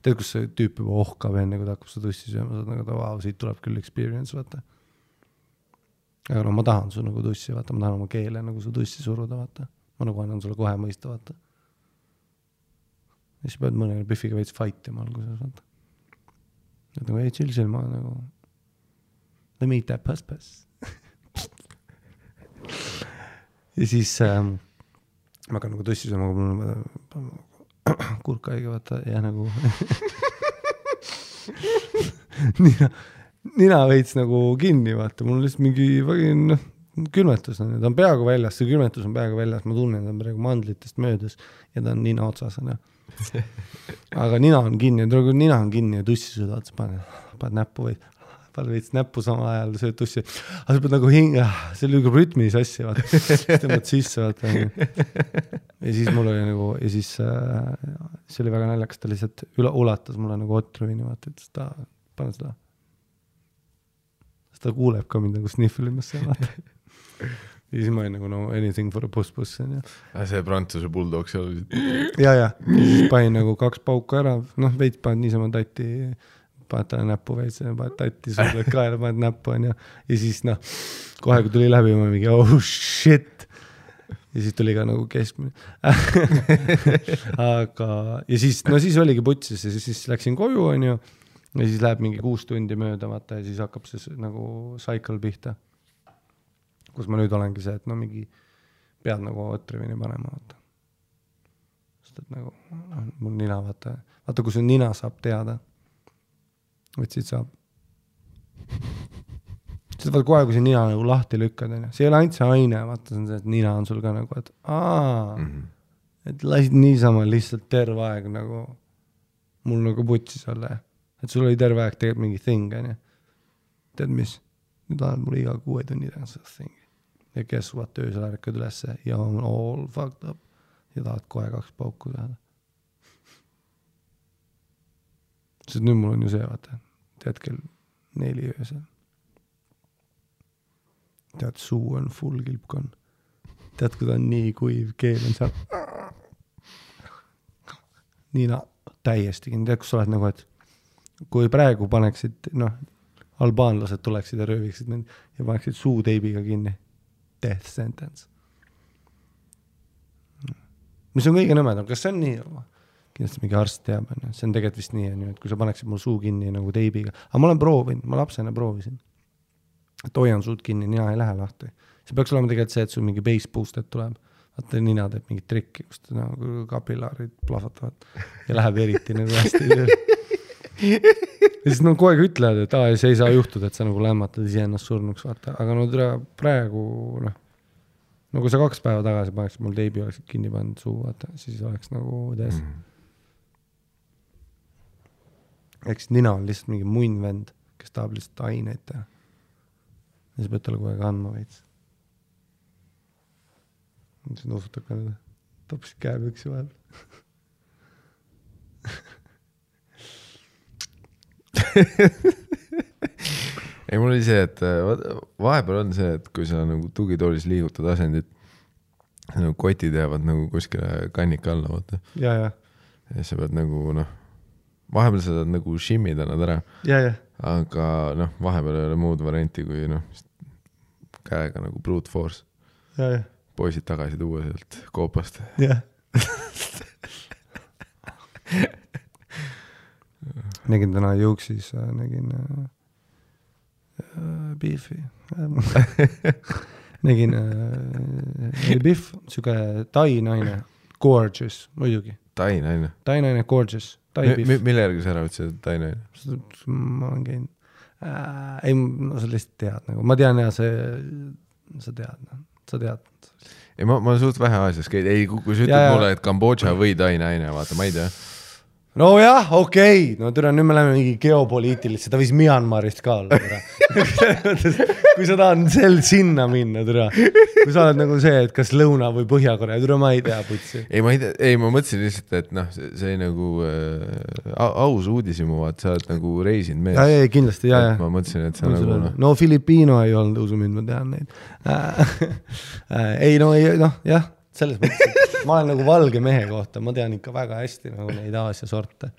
Speaker 1: tead, kus see tüüp juba ohkab enne, kui ta hakkab seda tussi sööma, sa oled nagu, vau, siit tuleb küll experience, vaata aga no ma tahan su nagu tussi, vaata, ma tahan oma keele nagu su tussi suruda, vaata. ma nagu annan sulle kohe mõista, vaata. ja siis pead mõne Biffiga veits fight ima alguses, vaata. et nagu ei, chill, chill, ma nagu. Let me eat that puss-puss. Ja siis ähm, ma hakkan nagu tussi sööma, mul on kurk haige, vaata, ja nagu nii noh nina veits nagu kinni, vaata, mul on lihtsalt mingi noh, külmetus on. Ju, ta on peaaegu väljas, see külmetus on peaaegu väljas, ma tunnen, ta on praegu mandlitest möödas ja ta on nina otsas, onju. aga nina on kinni, tule kui nina on kinni ja tussi söödad, siis paned, paned näppu või paned veits näppu samal ajal, sööd tussi. aga sa pead nagu hinga, see lükkab rütmi sassi, vaata. siis tõmbad sisse, vaata. ja siis mul oli nagu ja siis äh, see oli väga naljakas, ta lihtsalt üle, ulatas mulle nagu otruvini, vaata, ütles, et pane seda. sest ta kuuleb ka mind nagu snihvlimas seal, vaata ja siis ma olin nagu no anything for a puss-puss onju.
Speaker 2: Ah, see Prantsuse bulldog seal.
Speaker 1: ja, ja siis panin nagu kaks pauku ära, noh veits paned niisama tatti, paned talle näppu veits, paned tatti sulle kaela, paned näppu onju. ja siis noh, kohe kui tuli läbi, ma mingi oh shit. ja siis tuli ka nagu keskmine aga, ja siis, no siis oligi putsis ja siis, siis läksin koju onju. ja siis läheb mingi kuus tundi mööda vaata ja siis hakkab see nagu cycle pihta kus ma nüüd olengi see, et no mingi pead nagu otrivini panema, vaata. sest et nagu noh, mul nina, vaata, vaata kui su nina saab teada, et siit saab. siis vaata kohe, kui sa nina nagu lahti lükkad, onju, see ei ole ainult see aine, vaata, see on see, et nina on sul ka nagu, et aa mm, -hmm. et lasid niisama lihtsalt terve aeg nagu mul nagu putsis olla, et sul oli terve aeg tegelikult mingi thing, onju. tead mis, nüüd lähed mulle iga kuue tunni tagant seda thing'i ja guess what, öösel ärkad ülesse ja on all fucked up ja tahad kohe kaks pauku saada. Sest nüüd mul on ju see, vaata, tead kell neli öösel. tead, suu on full kilpkonn. tead, kui ta on nii kuiv, keel on seal. nina täiesti kinni, tead, kus sa oled nagu, et kui praegu paneksid, noh, albaanlased tuleksid ja rööviksid mind ja paneksid suuteibiga kinni death sentence. mis on kõige nõmedam, kas see on nii? Kindlasti mingi arst teab, onju, see on tegelikult vist nii, onju, et kui sa paneksid mul suu kinni nagu teibiga, aga ma olen proovinud, ma lapsena proovisin. et hoian suud kinni, nina ei lähe lahti. see peaks olema tegelikult see, et sul mingi base boosted tuleb. vaata, nina teeb mingit trikki, kus ta nagu kapillaarid plahvatavad ja läheb eriti nagu hästi ja siis nad kogu aeg ütlevad, et aa, see ei saa juhtuda, et sa nagu lämmatad iseennast surnuks, vaata, aga no tere, praegu noh, no kui sa kaks päeva tagasi paneksid mul teibi, oleksid kinni pannud suu, vaata, siis oleks nagu täis mm. Eks nina on lihtsalt mingi munn vend, kes tahab lihtsalt aineid teha. ja sa pead talle kogu aeg andma veits. siis nuusutab ka nüüd, topsid käepüksi vahepeal
Speaker 2: ei, mul oli see, et äh, vahepeal on see, et kui sa nagu tugitoolis liigutad asendit, nagu kotid jäävad nagu kuskile kannika alla, vaata.
Speaker 1: ja, ja.
Speaker 2: ja siis sa pead nagu noh, vahepeal sa saad nagu shimmida nad ära. aga noh, vahepeal ei ole muud varianti kui noh, käega nagu brute force. poisid tagasi tuua sealt koopast.
Speaker 1: nägin täna Juuksis, äh, nägin äh, äh Biffi nägin äh,, Biff, sihuke tai naine, gorgeous muidugi.
Speaker 2: Tai naine?
Speaker 1: Tai naine, gorgeous.
Speaker 2: Mi, mille järgi sa ära ütlesid, et tai naine?
Speaker 1: ma olen käinud. Äh,, ei, no sa lihtsalt tead nagu, ma tean ja see, sa tead, noh, sa tead.
Speaker 2: ei, ma, ma olen suht vähe Aasias käinud, ei, kui sa ütled mulle, et Kambodža või tai naine, vaata, ma ei tea
Speaker 1: nojah, okei okay., no tere, nüüd me läheme mingi geopoliitilisse, ta võis Myanmarist ka olla, tere. kui sa tahad sel sinna minna, tere. kui sa oled nagu see, et kas Lõuna- või Põhja-Korea, tere, ma ei tea, putsi.
Speaker 2: ei, ma ei tea, ei, ma mõtlesin lihtsalt, et noh, see nagu äh, aus uudishimu, vaat sa oled nagu reisinud mees.
Speaker 1: ja, ja kindlasti, ja, ja.
Speaker 2: ma mõtlesin, et sa nagu noh.
Speaker 1: no Filipiino ei olnud usumine, ma tean neid ei no ei noh, jah selles mõttes, et ma olen nagu valge mehe kohta, ma tean ikka väga hästi nagu neid Aasia sorte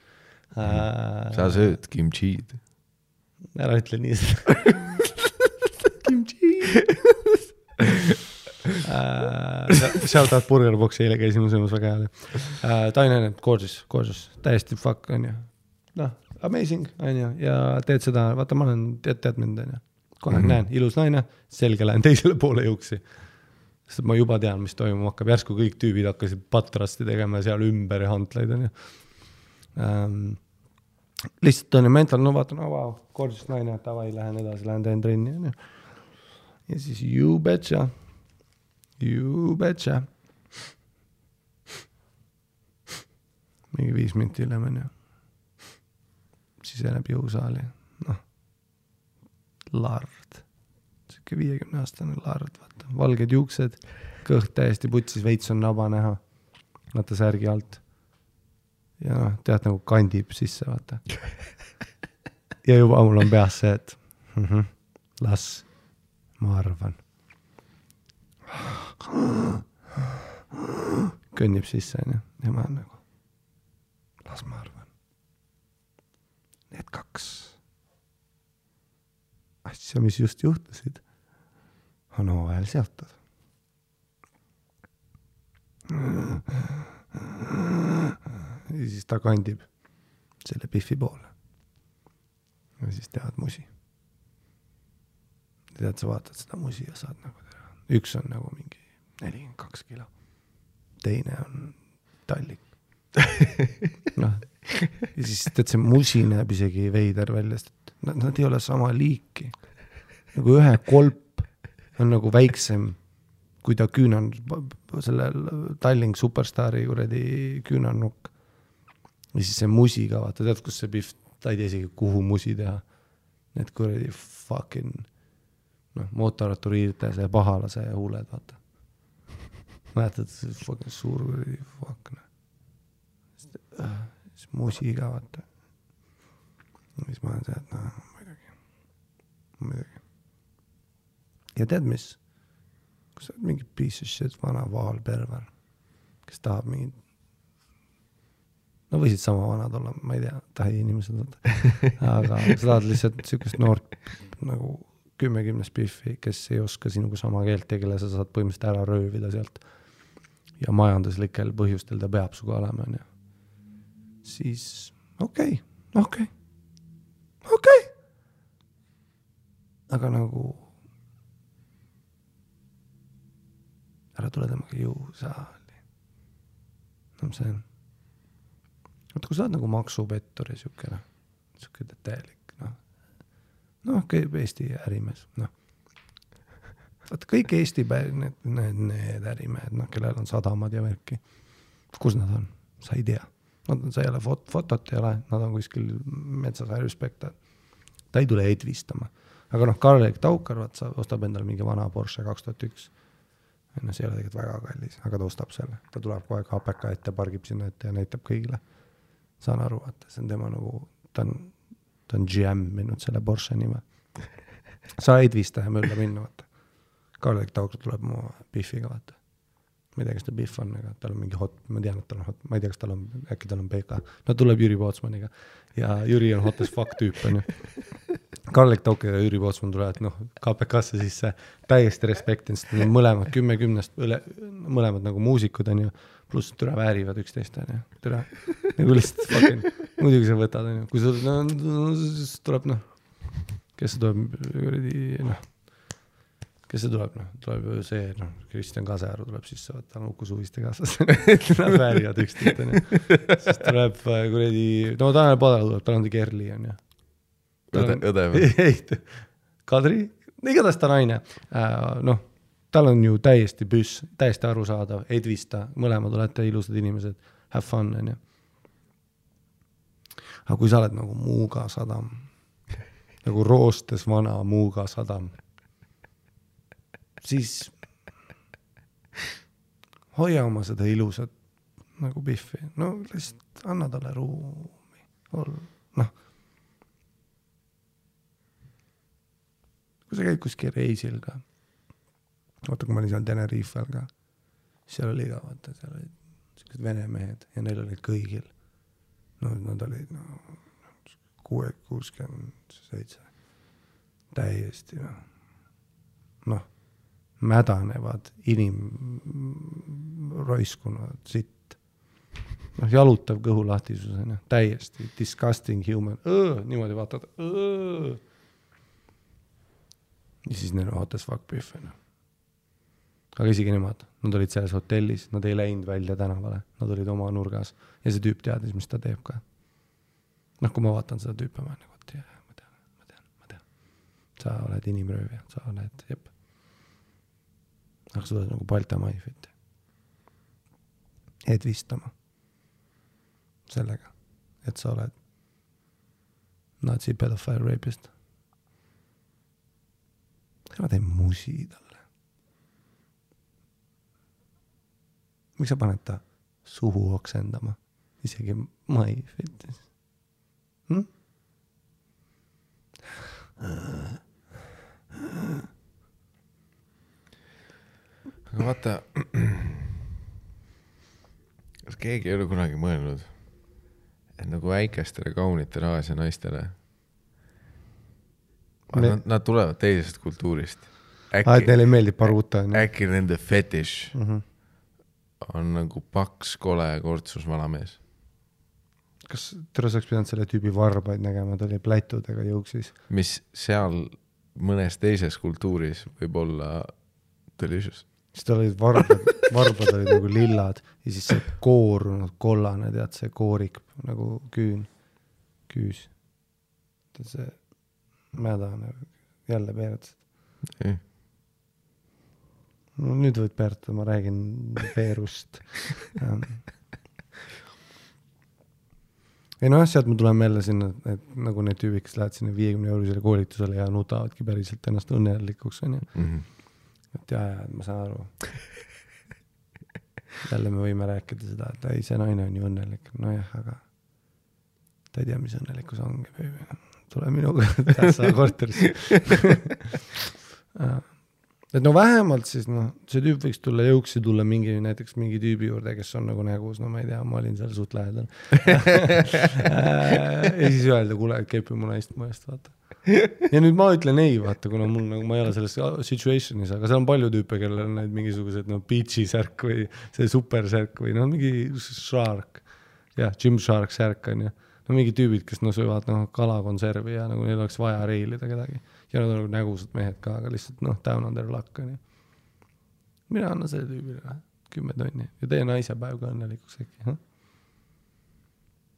Speaker 2: äh,. sa sööd kimchi'd?
Speaker 1: ära ütle nii seda kimchi äh,. Shout out Burger Boxi, eile käisime söömas, väga hea oli äh,. Taine, gorgeous, gorgeous, täiesti fuck onju. noh, amazing onju ja teed seda, vaata, ma olen, tead, tead mind onju. kohe mm -hmm. näen, ilus naine, selge lähen teisele poole juuksi sest ma juba tean, mis toimuma hakkab, järsku kõik tüübid hakkasid patrasti tegema seal ümber ja hantleid onju ähm,. lihtsalt on ju mental, no vaatan, no vau wow,, gorgeous naine, davai, lähen edasi, lähen teen trenni onju. ja siis you betcha, you betcha. mingi viis minti hiljem onju. siseneb jõusaali, noh, lard, sihuke viiekümne aastane lard, vaata, valged juuksed, kõht täiesti putsis, veits on naba näha, vaata särgi alt. ja noh, tead nagu kandib sisse, vaata. ja juba mul on peas see, et mm -hmm, las, ma arvan kõnnib sisse, onju, ja ma olen nagu, las ma arvan. Need kaks asja, mis just juhtusid, on omavahel seotud. ja siis ta kandib selle Biffi poole. ja siis teevad musi. tead, sa vaatad seda musi ja saad nagu teha, üks on nagu mingi nelikümmend kaks kilo teine on tallik noh, ja siis tead, see musi näeb isegi veider välja, sest nad, nad ei ole sama liiki. nagu ühe kolp on nagu väiksem, kui ta küünan, sellel Tallink Superstaari kuradi küünarnukk. ja siis see musi ka, vaata, tead, kus see Pihv, ta ei tea isegi, kuhu musi teha. Need kuradi fucking noh, mootorraturiirte, see pahalase huuled, vaata mäletad, see fucking suur kuradi fuck noh. siis musi ka vaata. siis ma olen see, et noh, muidugi, muidugi. Ja tead mis? kui sa oled mingi piece of shit vana vaalperver, kes tahab mingit no võisid sama vanad olla, ma ei tea, tähiinimesed vaata aga sa tahad lihtsalt siukest noort nagu kümme-kümnest Biffi, kes ei oska sinuga sama keelt kelle sa saad põhimõtteliselt ära röövida sealt ja majanduslikel põhjustel ta peab sinuga olema, onju. siis okei okay,, okei okay,, okei okay.. aga nagu ära tule temaga jõusaali. no mis see on? vaata, kui sa oled nagu maksupettur ja siuke noh, siuke täielik noh, noh, käib Eesti ärimees, noh vaata kõik Eesti need, need, need ärimehed, noh, kellel on sadamad ja värki. kus nad on, sa ei tea. Nad on, sa ei ole fot-, fotot ei ole, nad on kuskil metsas respekt. ta ei tule edvistama. aga noh, Karl-Erik Taukar, vaat sa ostab endale mingi vana Porsche kaks tuhat üks. Noh, see ei ole tegelikult väga kallis, aga ta ostab selle, ta tuleb kohe KPK ette, pargib sinna ette ja näitab kõigile. saan aru, vaata, see on tema nagu, ta on, ta on džämminud selle Porsche nime. sa edvista ja mölla minna, vaata Karl-Erik Tauk tuleb mu Biffiga, vaata. Ma ei tea, kas ta Biff on, aga tal on mingi hot, ma tean, et tal on hot, ma ei tea, kas tal on, äkki tal on PK. no tuleb Jüri Pootsmaniga ja Jüri on hot as fuck tüüp, onju. Karl-Erik Tauk ja Jüri Pootsman tulevad, noh, KPK-sse sisse, täiesti respektin, sest nad on mõlemad kümme kümnest üle, mõlemad nagu muusikud, onju pluss türa väärivad üksteist, onju, türa. nagu lihtsalt fucking, muidugi sa võtad, onju, kui sa, tuleb noh, kes tuleb, kuradi noh kes see tuleb, noh, tuleb ju see, noh, Kristjan Kasearu tuleb sisse, vaata, Uku Suviste kaasas Nad väärivad üksteist, onju. siis tuleb äh, kuradi, no Tanel Padar tuleb, tal on see Kerli, onju.
Speaker 2: õde, õde või?
Speaker 1: ei, Kadri, igatahes ta naine, äh, noh, tal on ju täiesti püss, täiesti arusaadav, Edvista, mõlemad olete ilusad inimesed, have fun, onju. aga kui sa oled nagu Muuga sadam, nagu roostes vana Muuga sadam siis hoia oma seda ilusat nagu Biffi, no lihtsalt anna talle ruumi, noh. kui sa käid kuskil reisil ka, vaata, kui ma olin seal Tenerifel ka, seal oli ka vaata, seal olid siuksed vene mehed ja neil olid kõigil, no nad olid no kuue, kuuskümmend seitse, täiesti noh, noh mädanevad inimroiskunud sitt. noh, jalutav kõhulahtisus on ju, täiesti disgusting human, niimoodi vaatad. ja siis neil on hot as fuck pühv on ju. aga isegi nemad, nad olid selles hotellis, nad ei läinud välja tänavale, nad olid oma nurgas ja see tüüp teadis, mis ta teeb ka. noh, kui ma vaatan seda tüüpi, ma olen nagu, et jah, ma tean, ma tean, ma tean. sa oled inimröövija, sa oled, jep aga sa oled nagu Balta Maifit. edvistama. sellega, et sa oled natsi pedofiil rapist. ma teen musi talle. miks sa paned ta suhu oksendama, isegi ma ei fittis hm??
Speaker 2: Aga vaata, kas keegi ei ole kunagi mõelnud, et nagu väikestele kaunitele Aasia naistele,
Speaker 1: Me-
Speaker 2: nad, nad tulevad teisest kultuurist.
Speaker 1: aa, et neile meeldib paruuta onju
Speaker 2: äkki nende fetiš
Speaker 1: mm -hmm.
Speaker 2: on nagu paks, kole kortsus vanamees
Speaker 1: kas tere, sa oleks pidanud selle tüübi varbaid nägema, ta oli plätudega juuksis.
Speaker 2: mis seal mõnes teises kultuuris võib olla delicious.
Speaker 1: Siis tal olid varbad, varbad olid nagu lillad ja siis see koorunud kollane, tead, see koorik nagu küün, küüs. see mädane, jälle peerutasid. no nüüd võid peerutada, ma räägin peerust. ei nojah, sealt me tuleme jälle sinna, et nagu need tüübid, kes lähevad sinna viiekümne eurosele koolitusele ja nutavadki päriselt ennast õnnelikuks, onju.
Speaker 2: Mhm.
Speaker 1: Et jaa, et ma saan aru. jälle me võime rääkida seda, et ei, see naine on ju õnnelik, nojah, aga ta ei tea, mis õnnelikkus ongi, tule minuga tähtsa korterisse. et no vähemalt siis noh, see tüüp võiks tulla jõuksi tulla mingi näiteks mingi tüübi juurde, kes on nagu nägus, no ma ei tea, ma olin seal suht lähedal. ja siis öelda, kuule, keepi mu naist mu eest, vaata. Ja nüüd ma ütlen ei, vaata, kuna mul nagu, ma ei ole selles situation'is, aga seal on palju tüüpe, kellel on need mingisugused noh, beach'i särk või see super särk või noh, mingi shark. jah, Gymshark särk on ju. no mingid tüübid, kes noh, söövad noh, kalakonservi ja nagu neil oleks vaja reilida kedagi. ja nad on nagu nägusad mehed ka, aga lihtsalt noh, down on their luck on ju. mina annan selle tüübile noh, kümme tonni ja tee naisepäev ka õnnelikuks äkki, jah.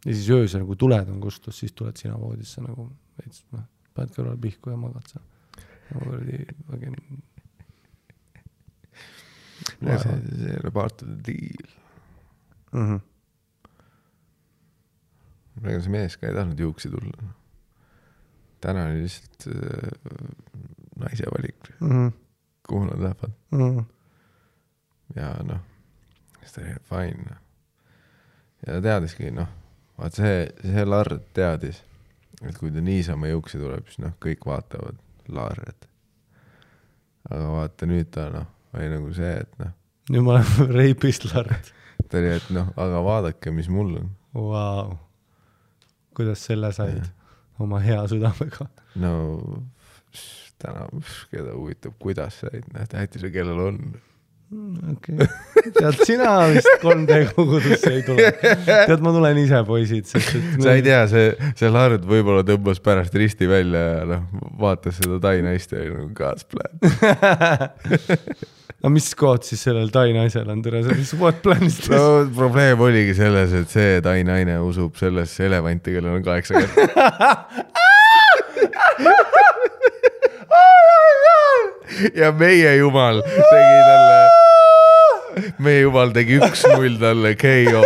Speaker 1: ja siis öösel, kui tuled on kustus, siis tuled sina voodisse nagu veits noh, paned kõrvale pihku ja magad seal. kuradi fucking.
Speaker 2: see, see ei ole part of the deal.
Speaker 1: Mhm.
Speaker 2: ega see mees ka ei tahtnud juuksi tulla. täna oli lihtsalt äh, naise valik,
Speaker 1: Mhm.
Speaker 2: kuhu nad lähevad ja noh, siis ta oli fine. ja ta teadiski noh, vaat see, see Lard teadis, et kui ta niisama juuksi tuleb, siis noh, kõik vaatavad Larret. aga vaata nüüd ta noh, oli nagu see, et noh,
Speaker 1: nüüd ma olen reipist lart.
Speaker 2: ta oli, et noh, aga vaadake, mis mul on.
Speaker 1: Vau. kuidas selle said oma hea südamega?
Speaker 2: no täna, keda huvitab, kuidas said, noh tähtis on, kellel on.
Speaker 1: Okei okay., tead sina vist 3D kogudusse ei tule. tead, ma tulen ise, poisid, sest et.
Speaker 2: sa ei tea, see, see Lard võib-olla tõmbas pärast risti välja ja noh, vaatas seda tai naist ja oli nagu God's plan.
Speaker 1: aga mis kood siis sellel tai naisel on, tere, mis what plan is this
Speaker 2: no probleem oligi selles, et see tai naine usub sellesse elevanti, kellel on kaheksa kätt. ja meie jumal tegi talle, meie jumal tegi üks-null talle KO.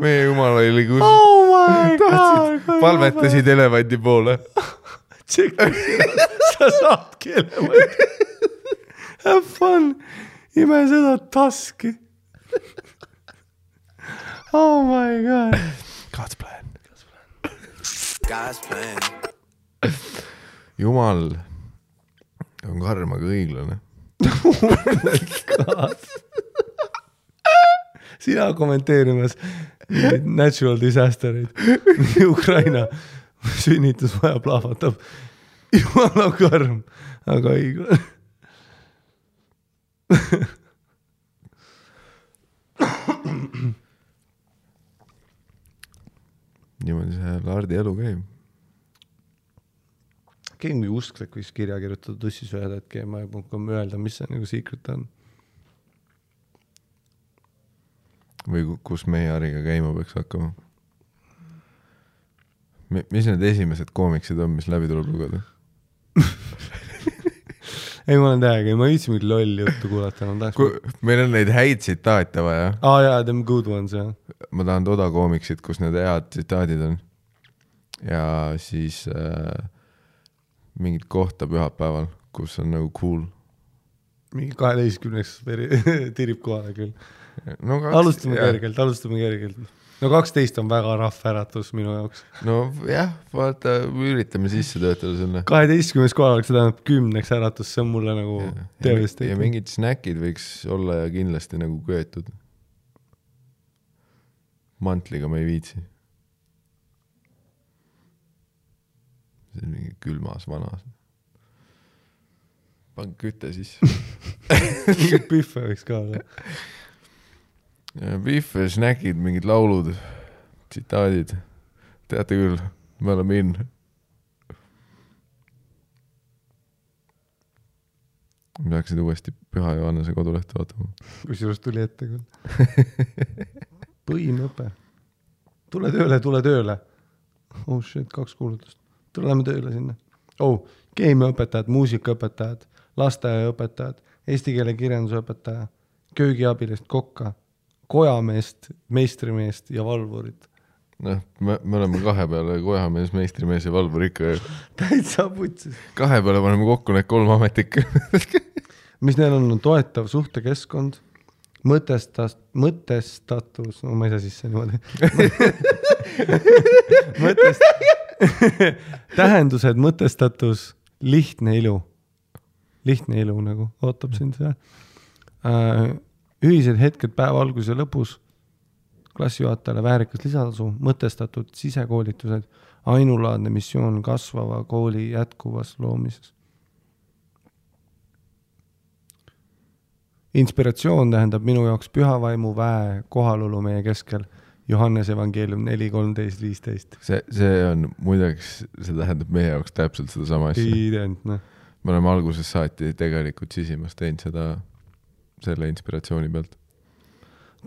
Speaker 2: meie jumal oli kus
Speaker 1: oh god,
Speaker 2: palvetasid elevandi poole.
Speaker 1: sa saadki elevanti. Have fun, ime seda taski. oh my god.
Speaker 2: God's plan. Jumal on karm, aga õiglane.
Speaker 1: sina kommenteerimas natural disaster eid. Ukraina sünnitusmaja plahvatab. jumala karm, aga õiglane.
Speaker 2: niimoodi see Lardi elu käib.
Speaker 1: keegi mingi usklik võiks kirja kirjutada tussis ühel hetkel gmail.com öelda, mis see nagu secret on.
Speaker 2: või ku- kus meie Hariga käima peaks hakkama. mis need esimesed koomiksid on, mis läbi tuleb lugeda?
Speaker 1: ei, ma olen täiega, ma ei viitsi mingit lolli juttu kuulata enam, tahaks.
Speaker 2: meil on neid häid tsitaate vaja,
Speaker 1: aa ah, jaa, them good ones jah.
Speaker 2: ma tahan Toda koomiksit, kus need head tsitaadid on. ja siis äh, mingit kohta pühapäeval, kus on nagu cool.
Speaker 1: mingi kaheteistkümneks tirib kohale küll.
Speaker 2: no
Speaker 1: alustame. kergelt, alustame kergelt. No kaksteist on väga rahv äratus minu jaoks.
Speaker 2: nojah, vaata, üritame sisse töötada selle.
Speaker 1: kaheteistkümnes kohal, see tähendab kümneks äratus, see on mulle nagu
Speaker 2: ja
Speaker 1: devastating.
Speaker 2: mingid snäkid võiks olla ja kindlasti nagu köetud. mantliga ma ei viitsi. see on mingi külmas vanas. pange küte sisse.
Speaker 1: mingit pühve võiks ka olla.
Speaker 2: Pihv ja snäkid, mingid laulud, tsitaadid. teate küll, me oleme in. peaksid uuesti Püha Johannese kodulehte vaatama.
Speaker 1: kusjuures tuli ette küll. põhinõpe. tule tööle, tule tööle. oh shit, kaks kuulutust. tule, lähme tööle sinna. oh, keemiaõpetajad, muusikaõpetajad, lasteaiaõpetajad, eesti keele kirjandusõpetaja, köögiabilist kokka, kojameest, meistrimeest ja valvurit.
Speaker 2: noh, me, me oleme kahe peale kojamees, meistrimees ja valvur ikka.
Speaker 1: täitsa putsis.
Speaker 2: kahe peale paneme kokku need kolm ametit ikka.
Speaker 1: mis neil on, on toetav suhtekeskkond, mõtestas, mõtestatus, no ma ei saa sisse niimoodi. mõtest-, tähendused, mõtestatus, lihtne ilu. lihtne ilu nagu ootab sind seal äh,. Ühised hetked päeva alguses ja lõpus, klassijuhatajale väärikas lisatasu, mõtestatud sisekoolitused, ainulaadne missioon kasvava kooli jätkuvas loomises. inspiratsioon tähendab minu jaoks püha vaimu väe kohalolu meie keskel. Johannese evangeelium neli, kolmteist, viisteist.
Speaker 2: see, see on muideks, see tähendab meie jaoks täpselt sedasama asja.
Speaker 1: identne.
Speaker 2: me oleme algusest saati tegelikult sisimas teinud seda selle inspiratsiooni pealt.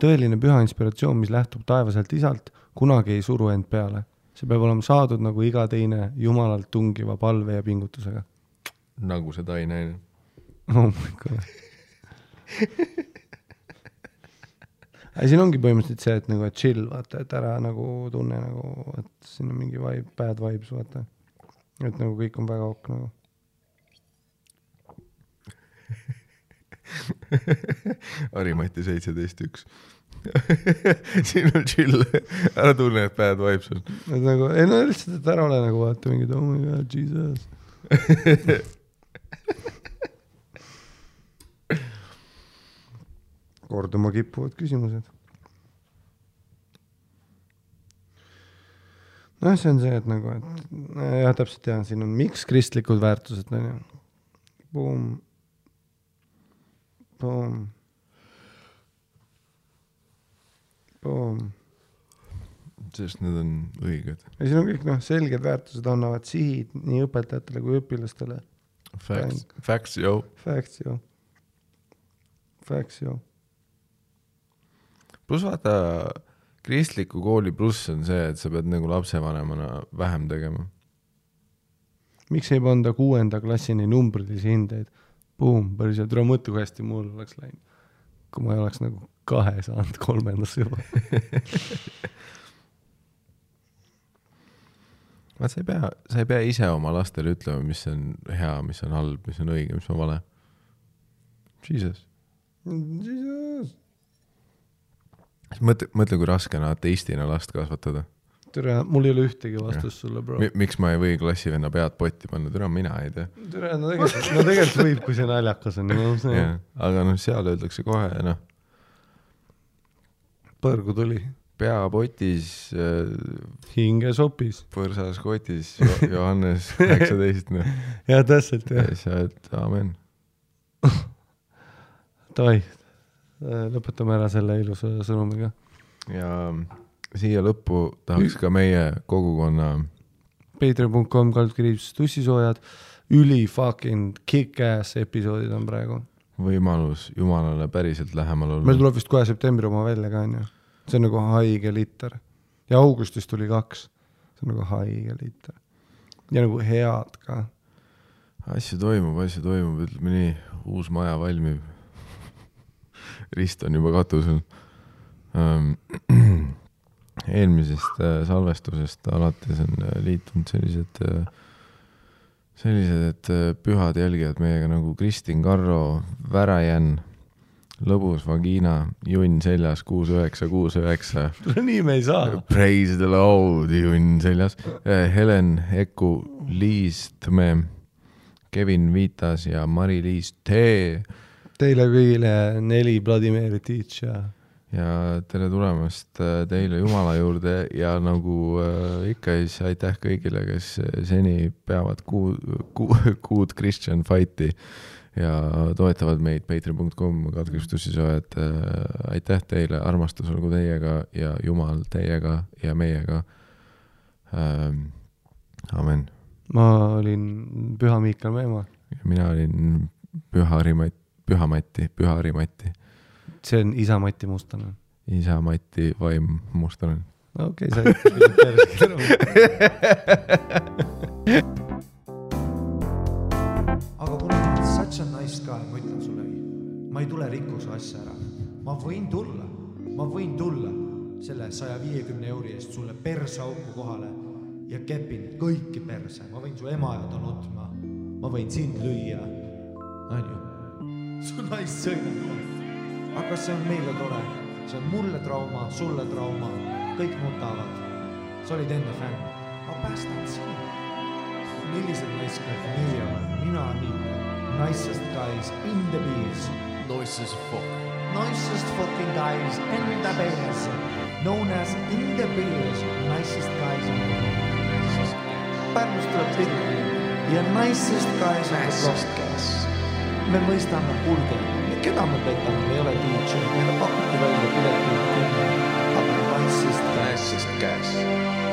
Speaker 1: tõeline püha inspiratsioon, mis lähtub taevaselt isalt, kunagi ei suru end peale. see peab olema saadud nagu iga teine jumalalt tungiva palve ja pingutusega.
Speaker 2: nagu seda ei näinud.
Speaker 1: oh my god. aga siin ongi põhimõtteliselt see, et nagu, et chill, vaata, et ära nagu tunne nagu, et siin on mingi vibe, bad vibes, vaata. et nagu kõik on väga ok nagu.
Speaker 2: Harimati seitseteist üks. siin on chill, ära tunne, et bad vibes on.
Speaker 1: et nagu, ei no lihtsalt, et ära ole nagu vaata mingid oh my god, jesus. korduma kippuvad küsimused. noh, see on see, et nagu, et jah, täpselt jah, siin on miks kristlikud väärtused on ju. Boom. Boom. Boom
Speaker 2: sest need on õiged.
Speaker 1: ja siin on kõik noh, selged väärtused annavad sihid nii õpetajatele kui õpilastele.
Speaker 2: Facts, facts, yo.
Speaker 1: Facts ju. Facts ju.
Speaker 2: pluss vaata, kristliku kooli pluss on see, et sa pead nagu lapsevanemana vähem tegema.
Speaker 1: miks ei panda kuuenda klassini numbrilisi hindeid? Boom, päriselt, mõtle, kui hästi mul oleks läinud. kui ma ei oleks nagu kahe saanud kolmendasse juba.
Speaker 2: vaat sa ei pea, sa ei pea ise oma lastele ütlema, mis on hea, mis on halb, mis on õige, mis on vale. Jesus. mõtle, mõtle, kui raske on ateistina last kasvatada
Speaker 1: tere, mul ei ole ühtegi vastust sulle, bro
Speaker 2: Mi. miks ma ei või klassivenna pead potti panna, tere, mina ei tea.
Speaker 1: tere, no tegelikult, no tegelikult võib, kui see naljakas on, no see
Speaker 2: aga noh, seal öeldakse kohe noh,
Speaker 1: põrgu tuli.
Speaker 2: peapotis äh,,
Speaker 1: hingesopis.
Speaker 2: põrsas kotis jo, Johannes kaheksateist, noh.
Speaker 1: jah, täpselt
Speaker 2: ja
Speaker 1: jah.
Speaker 2: siis sa oled, aamen.
Speaker 1: Davai, lõpetame ära selle ilusa sõnumiga.
Speaker 2: ja siia lõppu tahaks ka meie kogukonna
Speaker 1: Patreon.com kaldkriips tussisoojad, üli fucking kick-ass episoodid on praegu.
Speaker 2: võimalus Jumalale päriselt lähemal
Speaker 1: meil
Speaker 2: olla.
Speaker 1: tuleb vist kohe septembri oma välja ka onju. see on nagu haige liter. ja augustis tuli kaks. see on nagu haige liter. ja nagu head ka.
Speaker 2: asju toimub, asju toimub, ütleme nii, uus maja valmib. rist on juba katusel. eelmisest äh, salvestusest alates on äh, liitunud sellised, sellised, äh, pühad jälgijad meiega nagu Kristin Karro, Värajänn, lõbus Vagina, junn seljas, kuus üheksa, kuus üheksa
Speaker 3: nii me ei saa.
Speaker 2: Praise the Lord, junn seljas. Helen Eku, Liis Tõme, Kevin Vitas ja Mari-Liis T
Speaker 3: Teile kõigile neli Vladimirit each ja
Speaker 2: tere tulemast äh, teile Jumala juurde ja nagu äh, ikka siis aitäh kõigile, kes äh, seni peavad kuud, kuud Christian Fighti ja toetavad meid patreon.com katkestustused äh,. aitäh teile, armastus olgu teiega ja Jumal teiega ja meiega ähm,. amen.
Speaker 3: ma olin Püha Miikal Meemaa.
Speaker 2: mina olin Püha Harimati, Püha Mati, Püha Harimati,
Speaker 3: see on isa Mati Mustonen.
Speaker 2: isa Mati vaim Mustonen.
Speaker 3: okei okay,, sa ütlesid päris ära.
Speaker 1: aga kuna sa oled such a nice guy, ma ütlen sulle, ma ei tule rikkuse asja ära. ma võin tulla, ma võin tulla selle saja viiekümne euri eest sulle perseauku kohale ja kepin kõiki perse, ma võin su ema ta nutma, ma võin sind lüüa, onju. su naist sõimata. Aga see on meile tore, see on mulle trauma, sulle trauma, kõik nutavad. sa olid enne fänn, ma päästan sind millised naiskad meie oleme, mina nii, nicest guys in the biz,
Speaker 4: Noises fuck.
Speaker 1: nicest fucking guys in the biz, known as in the biz, nicest guys in the biz. Pärnust tuleb Pihkvi ja nicest guys on the block. me mõistame, kuulge, keda me petame, me ei ole DJ, meile pakuti välja piletid aga nicest guys.